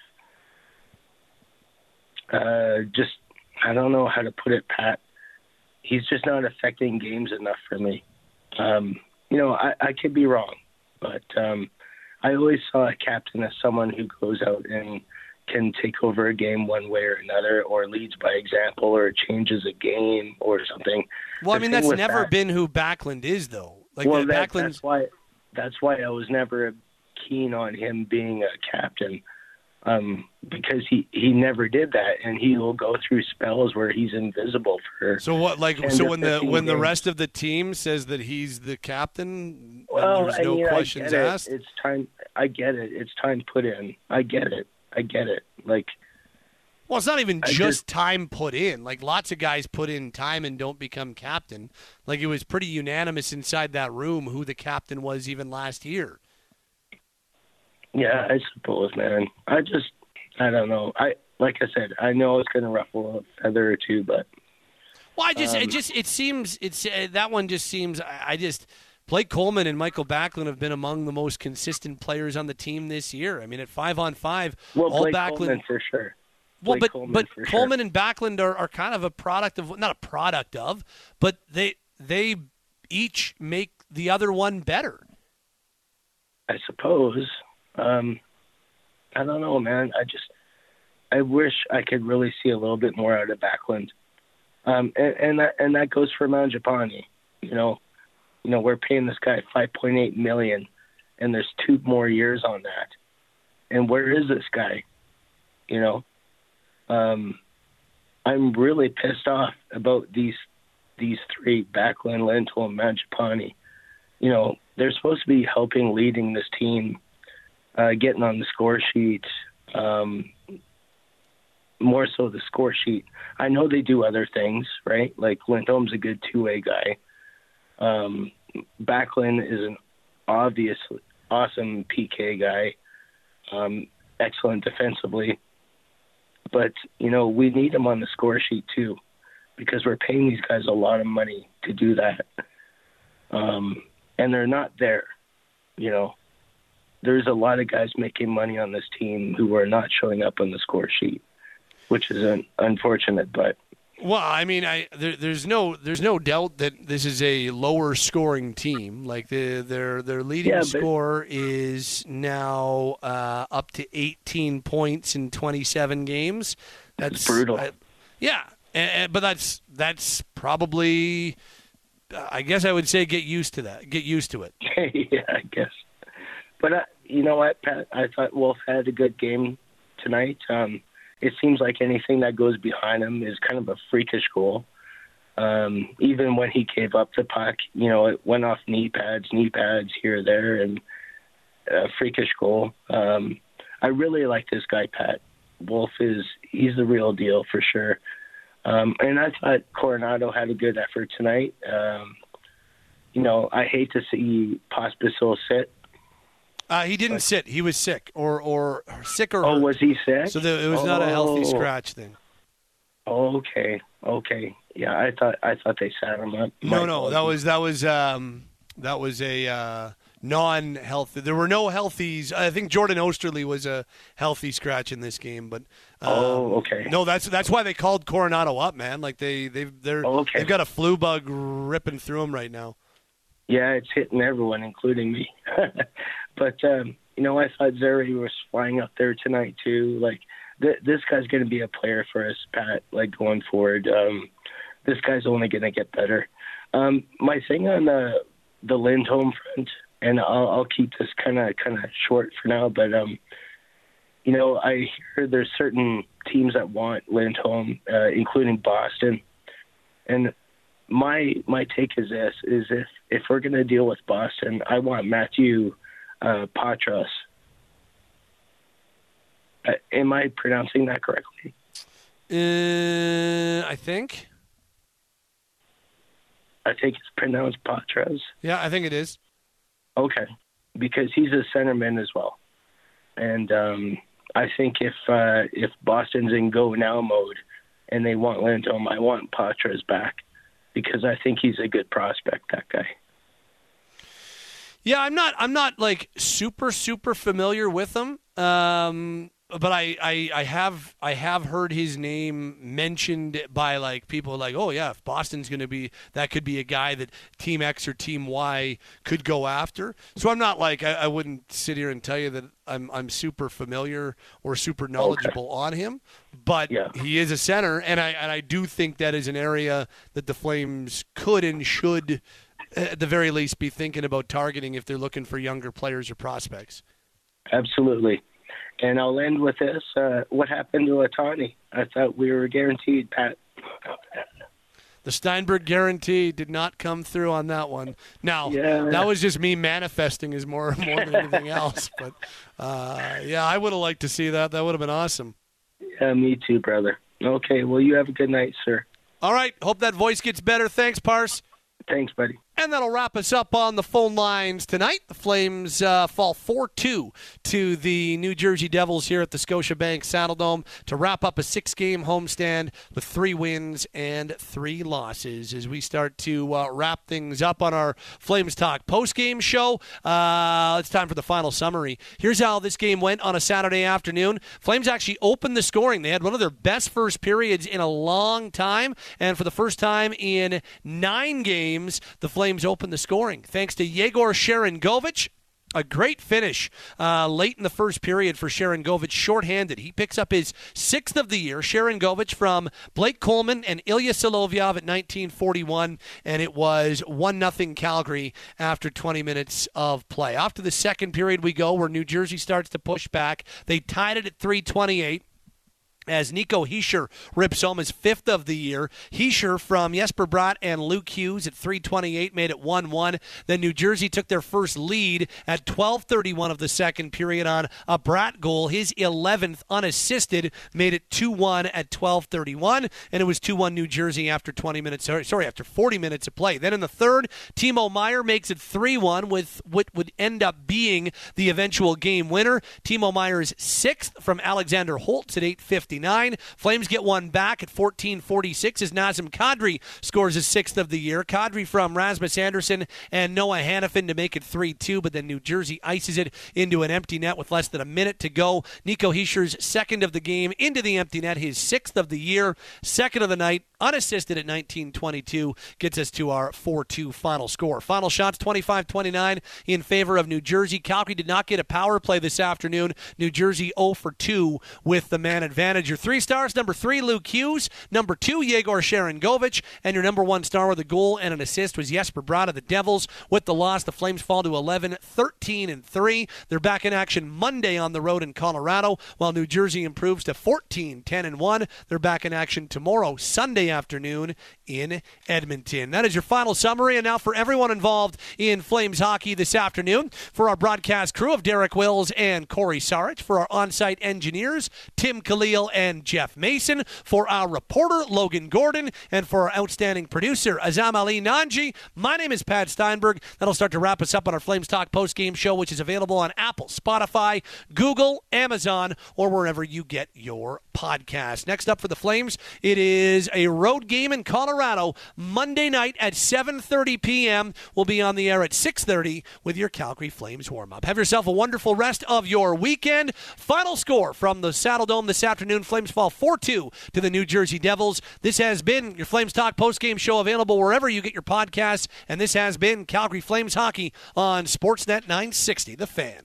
uh, just I don't know how to put it, Pat. He's just not affecting games enough for me. Um, you know, I, I could be wrong, but um, I always saw a captain as someone who goes out and can take over a game one way or another, or leads by example, or changes a game or something. Well, I mean, that's never that- been who Backlund is, though. Like well, that, Backlund's that's why that's why I was never keen on him being a captain. Um, because he he never did that, and he will go through spells where he's invisible for. So what? Like so when the 15 when the rest of the team says that he's the captain, well, and there's I no mean, questions I asked. It. It's time. I get it. It's time put in. I get it. I get it. Like Well, it's not even just, just- time put in. Like lots of guys put in time and don't become captain. Like it was pretty unanimous inside that room who the captain was even last year. Yeah, I suppose, man. I just, I don't know. I like I said, I know it's going to ruffle a feather or two, but Well, I just, Um, it just, it seems, it's uh, that one just seems. I, I just, Blake Coleman and Mikael Backlund have been among the most consistent players on the team this year. I mean, at five on five, well, all Blake Backlund. Coleman for sure. well, but Coleman but Coleman and Backlund are, are kind of a product of not a product of, but they they each make the other one better. I suppose. Um, I don't know, man. I just, I wish I could really see a little bit more out of Backlund. Um, and and that, and that goes for Mangiapane. You know, you know, we're paying this guy 5.8 million, and there's two more years on that. And where is this guy? You know, um, I'm really pissed off about these these three Backlund, Lindholm, Mangiapane. You know, they're supposed to be helping leading this team, uh, getting on the score sheet. Um, more so the score sheet. I know they do other things, right? Like Lindholm's a good two-way guy. Um, Backlund is an obvious, awesome PK guy. Um, excellent defensively. But you know we need him on the score sheet too, because we're paying these guys a lot of money to do that, um, and they're not there. You know, there's a lot of guys making money on this team who are not showing up on the score sheet, which is un- unfortunate. But Well, I mean, I there, there's no there's no doubt that this is a lower scoring team. Like the, their their leading Yeah, but- score is now uh, up to 18 points in 27 games. That's brutal. I- yeah, and, and- but that's that's probably. I guess I would say get used to that. Get used to it. yeah, I guess. But uh, you know what, Pat? I thought Wolf had a good game tonight. Um, it seems like anything that goes behind him is kind of a freakish goal. Um, even when he gave up the puck, you know, it went off knee pads, knee pads here, there, and a freakish goal. Um, I really like this guy, Pat. Wolf is he's the real deal for sure. Um, and I thought Coronato had a good effort tonight. Um, you know, I hate to see Pospisil sit. Uh, he didn't sit. He was sick, or or sick or. Oh, hurt. was he sick? So the, it was not a healthy Oh. scratch then. Okay, okay, yeah. I thought I thought they sat him up. No, no, that was that was um, that was a uh, non-healthy. There were no healthies. I think Jordan Oesterle was a healthy scratch in this game, but um, Oh, okay. No, that's that's why they called Coronato up, man. Like they they've they're Oh, okay. they've got a flu bug ripping through them right now. Yeah, it's hitting everyone, including me. but um, you know, I thought Zary was flying up there tonight too. Like th- this guy's going to be a player for us, Pat. Like going forward, um, this guy's only going to get better. Um, my thing on the the Lindholm front, and I'll, I'll keep this kind of kind of short for now, but um, you know, I hear there's certain teams that want Lindholm, uh, including Boston, and my my take is this: is if if we're going to deal with Boston, I want Matthew uh, Poitras. Uh, am I pronouncing that correctly? Uh, I think. I think it's pronounced Poitras. Yeah, I think it is. Okay, because he's a centerman as well, and um, I think if uh, if Boston's in go now mode and they want Lindholm, I want Poitras back because I think he's a good prospect. That guy. Yeah, I'm not. I'm not like super super familiar with him. Um, but I, I, I have I have heard his name mentioned by like people like oh yeah if Boston's going to be that could be a guy that Team X or Team Y could go after so I'm not like I, I wouldn't sit here and tell you that I'm I'm super familiar or super knowledgeable on him but he is a center and I and I do think that is an area that the Flames could and should at the very least be thinking about targeting if they're looking for younger players or prospects. Absolutely. and I'll end with this: uh, What happened to Ohtani? I thought we were guaranteed, Pat. The Steinberg guarantee did not come through on that one. Now, Yeah. that was just me manifesting as more more than anything else. But uh, yeah, I would have liked to see that. That would have been awesome. Yeah, me too, brother. Okay, well, you have a good night, sir. All right, hope that voice gets better. Thanks, Parse. Thanks, buddy. And that'll wrap us up on the phone lines tonight. The Flames uh, fall 4 2 to the New Jersey Devils here at the Scotiabank Saddledome to wrap up a six game homestand with three wins and three losses. As we start to uh, wrap things up on our Flames Talk post game show, uh, it's time for the final summary. Here's how this game went on a Saturday afternoon. Flames actually opened the scoring. They had one of their best first periods in a long time. And for the first time in nine games, the Flames opened the scoring thanks to Yegor Sharangovich. A great finish uh, late in the first period for Sharangovich, shorthanded. He picks up his sixth of the year. Sharangovich from Blake Coleman and Ilya Solovyov at 1941, and it was 1 0 Calgary after 20 minutes of play. After the second period, we go where New Jersey starts to push back. They tied it at 328 as Nico Hischier rips home his fifth of the year. Hischier from Jesper Bratt and Luke Hughes at 328 made it 1-1. Then New Jersey took their first lead at 12:31 of the second period on a Bratt goal. His 11th unassisted made it 2-1 at 12:31 and it was 2-1 New Jersey after 20 minutes sorry, after 40 minutes of play. Then in the third, Timo Meier makes it 3-1 with what would end up being the eventual game winner. Timo Meier's 6th from Alexander Holtz at 8:50 Flames get one back at 14:46 as Nazem Kadri scores his sixth of the year. Kadri from Rasmus Andersson and Noah Hanifin to make it 3-2, but then New Jersey ices it into an empty net with less than a minute to go. Nico Hischier's second of the game into the empty net, his sixth of the year, second of the night, unassisted at 19:22, gets us to our 4-2 final score. Final shots 25-29 in favor of New Jersey. Calgary did not get a power play this afternoon. New Jersey 0 for 2 with the man advantage. Your three stars, number three, Luke Hughes. Number two, Yegor Sharangovich. And your number one star with a goal and an assist was Jesper of the Devils. With the loss, the Flames fall to 11, 13, and 3. They're back in action Monday on the road in Colorado, while New Jersey improves to 14, 10, and 1. They're back in action tomorrow, Sunday afternoon in Edmonton. That is your final summary. And now for everyone involved in Flames hockey this afternoon, for our broadcast crew of Derek Wills and Cory Sarich, for our on site engineers, Tim Khalil and Jeff Mason, for our reporter, Logan Gordon, and for our outstanding producer, Azam Ali Nanji. My name is Pat Steinberg. That'll start to wrap us up on our Flames Talk post game show, which is available on Apple, Spotify, Google, Amazon, or wherever you get your podcast. Next up for the Flames, it is a road game in Colorado Monday night at 7:30 p.m. We'll be on the air at 6:30 with your Calgary Flames warm up. Have yourself a wonderful rest of your weekend. Final score from the Saddledome this afternoon: Flames fall 4-2 to the New Jersey Devils. This has been your Flames Talk post game show available wherever you get your podcasts, and this has been Calgary Flames hockey on Sportsnet 960. The Fan.